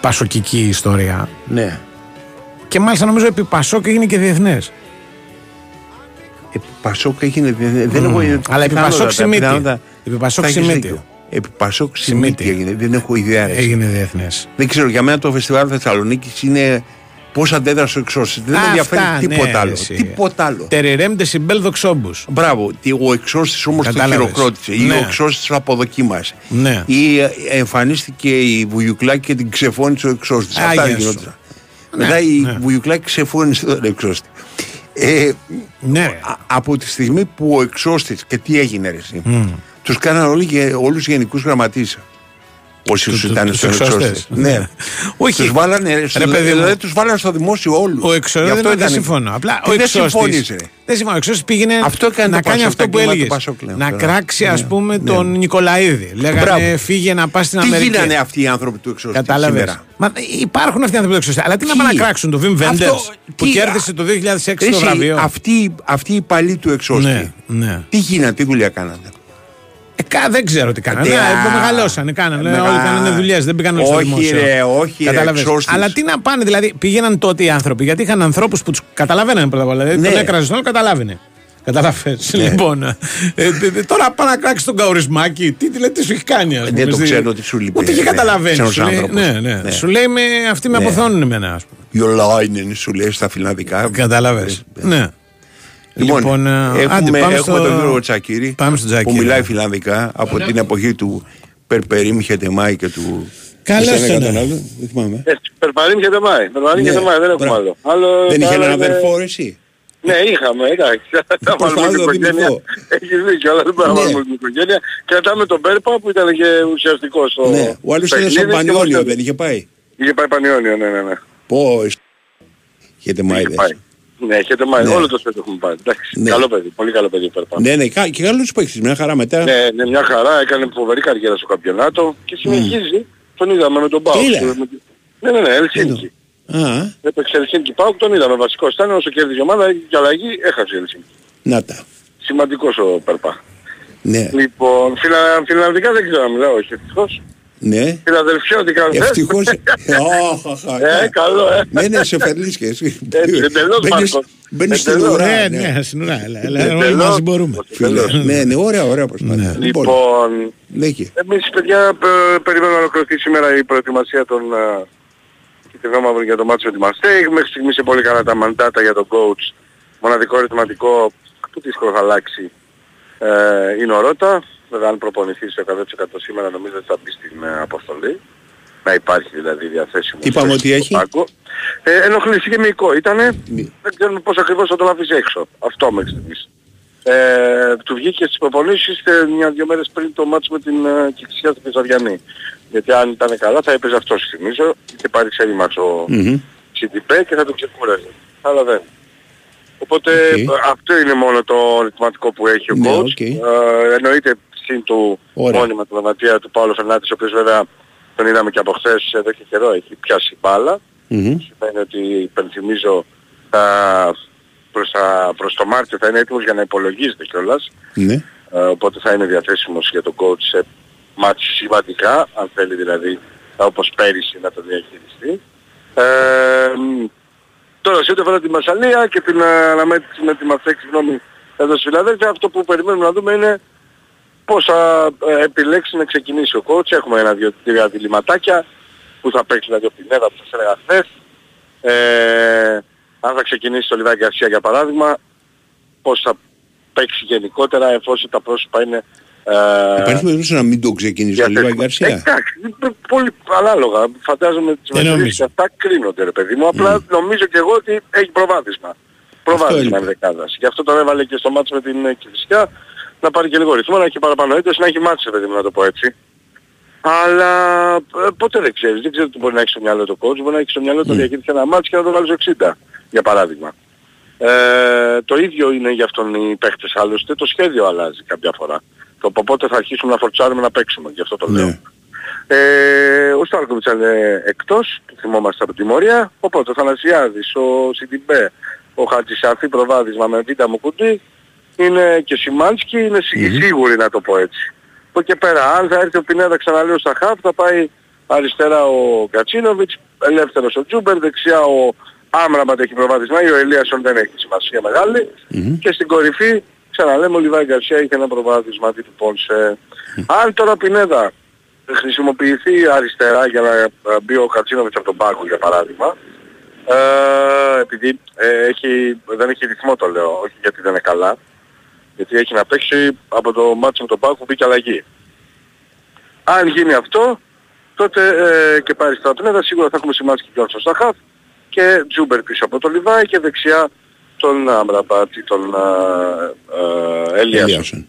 πασοκική ιστορία.
Ναι.
Και μάλιστα νομίζω επί Πασόκ έγινε και διεθνές.
Επί Πασόκ έγινε. Δεν, δεν έχω ιδέα.
Αλλά επί
πιθανότατα,
Πασόκ Σιμίτη.
πιθανότατα
Επί Πασόκ
θα έχεις
Σιμίτη.
δίκιο. Επί Πασόκ Σιμίτη έγινε. Δεν έχω ιδέα. ρε.
Έγινε διεθνές.
Δεν ξέρω, για μένα το φεστιβάλ Θεσσαλονίκης είναι πώς αντέδρασε ο εξώστη. Δεν με ενδιαφέρει τίποτα άλλο. Τίποτα άλλο.
Τερερέμ τεσιμπέλ δοξόμπου.
Μπράβο. Τι, Ο εξώστη όμως το
Κατάλαβες.
χειροκρότησε. Ή
Ναι.
ο εξώστη το αποδοκίμασε.
Ναι.
Ή ε, εμφανίστηκε η Βουγιουκλάκη και την ξεφώνησε ο εξώστη.
Άγιε
Αυτά
σου.
γινόταν.
Ναι,
Μετά η
ναι.
Βουγιουκλάκη ξεφώνησε τον εξώστη. Ε,
Ναι.
α- από τη στιγμή που ο εξώστης και τι έγινε ρε εσύ,
Μμ.
τους κάναν όλοι, γε- όλους γενικούς γραμματείς. Όσοι
Του-
σου
του-
ήταν
τους
στον
εξώστες.
εξώστη. Ναι.
Όχι.
Τους βάλανε, ρε, στο-
Ρε, παιδί μου.
δηλαδή τους βάλανε στο δημόσιο όλους.
Ο εξώστης
Γι' αυτό
δεν, δεν
ήταν-
συμφωνώ. Απλά
Τι
ο
δεν
εξώστης-
συμφωνείς, ρε.
Δεν συμφωνώ. Ο εξώστης πήγαινε
Αυτό έκανε
να
το
κάνει
Πασόκ,
αυτό
τα
που
κλίματα του
έλεγες.
Πασόκ, λέω
Να
τώρα.
κράξει, ας
Ναι.
πούμε,
Ναι.
τον Νικολαίδη. Λέγανε
Μπράβο.
φύγε να πας στην
Τι
Αμερική.
γίνανε αυτοί οι άνθρωποι του εξώστη
Κατάλαβες.
σήμερα;
Μα υπάρχουν αυτοί οι άνθρωποι του εξώστη. Αλλά τι να
Τι;
πάνε να κράξουν το Βιμ
Αυτό-
Βέντερ που
τι-
κέρδισε το 2006 το
Εσύ,
βραβείο.
Αυτοί, αυτοί οι παλιοί του εξώστη.
Ναι, ναι.
Τι γίνανε, τι δουλειά κάνανε;
Ε, κα- δεν ξέρω τι κάνανε.
Τι,
Ναι,
α,
μεγαλώσανε, κάνανε.
μεγα-
Όλοι κάνανε δουλειές, δεν πήγαν όλοι στο
Όχι,
δημόσιο.
ρε, όχι, ρε,
Κατάλαβες.
εξώστης.
Αλλά τι να πάνε, δηλαδή πήγαιναν τότε οι άνθρωποι, γιατί είχαν ανθρώπους που τους καταλαβαίνανε πρώτα απ' όλα. Δηλαδή
Ναι.
τον έκραζε τον άλλο, καταλάβαινε. Κατάλαβε. Λοιπόν, ε, ε, ε, τώρα πάει να κράξει τον καουρισμάκι. Τι, τι, λέει, τι σου έχει κάνει, ας πούμε.
Δεν το
στη-
ξέρω τι σου λείπει.
Ούτε και
ναι,
καταλαβαίνει.
ξένος
Σου λέει,
άνθρωπος.
ναι, ναι.
Ναι.
Σου λέει με, αυτοί με
Ναι.
αποθώνουν εμένα, ας πούμε.
Γιολάινεν σου λέει στα φιλανδικά.
Κατάλαβε. Ναι.
Λοιπόν,
ε,
έχουμε,
άντε, πάμε
έχουμε
στο-
τον Γιώργο Τσακύρη
Πάμε στον Τσακύρη.
που μιλάει φιλανδικά από την εποχή του Περπερίμ Χετεμάη και του.
Καλώς
Πώς
τον,
τον
ναι.
άλλο, Δεν θυμάμαι.
Περπαρίμ και τεμάι. Περπαρίμ και
Ναι,
τεμάι, δεν έχουμε
μπράβο.
άλλο. άλλο.
Δεν
το
είχε
άλλο
έναν
είναι-
αδερφό, ρε, εσύ;
Ναι, είχαμε, εντάξει. *laughs* Θα
Πώς
βάλουμε
το
την
άλλο
οικογένεια.
θυμηθώ.
Έχεις δίκιο, αλλά δεν μπορούμε να
Ναι.
βάλουμε την οικογένεια. Κρατάμε τον Πέρπα που ήταν και ουσιαστικός στο
Ναι, ο άλλος ήταν
παιχνίδι
στο
και
Πανιόνιο,
μας-
δεν είχε πάει;
Είχε πάει Πανιόνιο, ναι, ναι, ναι.
Πω, Χετεμάη
Είχε
δεν.
πάει. Ναι, έχετε μάθει.
Ναι.
Όλο το σπίτι έχουμε πάει. Εντάξει,
Ναι.
καλό παιδί, πολύ καλό παιδί ο Πέρπα.
Ναι, ναι, κα- και καλούς παίκτες, μια χαρά μετά.
Ναι, ναι, μια χαρά, έκανε φοβερή καριέρα στο καμπιονάτο και συνεχίζει. Τον είδαμε με τον Πάουκ.
Τι είδα;
Ναι, ναι, ναι, Ελσίνκι.
Α,
Έπαιξε Ελσίνκι Πάουκ, τον είδαμε βασικό. Ήταν όσο κέρδιζε η ομάδα και αλλαγή έχασε η Ελσίνκι.
να τα.
Σημαντικός ο Περπά.
Ναι,
Λοιπόν, φιλα... φιλανδικά δεν ξέρω να μιλάω, όχι ευτυχώς.
Ναι.
Φιλαδελφιώτικα θες.
Ευτυχώς. *laughs* Αχ, αχ,
Ε,
αχ.
καλό, ε.
Ναι, ναι, σε φερνείς και εσύ.
Έτσι, εντελώς,
Μπαίνεις-
Μάρκος.
Μπαίνεις στην
Εντελώς.
ουρά.
Ναι,
ναι.
ναι, στην ουρά. Έλα, έλα,
Εντελώς.
όλοι μαζί μπορούμε.
Εντελώς.
Ναι, ναι, ωραία, ωραία προσπάθεια. Λοιπόν,
Λοιπόν,
ναι, και.
εμείς παιδιά πε- περιμένουμε να ολοκληρωθεί σήμερα η προετοιμασία των, α, τη βδομάδα για το μάτσο με τη Μαστέιγ. Μέχρι στιγμής είναι πολύ καλά τα μαντάτα για τον coach. Μοναδικό ερωτηματικό που δύσκολο θα αλλάξει ε, είναι ο Ρώτα. Βέβαια αν προπονηθεί στο 100% σήμερα νομίζω ότι θα μπει στην ε, αποστολή. Να υπάρχει δηλαδή διαθέσιμο.
Είπαμε ότι έχει;
Πάγκο. Ε, ενοχλήσει και μυϊκό ήτανε. Δεν ξέρουμε πώς ακριβώς θα τον αφήσει έξω. Αυτό μέχρι στιγμής. Ε, του βγήκε στις προπονήσεις ε, μια-δυο μέρες πριν το μάτς με την ε, Κηφισιά στην Πεζαδιανή. Γιατί αν ήταν καλά θα έπαιζε αυτός θυμίζω. Είχε πάρει ξέλιμας ο
Μμμ.
Σιντιμπέ και θα τον ξεκούραζε. Αλλά δεν. Οπότε
Οκ.
ε, αυτό είναι μόνο το ερωτηματικό που έχει ο
Ναι,
coach.
OK.
Ε, εννοείται συν του
Ωραία.
μόνιμα τραυματία του Παύλου Φερνάντες, ο οποίος βέβαια τον είδαμε και από χθες εδώ και καιρό έχει πιάσει μπάλα.
Μμμ.
Σημαίνει ότι υπενθυμίζω θα, προς, τα, προς το Μάρτιο θα είναι έτοιμος για να υπολογίζεται κιόλας.
Ναι.
Ε, οπότε θα είναι διαθέσιμος για τον coach σε μάτς σημαντικά, αν θέλει δηλαδή όπως πέρυσι να το διαχειριστεί. Ε, μ, τώρα σε ό,τι αφορά τη Μασαλία και την ε, αναμέτρηση με τη Μαθέκ, συγγνώμη, εδώ στη Φιλαδέλφια, αυτό που περιμένουμε να δούμε είναι πώς θα ε, επιλέξει να ξεκινήσει ο coach. Έχουμε ένα-δύο τρία διληματάκια που θα παίξει δηλαδή ο Πινέδα που σας έλεγα χθες. Ε, αν θα ξεκινήσει το Λιβάη Γκαρσία για παράδειγμα, πώς θα παίξει γενικότερα εφόσον τα πρόσωπα είναι ε,
Υπάρχει περίπτωση να μην το ξεκινήσει ο Λίβα
διαθέσιμα.
Γκαρσία;
Εντάξει, είναι πολύ ανάλογα. Φαντάζομαι τις
Δεν
μετρήσεις
νομίζω.
και αυτά κρίνονται ρε παιδί μου. Απλά νομίζω και εγώ ότι έχει προβάδισμα. Προβάδισμα
έλειπε.
είναι δεκάδας. Γι' αυτό τον έβαλε και στο μάτσο με την ε, Κηφισιά να πάρει και λίγο ρυθμό, να έχει παραπάνω ένταση, να έχει μάτσει ρε παιδί μου να το πω έτσι. Αλλά ε, ποτέ δεν ξέρεις. Δεν ξέρω τι μπορεί να έχεις στο μυαλό το coach. Μπορεί να έχεις στο μυαλό το διαχείριση ένα μάτς και να το βάλει στο 60 για παράδειγμα. Ε, το ίδιο είναι για αυτόν οι παίχτες άλλωστε. Το σχέδιο αλλάζει κάποια φορά. Το από πότε θα αρχίσουμε να φορτσάρουμε να παίξουμε. Γι' αυτό το λέω.
Ναι.
Ε, ο Στάνκοβιτς είναι εκτός, το θυμόμαστε από τιμωρία, οπότε ο Αθανασιάδης, ο Σιντιμπέ, ο Χατζησαφή προβάδισμα με Βίντα, Μουκουντί, είναι και ο Σιμάνσκι, είναι σι- σίγουροι να το πω έτσι. Από εκεί πέρα, αν θα έρθει ο Πινέδα ξαναλέω στα χαφ, θα πάει αριστερά ο Γκατσίνοβιτς, ελεύθερος ο Ζούμπερ, δεξιά ο Άμραμπατ έχει προβάδισμα ή ο Ελίασον δεν έχει σημασία μεγάλη. Και στην κορυφή, ξαναλέμε, ο Λιβάη Γκαρσία είχε ένα προβάδισμα αντί του Πόνσε. Αν τώρα ο Πινέδα χρησιμοποιηθεί αριστερά για να ε, μπει ο Κατσίνοβιτς από τον πάγκο για παράδειγμα, ε, επειδή ε, έχει, δεν έχει ρυθμό το λέω, όχι γιατί δεν είναι καλά, γιατί έχει να παίξει από το μάτσο με τον πάγκο που μπήκε αλλαγή. Αν γίνει αυτό, τότε ε, και πάρει στα Πινέδα σίγουρα θα έχουμε σημάσει και Γιώργο στα χαφ και Τζούμπερ πίσω από το Λιβάη και δεξιά τον Αμραμπάτη, τον ε, ε, Ελίασον.
Ελίασον.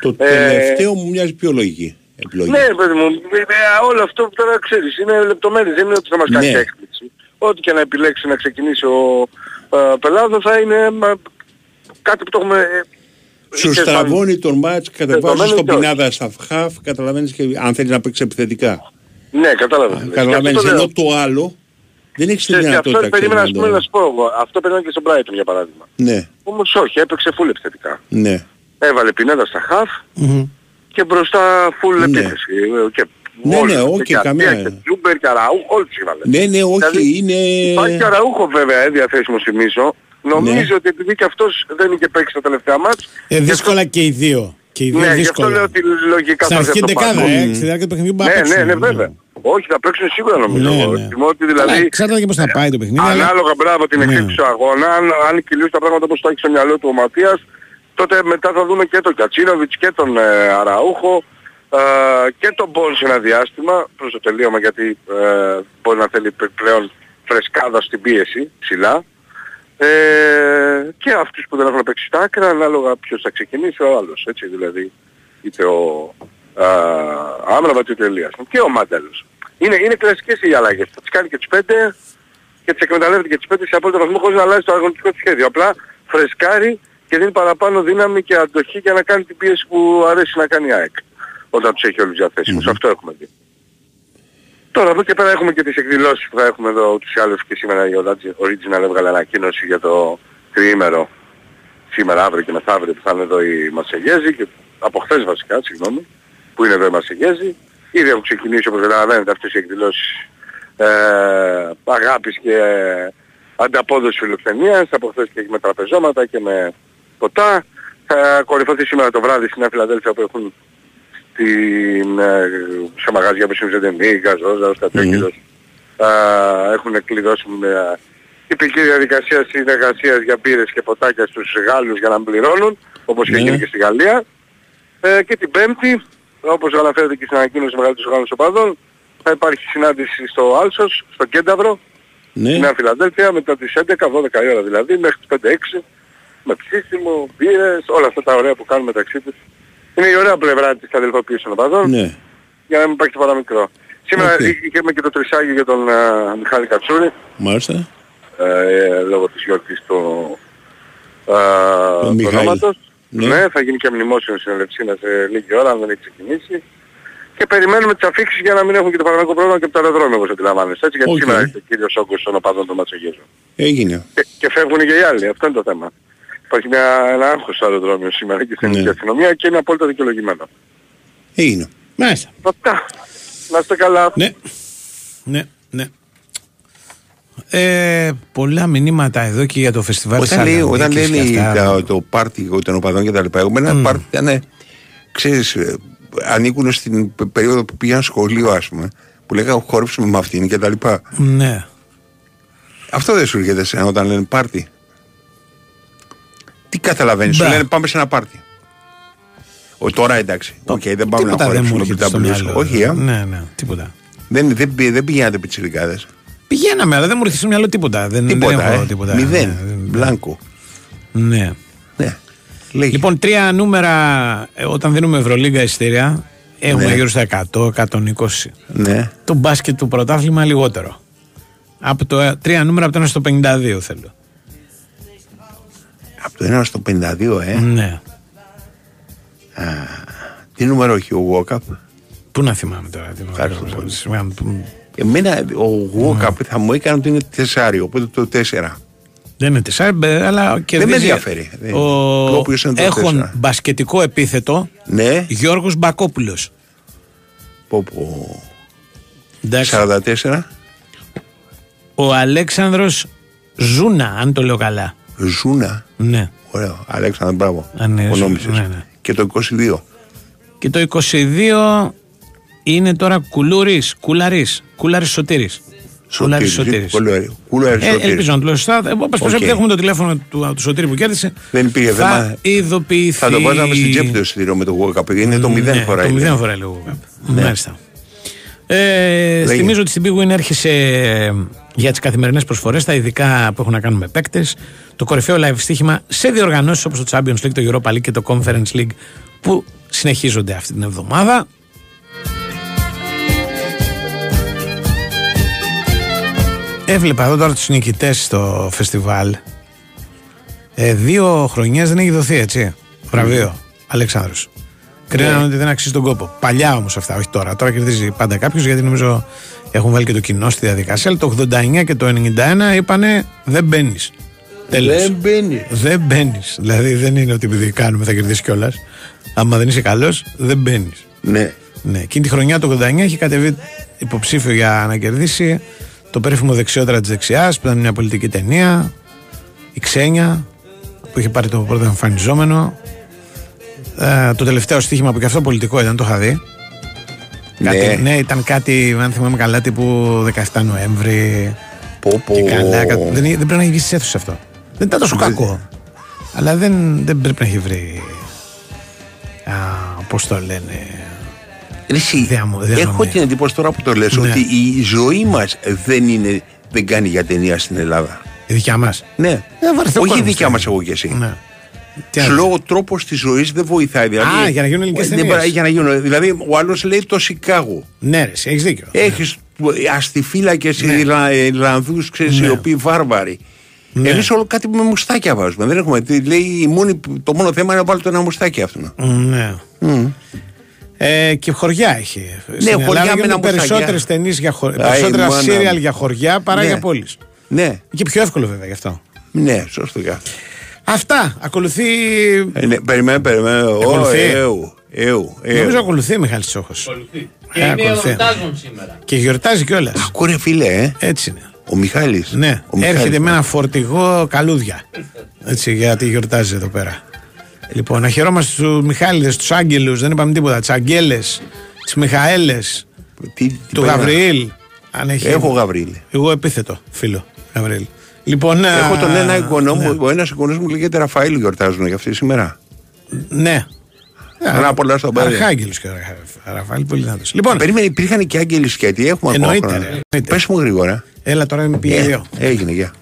Το
Ε,
τελευταίο μου μοιάζει πιο λογική επιλογή.
Ναι, παιδί μου, ε, ε, όλο αυτό που τώρα ξέρεις είναι λεπτομέρειες, δεν είναι ότι θα μας κάνει
Ναι.
έκπληξη. Ό,τι και να επιλέξει να ξεκινήσει ο ε, Πελάδος θα είναι μα, κάτι που το έχουμε... ε,
Σου
είχε σαν-
στραβώνει τον μάτς, κατεβάζεις
Δεδομένο
τον
και όχι.
πινάδα στα χαφ, καταλαβαίνεις και αν θέλεις να παίξεις επιθετικά.
Ναι, κατάλαβα.
Καταλαβαίνεις,
Και αυτό το
ενώ το άλλο δεν έχεις τη
Και- και
δυνατότητα
αυτό περίμενα, ας
ξέρεις,
πούμε,
να
να
το-
σου πω εγώ. Αυτό περίμενα και στον Brighton για παράδειγμα.
Ναι,
Όμως όχι, έπαιξε full επιθετικά.
ναι.
Έβαλε πινέδα στα half
Μμμ.
και μπροστά full
Ναι.
επίθεση. Ε, Και
Ναι,
όλους,
ναι,
και
όχι,
Γκαρσία
καμία.
Και Τζούμπερ και Αραούχο, όλους τους έβαλε.
Ναι, ναι, όχι,
Δηλαδή,
είναι...
Υπάρχει και Αραούχο βέβαια ε, διαθέσιμο θυμίζω. Νομίζω
Ναι.
ότι επειδή και αυτός δεν είχε παίξει τα τελευταία μάτς,
Ε, δύσκολα και οι δύο. Και οι δύο
ναι, γι' αυτό
δύσκολα.
λέω ότι λογικά
Στην
θα
αρχή
έρθει από το
δεκάδα,
πάγκο.
ε, στη διάρκεια του παιχνιδιού μπορεί να
Ναι, ναι,
παίξουν.
ναι, βέβαια. Όχι, θα παίξουν σίγουρα νομίζω.
Ναι,
εγώ.
ναι.
Θυμώ ότι
Καλά,
δηλαδή
Ξέρετε και πώς θα πάει το παιχνίδι. αλλά-
Ανάλογα μπράβο την
Ναι.
εξέλιξη του αγώνα, αν, αν κυλούν τα πράγματα όπως το έχει στο μυαλό του ο Ματίας, τότε μετά θα δούμε και τον Κατσίνοβιτς και τον ε, Αραούχο ε, και τον Μπον σε ένα διάστημα προς το τελείωμα γιατί ε, μπορεί να θέλει πε- πλέον φρεσκάδα στην πίεση ψηλά. Ε, και αυτούς που δεν έχουν παίξει στα άκρα ανάλογα ποιος θα ξεκινήσει ο άλλος, έτσι δηλαδή είτε ο ε, Άμραβατ είτε ο Ελίας και ο Μάνταλος. Είναι, είναι κλασικές οι αλλαγές. Θα τις κάνει και τις πέντε και τις εκμεταλλεύεται και τις πέντε σε απόλυτο βαθμό χωρίς να αλλάζει το αγωνιστικό του σχέδιο. Απλά φρεσκάρει και δίνει παραπάνω δύναμη και αντοχή για να κάνει την πίεση που αρέσει να κάνει η ΑΕΚ. Όταν τους έχει όλους διαθέσιμους. Αυτό έχουμε δει. Τώρα από εκεί και πέρα έχουμε και τις εκδηλώσεις που θα έχουμε εδώ ούτως ή άλλως και σήμερα η Orange- Original έβγαλε ανακοίνωση για το τριήμερο σήμερα, αύριο και μεθαύριο που θα είναι εδώ οι Μαρσεγέζοι και από χθες βασικά, συγγνώμη, που είναι εδώ οι Μαρσεγέζοι. Ήδη έχουν ξεκινήσει όπως καταλαβαίνετε αυτές οι εκδηλώσεις ε, αγάπης και ε, ανταπόδοση φιλοξενίας, από χθες και με τραπεζώματα και με ποτά. Θα κορυφωθεί σήμερα το βράδυ στην Νέα Φιλαδέλφια που έχουν την, ε, σε μαγαζιά που είναι Ζεντεμί, Γαζόζα, ο Στατέκυλος, α, έχουν κλειδώσει μια τυπική διαδικασία συνεργασίας για μπύρες και ποτάκια στους Γάλλους για να μην πληρώνουν, όπως και
Ναι.
γίνει και στη Γαλλία. Ε, και την Πέμπτη, όπως αναφέρεται και στην ανακοίνωση μεγαλύτερους Γάλλων οπαδών, θα υπάρχει συνάντηση στο Άλσος, στο Κένταβρο,
Ναι.
στη Νέα Φιλαδέλφια, μετά τις 11-12 η ώρα δηλαδή, μέχρι τις 5-6, με ψήσιμο, μπύρες, όλα αυτά τα ωραία που κάνουν μεταξύ τους. Είναι η ωραία πλευρά της αδελφοποίησης των οπαδών
Ναι.
για να μην υπάρχει τίποτα μικρό. Σήμερα
Οκ.
είχαμε και το τρισάγιο για τον α, Μιχάλη Κατσούρη,
Μάλιστα.
ε, λόγω της γιορτής του, α,
Τον
του
Μιχάλη.
ονόματος.
Ναι.
Ναι. θα γίνει και μνημόσυνο στην Ελευσίνα σε λίγη ώρα, αν δεν έχει ξεκινήσει. Και περιμένουμε τις αφίξεις για να μην έχουν και το παραγωγικό πρόβλημα και από το αεροδρόμιο, όπως αντιλαμβάνεστε. Έτσι, γιατί
Οκ.
σήμερα έχει ο κύριος όγκος των οπαδών του Ματσογέζου.
Έγινε.
Και, και φεύγουν και οι άλλοι, αυτό είναι το θέμα. Υπάρχει μια, ένα άγχος στο αεροδρόμιο σήμερα και στην
Ναι.
ελληνική αστυνομία και είναι απόλυτα δικαιολογημένο.
Έγινε.
Μάλιστα.
Αυτά. Να είστε καλά.
Ναι. Ναι, ναι. Ε, πολλά μηνύματα εδώ και για το φεστιβάλ
Όταν, λέει, όταν
Θεσσαλονίκης
λένε
και αυτά.
τα- το πάρτι των οπαδών και τα λοιπά, εγώ με ένα πάρτι ήταν, ξέρεις, ε, ανήκουν στην πε- περίοδο που πήγαν σχολείο, ας πούμε, που λέγανε χόρεψουμε με αυτήν και τα λοιπά.
Ναι.
Αυτό δεν σου έρχεται σε όταν λένε πάρτι. Τι καταλαβαίνεις, σου
Μπα.
λένε πάμε σε ένα πάρτι. Ο, τώρα εντάξει, οκ, δεν πάμε να
Τίποτα δεν μου
χορέψουμε
έρχεται στο
PWS.
μυαλό.
Όχι, ε.
Ναι, ναι, τίποτα.
δεν, δεν, πη- δεν πηγαίνατε πιτσιρικάδες.
Πηγαίναμε, αλλά δεν μου έρχεται στο μυαλό τίποτα. Δεν,
Τίποτα,
δεν έχω
ε.
τίποτα.
Μηδέν.
Ναι, δεν-
Μπλάνκο.
Ναι.
Ναι.
Λοιπόν, τρία νούμερα ε, όταν δίνουμε Ευρωλίγκα εισιτήρια έχουμε
Ναι.
γύρω στα 100, 120.
Ναι.
Το μπάσκετ του πρωτάθλημα λιγότερο. Από το, ε, τρία νούμερα από το 1 στο 52 θέλω.
Από το 1 στο 52, ε.
Ναι.
Τι νούμερο έχει ο Γουόκαπ;
Πού να θυμάμαι τώρα. Τι νούμερο.
Ευχαριστώ πολύ.
Συγγνώμη, που-
Εμένα ο Γουόκαπ θα μου έκανε ότι είναι τεσσάρι, οπότε το 4.
Δεν είναι τεσσάρι, μπε, αλλά κερδίζει.
με ενδιαφέρει. Δεν-
Ο...
όποιος είναι το
Έχουν
τέσσερα.
μπασκετικό επίθετο
Ναι.
Γιώργος Μπακόπουλος.
Πω πω.
Εντάξει.
44.
Ο Αλέξανδρος Ζούνα, αν το λέω καλά.
Ζούνα.
Ναι.
Ωραίο. Αλέξανδρο, μπράβο.
Αν είναι
Ο
Ζούνα,
νόμισες.
ναι, ναι.
Και το 22.
Και το 22 είναι τώρα Κουλούρης, Κουλαρής, Κούλαρης Σωτήρης. Κούλαρης Σωτήρης.
Κουλάρι- Κουλάρι
Ε,
Σωτήρης.
ελπίζω να το λέω σωστά. Ε, Όπως
OK.
okay. έχουμε το τηλέφωνο του, του Σωτήρη που κέρδισε.
Δεν υπήρχε
θα
θέμα.
ειδοποιηθεί.
Θα το βάζαμε στην τσέπη το εισιτήριο με το Γουόκαπ. Είναι το 0
Ναι,
φορά.
Το
είναι.
0 φορά λίγο.
Ναι.
Μάλιστα. Ε, θυμίζω ότι στην Big Win έρχεσαι ε, για τις καθημερινές προσφορές, τα ειδικά που έχουν να κάνουν με παίκτες, το κορυφαίο live στοίχημα σε διοργανώσεις όπως το Champions League, το Europa League και το Conference League που συνεχίζονται αυτή την εβδομάδα. Έβλεπα εδώ τώρα τους νικητές στο φεστιβάλ. Ε, δύο χρονιές δεν έχει δοθεί έτσι. Βραβείο. Αλέξανδρος. Κρίνανε
Ναι.
ότι δεν αξίζει τον κόπο. Παλιά όμως αυτά, όχι τώρα. Τώρα κερδίζει πάντα κάποιος γιατί νομίζω έχουν βάλει και το κοινό στη διαδικασία. Αλλά το 89 και το 91 είπανε δεν μπαίνεις.
Δεν μπαίνεις.
Δεν μπαίνεις. Δηλαδή δεν είναι ότι επειδή κάνουμε θα κερδίσει κιόλας. Άμα δεν είσαι καλός, δεν μπαίνεις.
Ναι.
Ναι. Εκείνη τη χρονιά το 89 έχει κατεβεί υποψήφιο για να κερδίσει το περίφημο δεξιότερα της δεξιάς που ήταν μια πολιτική ταινία. Η Ξένια που είχε πάρει το πρώτο εμφανιζόμενο. Ε, το τελευταίο στοίχημα που και αυτό πολιτικό ήταν, το είχα δει. Κάτι, ναι, ήταν κάτι, αν θυμάμαι καλά, τύπου 17 Νοέμβρη.
Πω, πω.
Και καλά, κα- δεν, δεν πρέπει να έχει βγει στις αίθουσες αυτό. Δεν ήταν τόσο κακό. Αλλά δεν, δεν πρέπει να έχει βρει. Πώς το λένε.
Εσύ,
Διαμο-
έχω
διανομή.
την εντύπωση τώρα που το λες
Ναι.
ότι η ζωή μας δεν, είναι, δεν κάνει για ταινία στην Ελλάδα.
Η δικιά μας.
Ναι.
βαρεθεί ο
Όχι η
κόσμος
δικιά
τώρα.
μας εγώ και εσύ.
Ναι. Τι
Σου
άλλο;
λέω ο τρόπος της ζωής δεν βοηθάει. Δηλαδή,
Α, για να γίνουν ελληνικές
δεν
ταινίες.
παρά- για να γίνουν. Δηλαδή, ο άλλος λέει το Σικάγο.
Ναι, ρε, έχεις δίκιο.
Έχεις αστιφύλακες
Ναι.
Ιρλανδούς, ξέρεις, οι οποίοι βάρβαροι.
Ναι.
Εμείς όλο κάτι με μουστάκια βάζουμε. Δεν έχουμε. τι- Λέει, η μόνη, το μόνο θέμα είναι να βάλει το ένα μουστάκι αυτό.
Ναι. Ε, και χωριά έχει. Στην
Ναι, χωριά
Ελλάδα
με ένα
γίνονται
μουστάκι.
περισσότερες ταινίες για χωριά.
Άι,
Περισσότερα
μάνα
σύριαλ
μου.
για χωριά παρά
Ναι.
για πόλεις.
Ναι,
Και πιο εύκολο βέβαια γι' αυτό.
ναι, σωστά.
Αυτά. Ακολουθεί.
Ε, ναι, περιμένε, περιμένε. Ω,
Ακολουθεί.
έου, έου, έου.
Νομίζω ακολουθεί Μιχάλης Τσόχος.
Και
Ε,
είναι
ακολουθεί.
εορτάζουν σήμερα.
Και γιορτάζει κιόλας.
Ακούρε φίλε, ε.
Έτσι είναι.
Ο Μιχάλης.
Ναι,
Ο Μιχάλης.
έρχεται με ένα φορτηγό καλούδια. Έτσι, γιατί γιορτάζει εδώ πέρα. Λοιπόν, να χαιρόμαστε του Μιχάληδες, τους Άγγελους, δεν είπαμε τίποτα. Τις Αγγέλες, τις Μιχαέλες,
Τι- τι
του
πέρα.
Γαβριήλ. Αν έχει-
Έχω Γαβρίλη.
Εγώ επίθετο φίλο. Γαβρίλη. Λοιπόν,
Έχω
α,
τον ένα εικονό
ναι.
μου, ο ένας εικονός μου λέγεται Ραφαήλ γιορτάζουν για αυτή σήμερα.
Ναι.
Χαρά πολλά στον Πάδε.
Αρχάγγελος και Ρα- Ραφαήλ, πολύ δυνατός. Λοιπόν,
Περίμενε, υπήρχαν και άγγελοι σκέτη, έχουμε ακόμα
Εννοείται,
χρόνο.
ρε, εννοείται.
Πες μου γρήγορα.
έλα τώρα με πήγε
Ε,
δύο.
Έγινε, γεια.